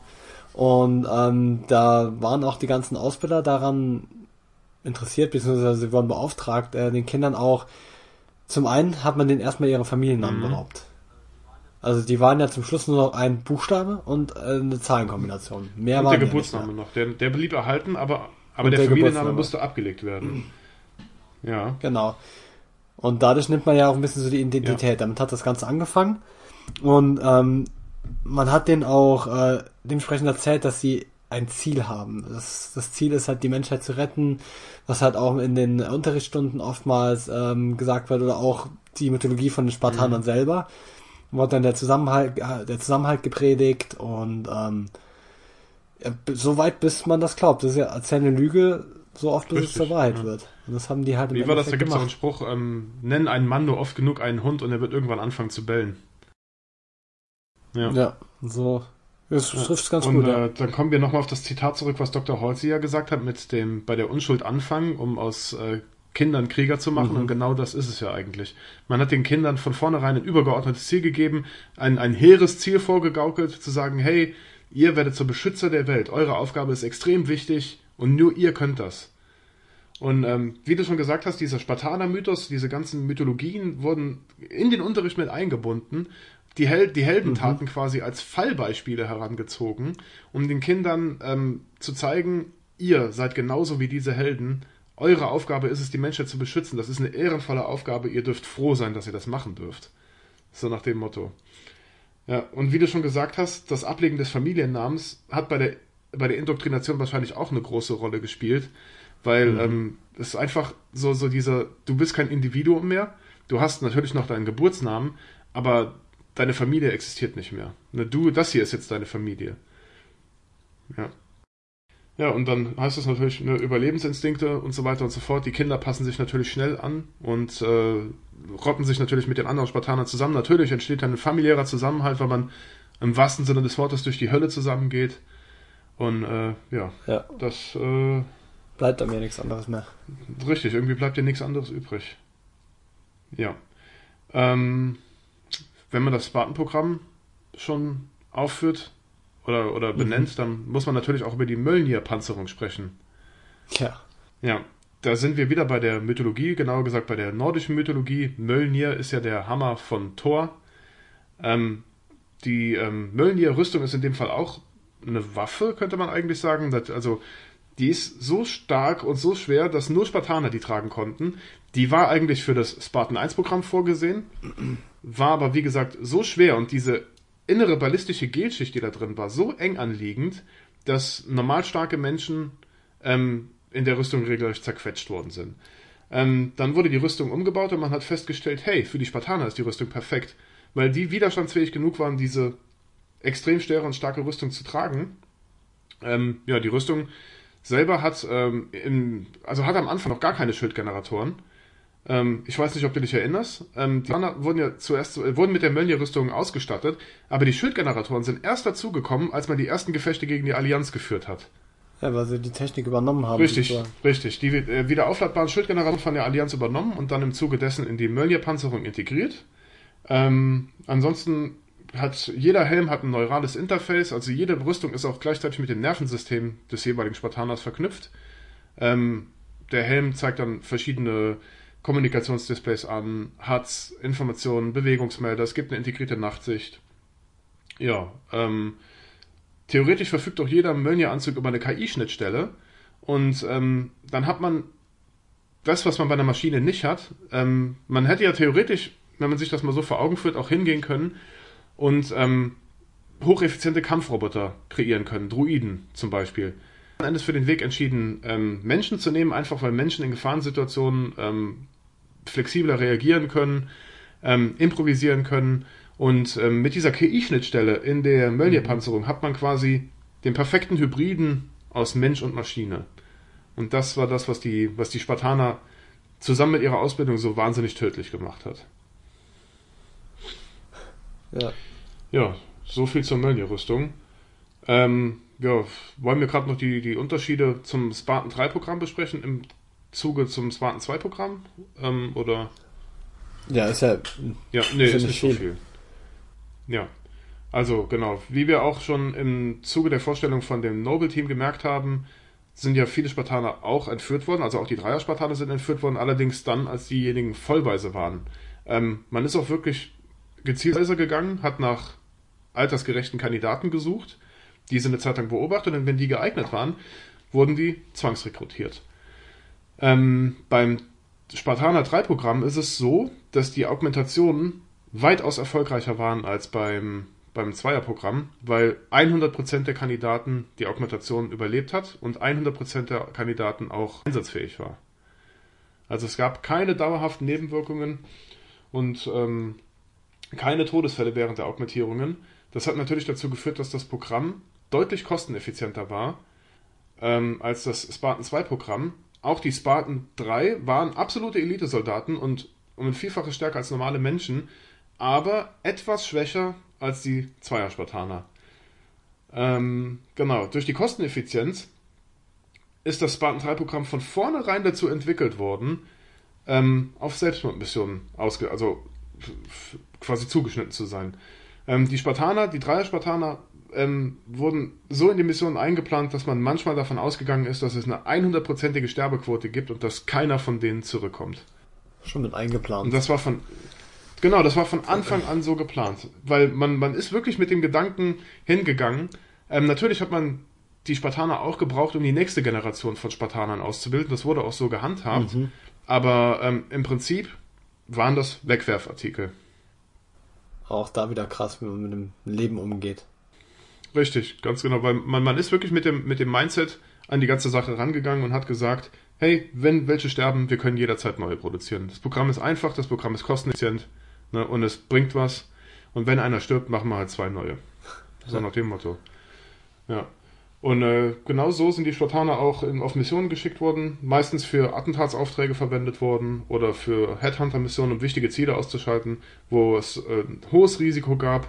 Und ähm, da waren auch die ganzen Ausbilder daran interessiert, beziehungsweise sie wurden beauftragt, äh, den Kindern auch, zum einen hat man denen erstmal ihre Familiennamen beraubt. Also die waren ja zum Schluss nur noch ein Buchstabe und äh, eine Zahlenkombination. Mehr Und waren der ja Geburtsname noch. Der, der blieb erhalten, aber, aber der, der Familienname musste abgelegt werden. Ja. Genau. Und dadurch nimmt man ja auch ein bisschen so die Identität. Damit hat das Ganze angefangen. Und ähm, man hat denen auch äh, dementsprechend erzählt, dass sie ein Ziel haben. Das, das Ziel ist halt, die Menschheit zu retten, was halt auch in den Unterrichtsstunden oftmals ähm, gesagt wird, oder auch die Mythologie von den Spartanern selber. Wurde dann der Zusammenhalt, äh, der Zusammenhalt gepredigt und ähm, ja, so weit, bis man das glaubt. Das ist ja erzählende Lüge, so oft bis es Richtig, zur Wahrheit ja. wird. Und das haben die halt im Wie war das? Da Endeffekt gibt es auch einen. Spruch, ähm, nenn einen Mann nur oft genug einen Hund und er wird irgendwann anfangen zu bellen. Ja. Ja, so. Das trifft ganz und gut. äh, ja. dann kommen wir nochmal auf das Zitat zurück, was Dr. Halsey ja gesagt hat, mit dem bei der Unschuld anfangen, um aus äh, Kindern Krieger zu machen. Mhm. Und genau das ist es ja eigentlich. Man hat den Kindern von vornherein ein übergeordnetes Ziel gegeben, ein, ein hehres Ziel vorgegaukelt, zu sagen, hey, ihr werdet zur Beschützer der Welt. Eure Aufgabe ist extrem wichtig und nur ihr könnt das. Und ähm, wie du schon gesagt hast, dieser Spartaner-Mythos, diese ganzen Mythologien wurden in den Unterricht mit eingebunden, die, Hel die Heldentaten quasi als Fallbeispiele herangezogen, um den Kindern ähm, zu zeigen, ihr seid genauso wie diese Helden. Eure Aufgabe ist es, die Menschheit zu beschützen. Das ist eine ehrenvolle Aufgabe. Ihr dürft froh sein, dass ihr das machen dürft. So nach dem Motto. Ja, und wie du schon gesagt hast, das Ablegen des Familiennamens hat bei der, bei der Indoktrination wahrscheinlich auch eine große Rolle gespielt, weil ähm, es ist einfach so, so dieser, du bist kein Individuum mehr, du hast natürlich noch deinen Geburtsnamen, aber deine Familie existiert nicht mehr. Ne, du, das hier ist jetzt deine Familie. Ja. Ja, und dann heißt es natürlich ne, Überlebensinstinkte und so weiter und so fort. Die Kinder passen sich natürlich schnell an und äh, rotten sich natürlich mit den anderen Spartanern zusammen. Natürlich entsteht dann ein familiärer Zusammenhalt, weil man im wahrsten Sinne des Wortes durch die Hölle zusammengeht. Und äh, ja, Ja, das äh, bleibt dann mir nichts anderes mehr. richtig, irgendwie bleibt dir nichts anderes übrig. Ja. Ähm, wenn man das Spartan-Programm schon aufführt oder, oder benennt, dann muss man natürlich auch über die Mölnir-Panzerung sprechen. Ja. Ja, da sind wir wieder bei der Mythologie, genauer gesagt bei der nordischen Mythologie. Mölnir ist ja der Hammer von Thor. Ähm, die ähm, Mölnir-Rüstung ist in dem Fall auch eine Waffe, könnte man eigentlich sagen. Das, also, die ist so stark und so schwer, dass nur Spartaner die tragen konnten. Die war eigentlich für das Spartan 1-Programm vorgesehen, war aber wie gesagt so schwer und diese innere ballistische Gelschicht, die da drin war, so eng anliegend, dass normal starke Menschen ähm, in der Rüstung regelrecht zerquetscht worden sind. Ähm, dann wurde die Rüstung umgebaut und man hat festgestellt, hey, für die Spartaner ist die Rüstung perfekt, weil die widerstandsfähig genug waren, diese extrem schwere und starke Rüstung zu tragen. Ähm, ja, die Rüstung selber hat, ähm, im, also hat am Anfang noch gar keine Schildgeneratoren. Ähm, ich weiß nicht, ob du dich erinnerst. Ähm, die Spartaner wurden ja zuerst äh, wurden mit der Mölnir-Rüstung ausgestattet, aber die Schildgeneratoren sind erst dazugekommen, als man die ersten Gefechte gegen die Allianz geführt hat. Ja, weil sie die Technik übernommen haben. Richtig, sozusagen. richtig. Die äh, wieder aufladbaren Schildgeneratoren von der Allianz übernommen und dann im Zuge dessen in die Mölnir-Panzerung integriert. Ähm, ansonsten hat jeder Helm hat ein neurales Interface, also jede Rüstung ist auch gleichzeitig mit dem Nervensystem des jeweiligen Spartaners verknüpft. Ähm, der Helm zeigt dann verschiedene Kommunikationsdisplays an, hat Informationen, Bewegungsmelder, es gibt eine integrierte Nachtsicht. Ja, ähm, theoretisch verfügt auch jeder Mjölnir-Anzug über eine KI-Schnittstelle und ähm, dann hat man das, was man bei einer Maschine nicht hat. Ähm, man hätte ja theoretisch, wenn man sich das mal so vor Augen führt, auch hingehen können und ähm, hocheffiziente Kampfroboter kreieren können, Druiden zum Beispiel. Am Ende ist für den Weg entschieden, ähm, Menschen zu nehmen, einfach weil Menschen in Gefahrensituationen ähm, flexibler reagieren können, ähm, improvisieren können. Und ähm, mit dieser KI-Schnittstelle in der Mjölnir-Panzerung hat man quasi den perfekten Hybriden aus Mensch und Maschine. Und das war das, was die, was die Spartaner zusammen mit ihrer Ausbildung so wahnsinnig tödlich gemacht hat. Ja. Ja, so viel zur Mjölnir-Rüstung. Ähm, ja, wollen wir gerade noch die, die Unterschiede zum Spartan 3-Programm besprechen im Zuge zum Spartan 2-Programm? Ähm, oder? Ja, ist ja. Ja, nee, Ist ist nicht nicht so viel. viel. Ja. Also, genau. Wie wir auch schon im Zuge der Vorstellung von dem Noble-Team gemerkt haben, sind ja viele Spartaner auch entführt worden. Also auch die Dreier-Spartaner sind entführt worden, allerdings dann, als diejenigen vollweise waren. Ähm, man ist auch wirklich gezielt gegangen, hat nach altersgerechten Kandidaten gesucht, diese eine Zeit lang beobachtet und wenn die geeignet waren, wurden die zwangsrekrutiert. Ähm, beim Spartaner 3-Programm ist es so, dass die Augmentationen weitaus erfolgreicher waren als beim, beim Zweier-Programm, weil 100% der Kandidaten die Augmentation überlebt hat und 100% der Kandidaten auch einsatzfähig war. Also es gab keine dauerhaften Nebenwirkungen und ähm, keine Todesfälle während der Augmentierungen. Das hat natürlich dazu geführt, dass das Programm deutlich kosteneffizienter war ähm, als das Spartan 2 Programm. Auch die Spartan 3 waren absolute Elitesoldaten und um ein Vielfaches stärker als normale Menschen, aber etwas schwächer als die Zweier-Spartaner. Ähm, genau, durch die Kosteneffizienz ist das Spartan 3 Programm von vornherein dazu entwickelt worden, ähm, auf Selbstmordmissionen ausge also quasi zugeschnitten zu sein. Ähm, die Spartaner, die Dreier-Spartaner, ähm, wurden so in die Missionen eingeplant, dass man manchmal davon ausgegangen ist, dass es eine 100%ige Sterbequote gibt und dass keiner von denen zurückkommt. Schon mit eingeplant. Und das war von genau, das war von Anfang an so geplant, weil man man ist wirklich mit dem Gedanken hingegangen. Ähm, natürlich hat man die Spartaner auch gebraucht, um die nächste Generation von Spartanern auszubilden. Das wurde auch so gehandhabt. Aber ähm, im Prinzip waren das Wegwerfartikel. Auch da wieder krass, wie man mit dem Leben umgeht. Richtig, ganz genau, weil man, man ist wirklich mit dem, mit dem Mindset an die ganze Sache rangegangen und hat gesagt, hey, wenn welche sterben, wir können jederzeit neue produzieren. Das Programm ist einfach, das Programm ist kosteneffizient ne, und es bringt was. Und wenn einer stirbt, machen wir halt zwei neue. So nach dem Motto. Ja. Und äh, genau so sind die Spartaner auch in, auf Missionen geschickt worden, meistens für Attentatsaufträge verwendet worden oder für Headhunter-Missionen, um wichtige Ziele auszuschalten, wo es äh, ein hohes Risiko gab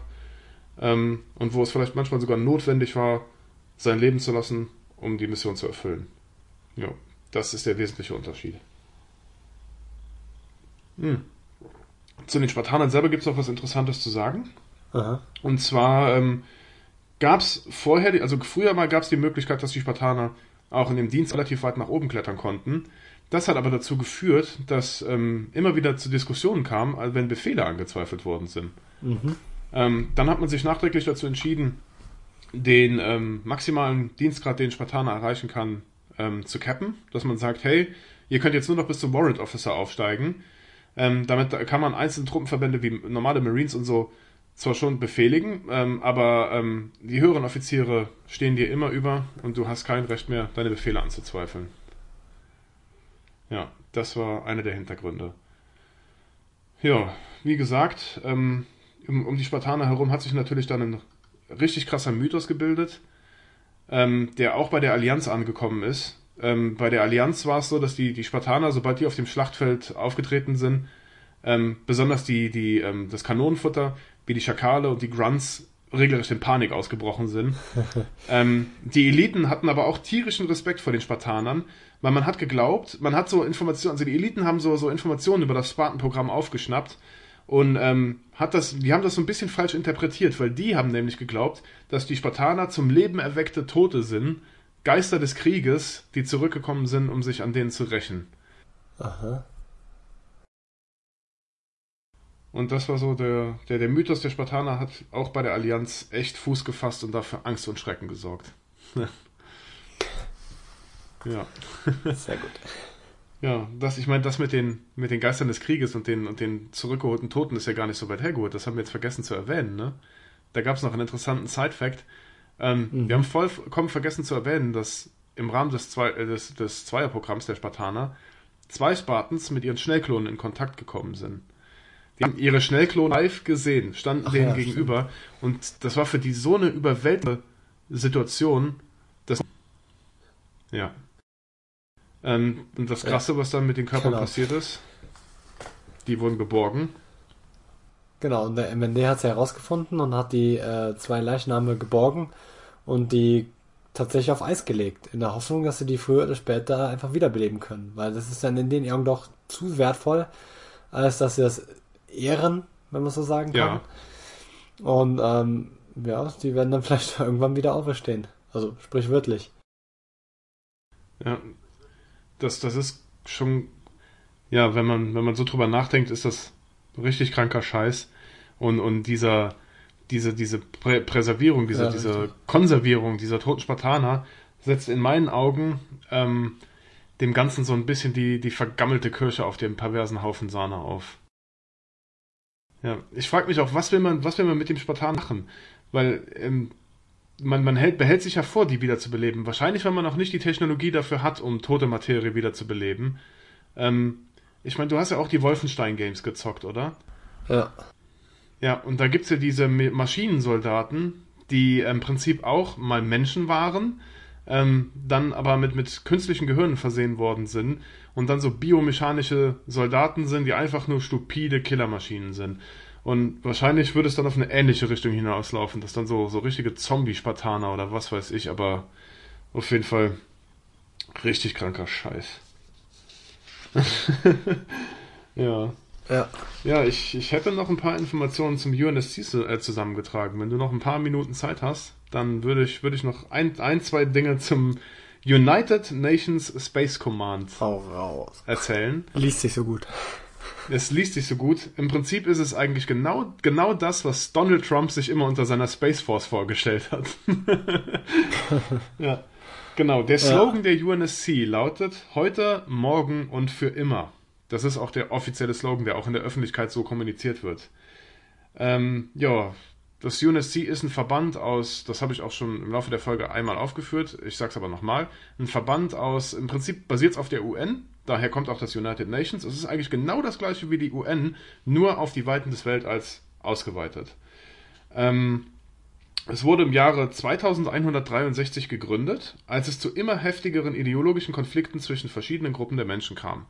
ähm, und wo es vielleicht manchmal sogar notwendig war, sein Leben zu lassen, um die Mission zu erfüllen. Ja, das ist der wesentliche Unterschied. Hm. Zu den Spartanern selber gibt es noch was Interessantes zu sagen. Aha. Und zwar ähm, gab es vorher, die- also früher mal gab es die Möglichkeit, dass die Spartaner auch in dem Dienst relativ weit nach oben klettern konnten. Das hat aber dazu geführt, dass ähm, immer wieder zu Diskussionen kam, wenn Befehle angezweifelt worden sind. Ähm, dann hat man sich nachträglich dazu entschieden, den ähm, maximalen Dienstgrad, den Spartaner erreichen kann, ähm, zu cappen. Dass man sagt, hey, ihr könnt jetzt nur noch bis zum Warrant Officer aufsteigen. Ähm, damit kann man einzelne Truppenverbände wie normale Marines und so zwar schon befehligen, ähm, aber ähm, die höheren Offiziere stehen dir immer über und du hast kein Recht mehr, deine Befehle anzuzweifeln. Ja, das war einer der Hintergründe. Ja, wie gesagt, ähm, um, um die Spartaner herum hat sich natürlich dann ein richtig krasser Mythos gebildet, ähm, der auch bei der Allianz angekommen ist. Ähm, bei der Allianz war es so, dass die, die Spartaner, sobald die auf dem Schlachtfeld aufgetreten sind, ähm, besonders die, die, ähm, das Kanonenfutter, wie die Schakale und die Grunts, regelrecht in Panik ausgebrochen sind. ähm, die Eliten hatten aber auch tierischen Respekt vor den Spartanern, weil man hat geglaubt, man hat so Informationen, also die Eliten haben so, so Informationen über das Spartan-Programm aufgeschnappt und ähm, hat das, die haben das so ein bisschen falsch interpretiert, weil die haben nämlich geglaubt, dass die Spartaner zum Leben erweckte Tote sind, Geister des Krieges, die zurückgekommen sind, um sich an denen zu rächen. Aha. Und das war so der, der, der Mythos der Spartaner hat auch bei der Allianz echt Fuß gefasst und dafür Angst und Schrecken gesorgt. ja. Sehr gut. Ja, das, ich meine, das mit den, mit den Geistern des Krieges und den, und den zurückgeholten Toten ist ja gar nicht so weit hergeholt. Das haben wir jetzt vergessen zu erwähnen, ne? Da gab es noch einen interessanten Side-Fact. Ähm, mhm. Wir haben vollkommen vergessen zu erwähnen, dass im Rahmen des, Zwei, äh, des, des Zweierprogramms der Spartaner zwei Spartans mit ihren Schnellklonen in Kontakt gekommen sind. Die haben ihre Schnellklone live gesehen, standen Ach, denen ja, gegenüber. Stimmt. Und das war für die so eine überwältigende Situation, dass. Ja. Ähm, und das Krasse, was dann mit den Körpern genau. passiert ist, die wurden geborgen. Genau, und der MND hat es herausgefunden und hat die äh, zwei Leichname geborgen und die tatsächlich auf Eis gelegt, in der Hoffnung, dass sie die früher oder später einfach wiederbeleben können. Weil das ist dann in den Augen doch zu wertvoll, als dass sie das ehren, wenn man so sagen kann. Ja. Und ähm, ja, die werden dann vielleicht irgendwann wieder auferstehen. Also sprichwörtlich. Ja, das, das ist schon, ja, wenn man, wenn man so drüber nachdenkt, ist das richtig kranker Scheiß. Und, und dieser, diese, diese Prä Präservierung, diese, ja, diese Konservierung dieser toten Spartaner setzt in meinen Augen ähm, dem Ganzen so ein bisschen die, die vergammelte Kirsche auf dem perversen Haufen Sahne auf. Ja, ich frage mich auch, was will man, was will man mit dem Spartan machen? Weil ähm, man, man hält, behält sich ja vor, die wieder zu beleben. Wahrscheinlich, weil man auch nicht die Technologie dafür hat, um tote Materie wieder zu beleben. Ähm, ich meine, du hast ja auch die Wolfenstein-Games gezockt, oder? Ja. Ja, und da gibt es ja diese Maschinensoldaten, die im Prinzip auch mal Menschen waren, ähm, dann aber mit, mit künstlichen Gehirnen versehen worden sind und dann so biomechanische Soldaten sind, die einfach nur stupide Killermaschinen sind. Und wahrscheinlich würde es dann auf eine ähnliche Richtung hinauslaufen, dass dann so, so richtige Zombie-Spartaner oder was weiß ich, aber auf jeden Fall richtig kranker Scheiß. ja. Ja. Ja, ich, ich hätte noch ein paar Informationen zum UNSC äh, zusammengetragen. Wenn du noch ein paar Minuten Zeit hast, dann würde ich, würde ich noch ein, ein, zwei Dinge zum United Nations Space Command erzählen. Liest sich so gut. Es liest sich so gut. Im Prinzip ist es eigentlich genau, genau das, was Donald Trump sich immer unter seiner Space Force vorgestellt hat. ja. Genau, der Slogan ja. der UNSC lautet heute, morgen und für immer. Das ist auch der offizielle Slogan, der auch in der Öffentlichkeit so kommuniziert wird. Ähm, ja, das UNSC ist ein Verband aus, das habe ich auch schon im Laufe der Folge einmal aufgeführt, ich sage es aber nochmal, ein Verband aus, im Prinzip basiert es auf der UN, daher kommt auch das United Nations. Es ist eigentlich genau das gleiche wie die UN, nur auf die Weiten des Weltalls ausgeweitet. Ähm, es wurde im Jahre 2163 gegründet, als es zu immer heftigeren ideologischen Konflikten zwischen verschiedenen Gruppen der Menschen kam.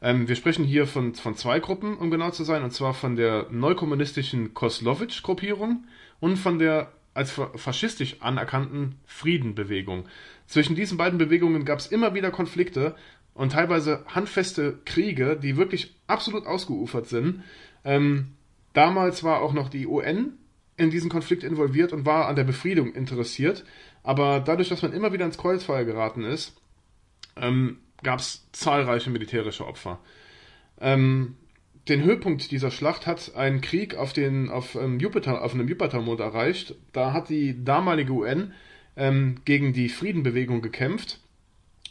Ähm, wir sprechen hier von, von zwei Gruppen, um genau zu sein, und zwar von der neukommunistischen Koslowitsch-Gruppierung und von der als faschistisch anerkannten Friedenbewegung. Zwischen diesen beiden Bewegungen gab es immer wieder Konflikte und teilweise handfeste Kriege, die wirklich absolut ausgeufert sind. Ähm, damals war auch noch die UN in diesen Konflikt involviert und war an der Befriedung interessiert. Aber dadurch, dass man immer wieder ins Kreuzfeuer geraten ist, ähm, gab es zahlreiche militärische Opfer. Ähm, den Höhepunkt dieser Schlacht hat ein Krieg auf, den, auf, ähm, Jupiter, auf einem Jupitermond erreicht. Da hat die damalige UN ähm, gegen die Friedenbewegung gekämpft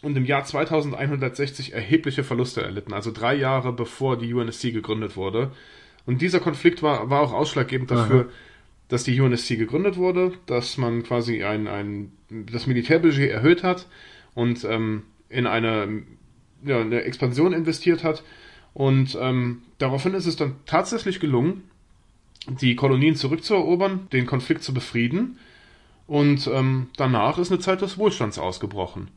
und im Jahr 2160 erhebliche Verluste erlitten, also drei Jahre bevor die UNSC gegründet wurde. Und dieser Konflikt war, war auch ausschlaggebend dafür, Aha. dass die UNSC gegründet wurde, dass man quasi ein, ein, das Militärbudget erhöht hat und ähm, in eine, ja, eine Expansion investiert hat. Und ähm, daraufhin ist es dann tatsächlich gelungen, die Kolonien zurückzuerobern, den Konflikt zu befrieden. Und ähm, danach ist eine Zeit des Wohlstands ausgebrochen.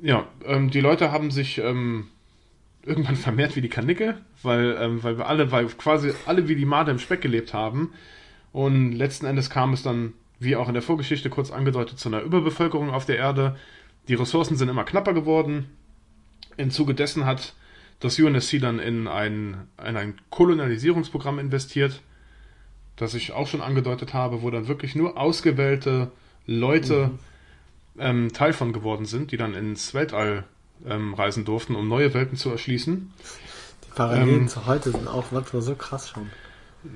Ja, ähm, die Leute haben sich ähm, irgendwann vermehrt wie die Kanicke, weil, ähm, weil wir alle, weil quasi alle wie die Made im Speck gelebt haben. Und letzten Endes kam es dann, wie auch in der Vorgeschichte kurz angedeutet, zu einer Überbevölkerung auf der Erde. Die Ressourcen sind immer knapper geworden. Im Zuge dessen hat das UNSC dann in ein, in ein Kolonialisierungsprogramm investiert, das ich auch schon angedeutet habe, wo dann wirklich nur ausgewählte Leute mhm. Ähm, Teil von geworden sind, die dann ins Weltall ähm, reisen durften, um neue Welten zu erschließen. Die Parallelen ähm, zu heute sind auch manchmal so krass schon.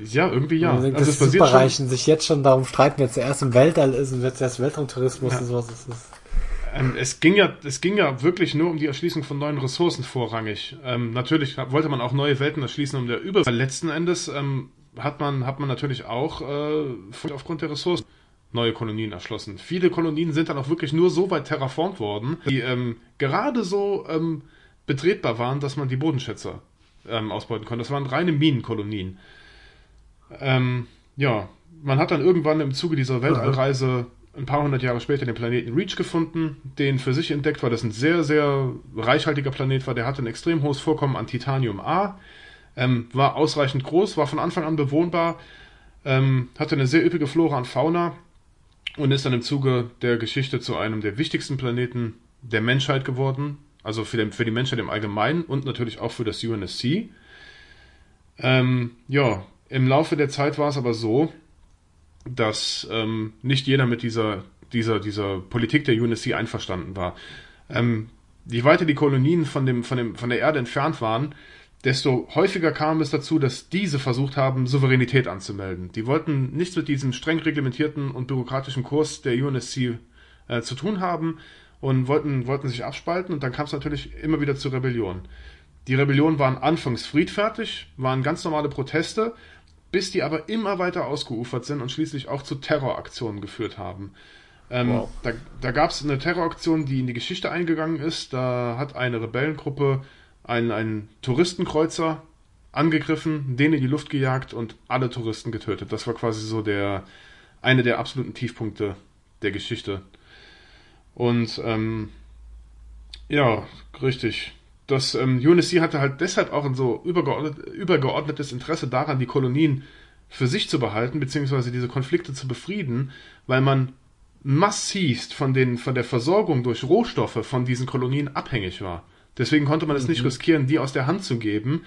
Ja, irgendwie ja. Also, also das die Superreichen sich jetzt schon darum streiten, wer zuerst im Weltall ist und wer zuerst Weltraumtourismus ja. und sowas ist. Ähm, es ging ja, es ging ja wirklich nur um die Erschließung von neuen Ressourcen vorrangig. Ähm, natürlich wollte man auch neue Welten erschließen, um der Über. Letzten Endes ähm, hat man, hat man natürlich auch äh, aufgrund der Ressourcen neue Kolonien erschlossen. Viele Kolonien sind dann auch wirklich nur so weit terraformt worden, die ähm, gerade so ähm, betretbar waren, dass man die Bodenschätze ähm, ausbeuten konnte. Das waren reine Minenkolonien. Ähm, ja, man hat dann irgendwann im Zuge dieser Weltallreise ein paar hundert Jahre später den Planeten Reach gefunden, den für sich entdeckt, weil das ein sehr, sehr reichhaltiger Planet war. Der hatte ein extrem hohes Vorkommen an Titanium A, ähm, war ausreichend groß, war von Anfang an bewohnbar, ähm, hatte eine sehr üppige Flora und Fauna und ist dann im Zuge der Geschichte zu einem der wichtigsten Planeten der Menschheit geworden. Also für, den, für die Menschheit im Allgemeinen und natürlich auch für das UNSC. Ähm, ja, im Laufe der Zeit war es aber so, dass ähm, nicht jeder mit dieser, dieser, dieser Politik der UNSC einverstanden war. Ähm, je weiter die Kolonien von, dem, von, dem, von der Erde entfernt waren, desto häufiger kam es dazu, dass diese versucht haben, Souveränität anzumelden. Die wollten nichts mit diesem streng reglementierten und bürokratischen Kurs der UNSC äh, zu tun haben und wollten, wollten sich abspalten und dann kam es natürlich immer wieder zu Rebellion. Die Rebellionen waren anfangs friedfertig, waren ganz normale Proteste, bis die aber immer weiter ausgeufert sind und schließlich auch zu Terroraktionen geführt haben. Ähm, wow. Da, da gab es eine Terroraktion, die in die Geschichte eingegangen ist. Da hat eine Rebellengruppe einen, einen Touristenkreuzer angegriffen, den in die Luft gejagt und alle Touristen getötet. Das war quasi so der eine der absoluten Tiefpunkte der Geschichte. Und ähm, ja, richtig das ähm, UNSC hatte halt deshalb auch ein so übergeordnet, übergeordnetes Interesse daran, die Kolonien für sich zu behalten, beziehungsweise diese Konflikte zu befrieden, weil man massivst von, den, von der Versorgung durch Rohstoffe von diesen Kolonien abhängig war. Deswegen konnte man es mhm. nicht riskieren, die aus der Hand zu geben.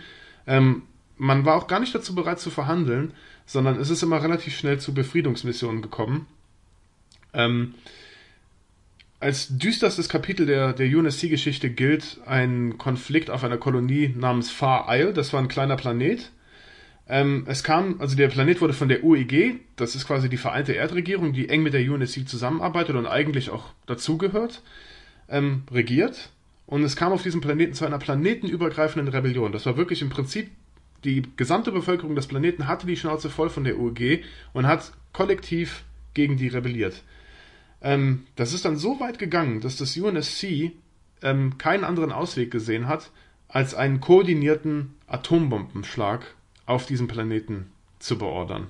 Ähm, man war auch gar nicht dazu bereit zu verhandeln, sondern es ist immer relativ schnell zu Befriedungsmissionen gekommen. Ähm, als düsterstes Kapitel der, der UNSC-Geschichte gilt ein Konflikt auf einer Kolonie namens Far Isle. Das war ein kleiner Planet. Ähm, es kam, also der Planet wurde von der UEG, das ist quasi die vereinte Erdregierung, die eng mit der UNSC zusammenarbeitet und eigentlich auch dazugehört, ähm, regiert. Und es kam auf diesem Planeten zu einer planetenübergreifenden Rebellion. Das war wirklich im Prinzip die gesamte Bevölkerung des Planeten hatte die Schnauze voll von der UEG und hat kollektiv gegen die rebelliert. Ähm, das ist dann so weit gegangen, dass das UNSC ähm, keinen anderen Ausweg gesehen hat, als einen koordinierten Atombombenschlag auf diesem Planeten zu beordern.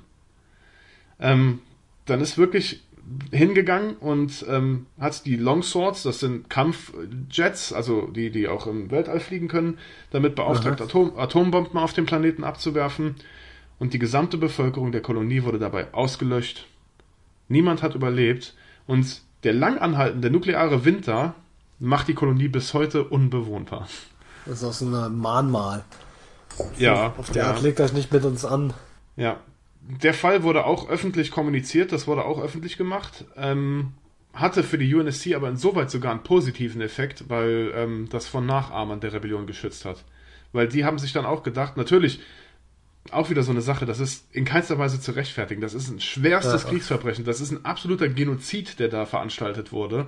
Ähm, dann ist wirklich hingegangen und ähm, hat die Longswords, das sind Kampfjets, also die, die auch im Weltall fliegen können, damit beauftragt, Atom, Atombomben auf dem Planeten abzuwerfen. Und die gesamte Bevölkerung der Kolonie wurde dabei ausgelöscht. Niemand hat überlebt und der lang anhaltende nukleare Winter macht die Kolonie bis heute unbewohnbar. Das ist auch so ein Mahnmal. Ja. Auf der ja. Art legt euch nicht mit uns an. Ja. Der Fall wurde auch öffentlich kommuniziert, das wurde auch öffentlich gemacht. Ähm, hatte für die UNSC aber insoweit sogar einen positiven Effekt, weil ähm, das von Nachahmern der Rebellion geschützt hat. Weil die haben sich dann auch gedacht, natürlich, auch wieder so eine Sache, das ist in keinster Weise zu rechtfertigen. Das ist ein schwerstes ja. Kriegsverbrechen. Das ist ein absoluter Genozid, der da veranstaltet wurde.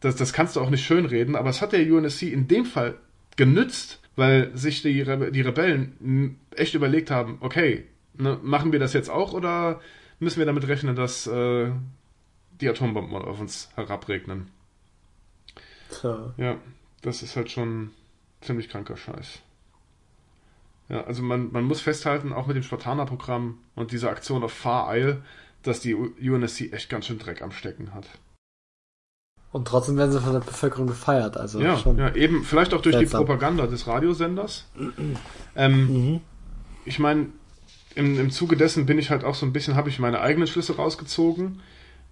Das, das kannst du auch nicht schönreden, aber es hat der UNSC in dem Fall genützt, weil sich die, Rebe die Rebellen echt überlegt haben, okay, ne, machen wir das jetzt auch oder müssen wir damit rechnen, dass äh, die Atombomben auf uns herabregnen? So. Ja, das ist halt schon ziemlich kranker Scheiß. Ja, also man, man muss festhalten, auch mit dem Spartaner-Programm und dieser Aktion auf Far Isle, dass die UNSC echt ganz schön Dreck am Stecken hat. Und trotzdem werden sie von der Bevölkerung gefeiert. Also ja, schon ja, eben, vielleicht auch durch seltsam. die Propaganda des Radiosenders. ähm, mhm. Ich meine, im, im Zuge dessen bin ich halt auch so ein bisschen, habe ich meine eigenen Schlüsse rausgezogen.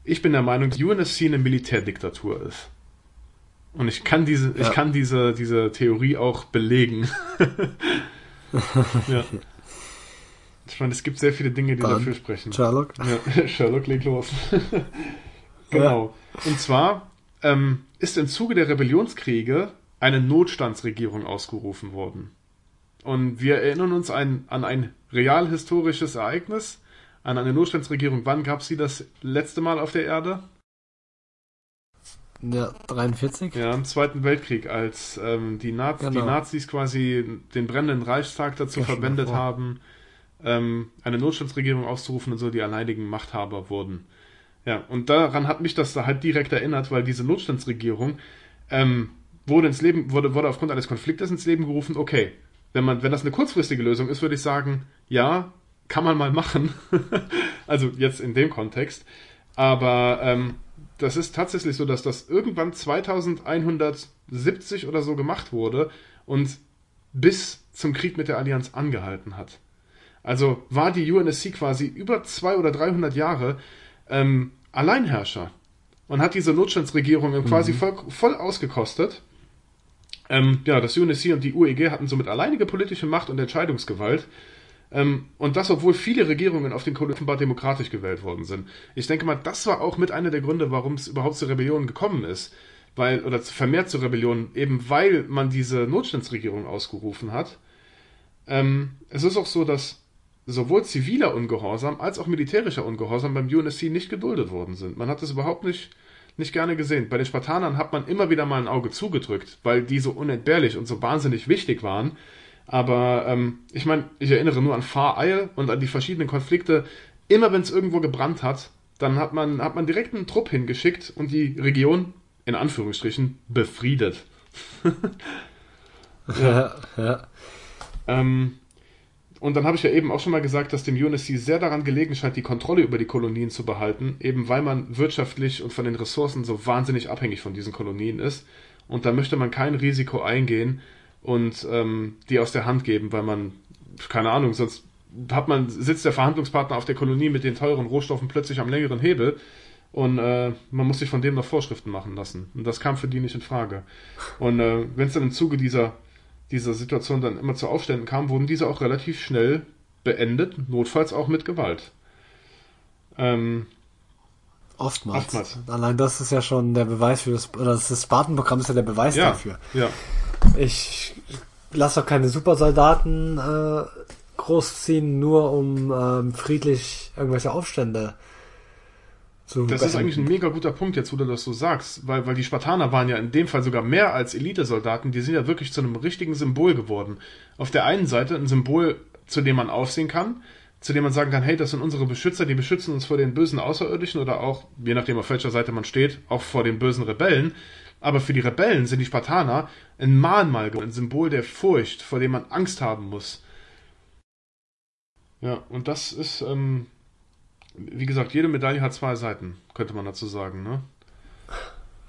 Ich bin der Meinung, dass UNSC eine Militärdiktatur ist. Und ich kann diese, ja. ich kann diese, diese Theorie auch belegen. ja. Ich meine, es gibt sehr viele Dinge, die Dann dafür sprechen. Sherlock? Ja, Sherlock legt los. genau. Ja. Und zwar ähm, ist im Zuge der Rebellionskriege eine Notstandsregierung ausgerufen worden. und wir erinnern uns ein, an ein real historisches Ereignis, an eine Notstandsregierung. Wann gab es sie das letzte Mal auf der Erde? Ja, 43? Ja, im Zweiten Weltkrieg, als ähm, die, Naz Genau. die Nazis quasi den brennenden Reichstag dazu Ja, verwendet haben, ähm, eine Notstandsregierung auszurufen und so die alleinigen Machthaber wurden. Ja, und daran hat mich das da halt direkt erinnert, weil diese Notstandsregierung ähm, wurde ins Leben, wurde, wurde aufgrund eines Konfliktes ins Leben gerufen, okay, wenn man, wenn das eine kurzfristige Lösung ist, würde ich sagen, ja, kann man mal machen. also jetzt in dem Kontext. Aber ähm, das ist tatsächlich so, dass das irgendwann 2170 oder so gemacht wurde und bis zum Krieg mit der Allianz angehalten hat. Also war die UNSC quasi über 200 oder 300 Jahre ähm, Alleinherrscher und hat diese Notstandsregierung quasi voll, voll ausgekostet. Ähm, ja, das UNSC und die UEG hatten somit alleinige politische Macht und Entscheidungsgewalt. Ähm, und das, obwohl viele Regierungen auf den Kolonien offenbar demokratisch gewählt worden sind. Ich denke mal, das war auch mit einer der Gründe, warum es überhaupt zur Rebellion gekommen ist. Weil, oder zu- vermehrt zur Rebellion, eben weil man diese Notstandsregierung ausgerufen hat. Ähm, es ist auch so, dass sowohl ziviler Ungehorsam als auch militärischer Ungehorsam beim UNSC nicht geduldet worden sind. Man hat das überhaupt nicht, nicht gerne gesehen. Bei den Spartanern hat man immer wieder mal ein Auge zugedrückt, weil die so unentbehrlich und so wahnsinnig wichtig waren. Aber ähm, ich meine, ich erinnere nur an Far Isle und an die verschiedenen Konflikte. Immer wenn es irgendwo gebrannt hat, dann hat man, hat man direkt einen Trupp hingeschickt und die Region, in Anführungsstrichen, befriedet. Ja, ja. Ähm, und dann habe ich ja eben auch schon mal gesagt, dass dem UNSC sehr daran gelegen scheint, die Kontrolle über die Kolonien zu behalten, eben weil man wirtschaftlich und von den Ressourcen so wahnsinnig abhängig von diesen Kolonien ist. Und da möchte man kein Risiko eingehen und ähm, die aus der Hand geben, weil man, keine Ahnung, sonst hat man, sitzt der Verhandlungspartner auf der Kolonie mit den teuren Rohstoffen plötzlich am längeren Hebel und äh, man muss sich von dem noch Vorschriften machen lassen. Und das kam für die nicht in Frage. Und äh, wenn es dann im Zuge dieser dieser Situation dann immer zu Aufständen kam, wurden diese auch relativ schnell beendet, notfalls auch mit Gewalt. Ähm, Oftmals. Oftmals. Allein das ist ja schon der Beweis für das, oder das Spartan-Programm ist ja der Beweis ja, dafür. ja, Ich lasse doch keine Supersoldaten äh, großziehen, nur um ähm, friedlich irgendwelche Aufstände zu das ist eigentlich ein mega guter Punkt, jetzt wo du das so sagst, weil, weil die Spartaner waren ja in dem Fall sogar mehr als Elitesoldaten, die sind ja wirklich zu einem richtigen Symbol geworden. Auf der einen Seite ein Symbol, zu dem man aufsehen kann, zu dem man sagen kann, hey, das sind unsere Beschützer, die beschützen uns vor den bösen Außerirdischen oder auch, je nachdem auf welcher Seite man steht, auch vor den bösen Rebellen. Aber für die Rebellen sind die Spartaner ein Mahnmal, geworden, ein Symbol der Furcht, vor dem man Angst haben muss. Ja, und das ist, ähm, wie gesagt, jede Medaille hat zwei Seiten, könnte man dazu sagen, ne?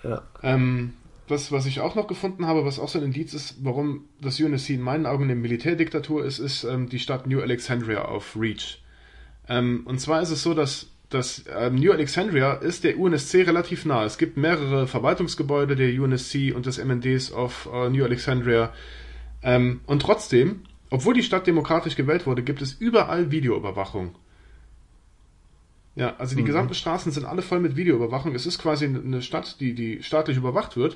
Ja. Ähm, was, was ich auch noch gefunden habe, was auch so ein Indiz ist, warum das UNSC in meinen Augen eine Militärdiktatur ist, ist ähm, die Stadt New Alexandria auf Reach. Ähm, und zwar ist es so, dass, dass ähm, New Alexandria ist der UNSC relativ nah. Es gibt mehrere Verwaltungsgebäude der UNSC und des MNDs auf äh, New Alexandria. Ähm, und trotzdem, obwohl die Stadt demokratisch gewählt wurde, gibt es überall Videoüberwachung. Ja, also die gesamten Straßen sind alle voll mit Videoüberwachung. Es ist quasi eine Stadt, die, die staatlich überwacht wird.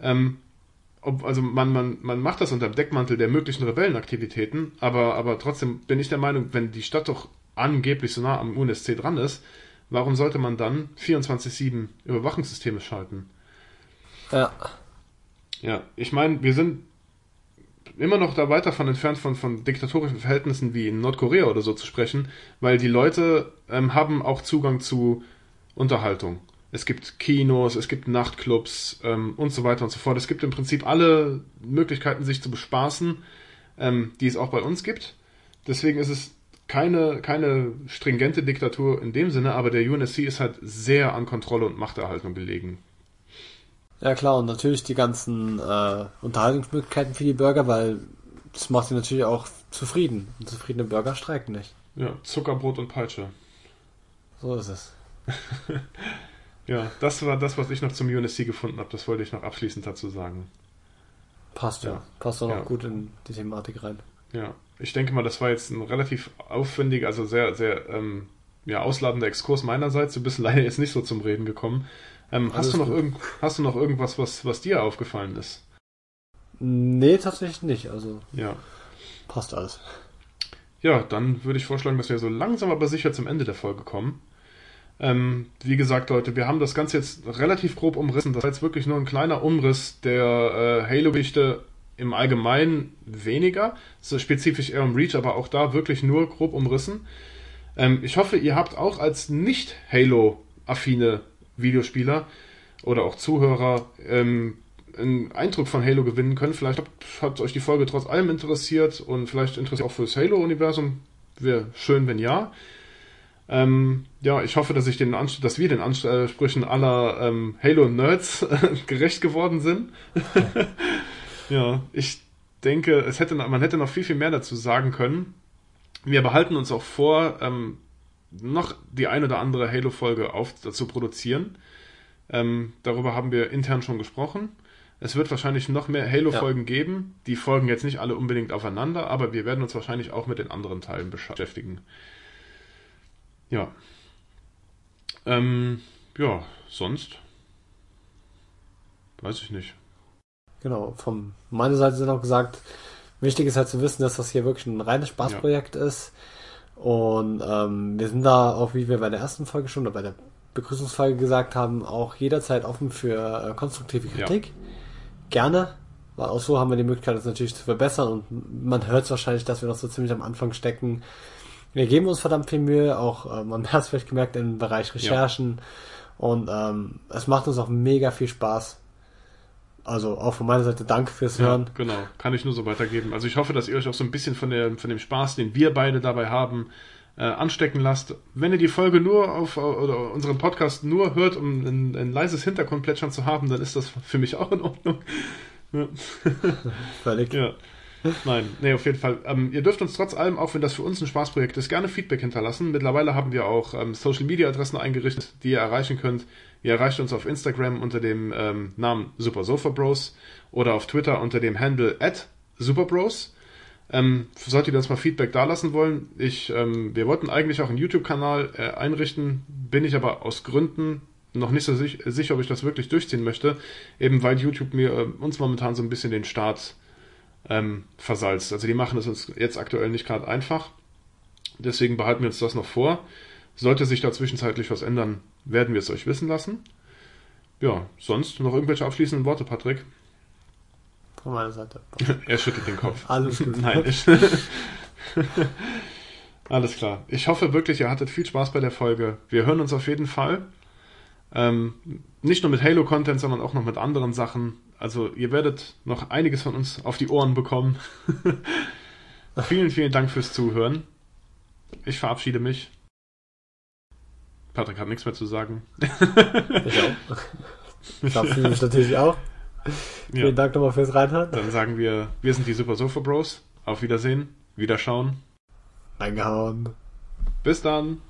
Ähm, ob, also man, man, man macht das unter dem Deckmantel der möglichen Rebellenaktivitäten, aber, aber trotzdem bin ich der Meinung, wenn die Stadt doch angeblich so nah am UNSC dran ist, warum sollte man dann 24-7 Überwachungssysteme schalten? Ja. Ja, ich meine, wir sind immer noch da weit davon entfernt, von, von diktatorischen Verhältnissen wie in Nordkorea oder so zu sprechen, weil die Leute ähm, haben auch Zugang zu Unterhaltung. Es gibt Kinos, es gibt Nachtclubs ähm, und so weiter und so fort. Es gibt im Prinzip alle Möglichkeiten, sich zu bespaßen, ähm, die es auch bei uns gibt. Deswegen ist es keine, keine stringente Diktatur in dem Sinne, aber der UNSC ist halt sehr an Kontrolle und Machterhaltung gelegen. Ja klar, und natürlich die ganzen äh, Unterhaltungsmöglichkeiten für die Bürger, weil das macht sie natürlich auch zufrieden. Und zufriedene Bürger streiken nicht. Ja, Zuckerbrot und Peitsche. So ist es. Ja, das war das, was ich noch zum UNSC gefunden habe. Das wollte ich noch abschließend dazu sagen. Passt ja. Ja. Passt auch noch Ja. gut in die Thematik rein. Ja, ich denke mal, das war jetzt ein relativ aufwendiger, also sehr, sehr ähm, ja, ausladender Exkurs meinerseits. Du bist leider jetzt nicht so zum Reden gekommen. Ähm, hast, du noch irgend, hast du noch irgendwas, was, was dir aufgefallen ist? Nee, tatsächlich nicht. Also, Ja. Passt alles. Ja, dann würde ich vorschlagen, dass wir so langsam aber sicher zum Ende der Folge kommen. Ähm, wie gesagt, Leute, wir haben das Ganze jetzt relativ grob umrissen. Das war jetzt wirklich nur ein kleiner Umriss der äh, Halo-Geschichte im Allgemeinen weniger. So spezifisch eher um Reach, aber auch da wirklich nur grob umrissen. Ähm, ich hoffe, ihr habt auch als nicht-Halo-affine Videospieler oder auch Zuhörer ähm, einen Eindruck von Halo gewinnen können. Vielleicht hat, euch die Folge trotz allem interessiert und vielleicht interessiert auch fürs Halo-Universum. Wäre schön, wenn ja. Ähm, ja, ich hoffe, dass ich den Anst dass wir den Ansprüchen aller ähm, Halo-Nerds gerecht geworden sind. ja, ich denke, es hätte, man hätte noch viel, viel mehr dazu sagen können. Wir behalten uns auch vor, ähm, noch die ein oder andere Halo-Folge auf zu produzieren. Ähm, darüber haben wir intern schon gesprochen. Es wird wahrscheinlich noch mehr Halo-Folgen ja. geben. Die folgen jetzt nicht alle unbedingt aufeinander, aber wir werden uns wahrscheinlich auch mit den anderen Teilen beschäftigen. Ja. Ähm, ja, sonst weiß ich nicht. Genau, von meiner Seite sind auch gesagt, wichtig ist halt zu wissen, dass das hier wirklich ein reines Spaßprojekt ja. ist. Und ähm, wir sind da auch, wie wir bei der ersten Folge schon oder bei der Begrüßungsfolge gesagt haben, auch jederzeit offen für äh, konstruktive Kritik. Ja. Gerne, weil auch so haben wir die Möglichkeit, das natürlich zu verbessern und man hört es wahrscheinlich, dass wir noch so ziemlich am Anfang stecken. Wir geben uns verdammt viel Mühe, auch äh, man hat es vielleicht gemerkt im Bereich Recherchen ja. und ähm, es macht uns auch mega viel Spaß. Also auch von meiner Seite danke fürs Hören. Ja, genau, kann ich nur so weitergeben. Also ich hoffe, dass ihr euch auch so ein bisschen von, der, von dem Spaß, den wir beide dabei haben, äh, anstecken lasst. Wenn ihr die Folge nur auf oder unseren Podcast nur hört, um ein, ein leises Hintergrundplätschern zu haben, dann ist das für mich auch in Ordnung. Ja. Völlig. Ja. Nein, nee, auf jeden Fall. Ähm, ihr dürft uns trotz allem, auch wenn das für uns ein Spaßprojekt ist, gerne Feedback hinterlassen. Mittlerweile haben wir auch ähm, Social Media Adressen eingerichtet, die ihr erreichen könnt. Ihr erreicht uns auf Instagram unter dem ähm, Namen Super Sofa Bros oder auf Twitter unter dem Handle at Superbros. Ähm, solltet ihr uns mal Feedback dalassen wollen, ich, ähm, wir wollten eigentlich auch einen YouTube-Kanal äh, einrichten, bin ich aber aus Gründen noch nicht so sich, sicher, ob ich das wirklich durchziehen möchte, eben weil YouTube mir äh, uns momentan so ein bisschen den Start ähm, versalzt. Also die machen es uns jetzt aktuell nicht gerade einfach. Deswegen behalten wir uns das noch vor. Sollte sich da zwischenzeitlich was ändern, werden wir es euch wissen lassen. Ja, sonst noch irgendwelche abschließenden Worte, Patrick? Von meiner Seite. er schüttelt den Kopf. Alles gut. Nein, ich Alles klar. Ich hoffe wirklich, ihr hattet viel Spaß bei der Folge. Wir hören uns auf jeden Fall. Ähm, nicht nur mit Halo-Content, sondern auch noch mit anderen Sachen. Also ihr werdet noch einiges von uns auf die Ohren bekommen. vielen, vielen Dank fürs Zuhören. Ich verabschiede mich. Patrick hat nichts mehr zu sagen. ich auch. Ich verabschiede mich natürlich auch. Vielen ja. Dank nochmal fürs Reinhören. Dann sagen wir, wir sind die Super Sofa Bros. Auf Wiedersehen, Wiederschauen. Reingehauen. Bis dann.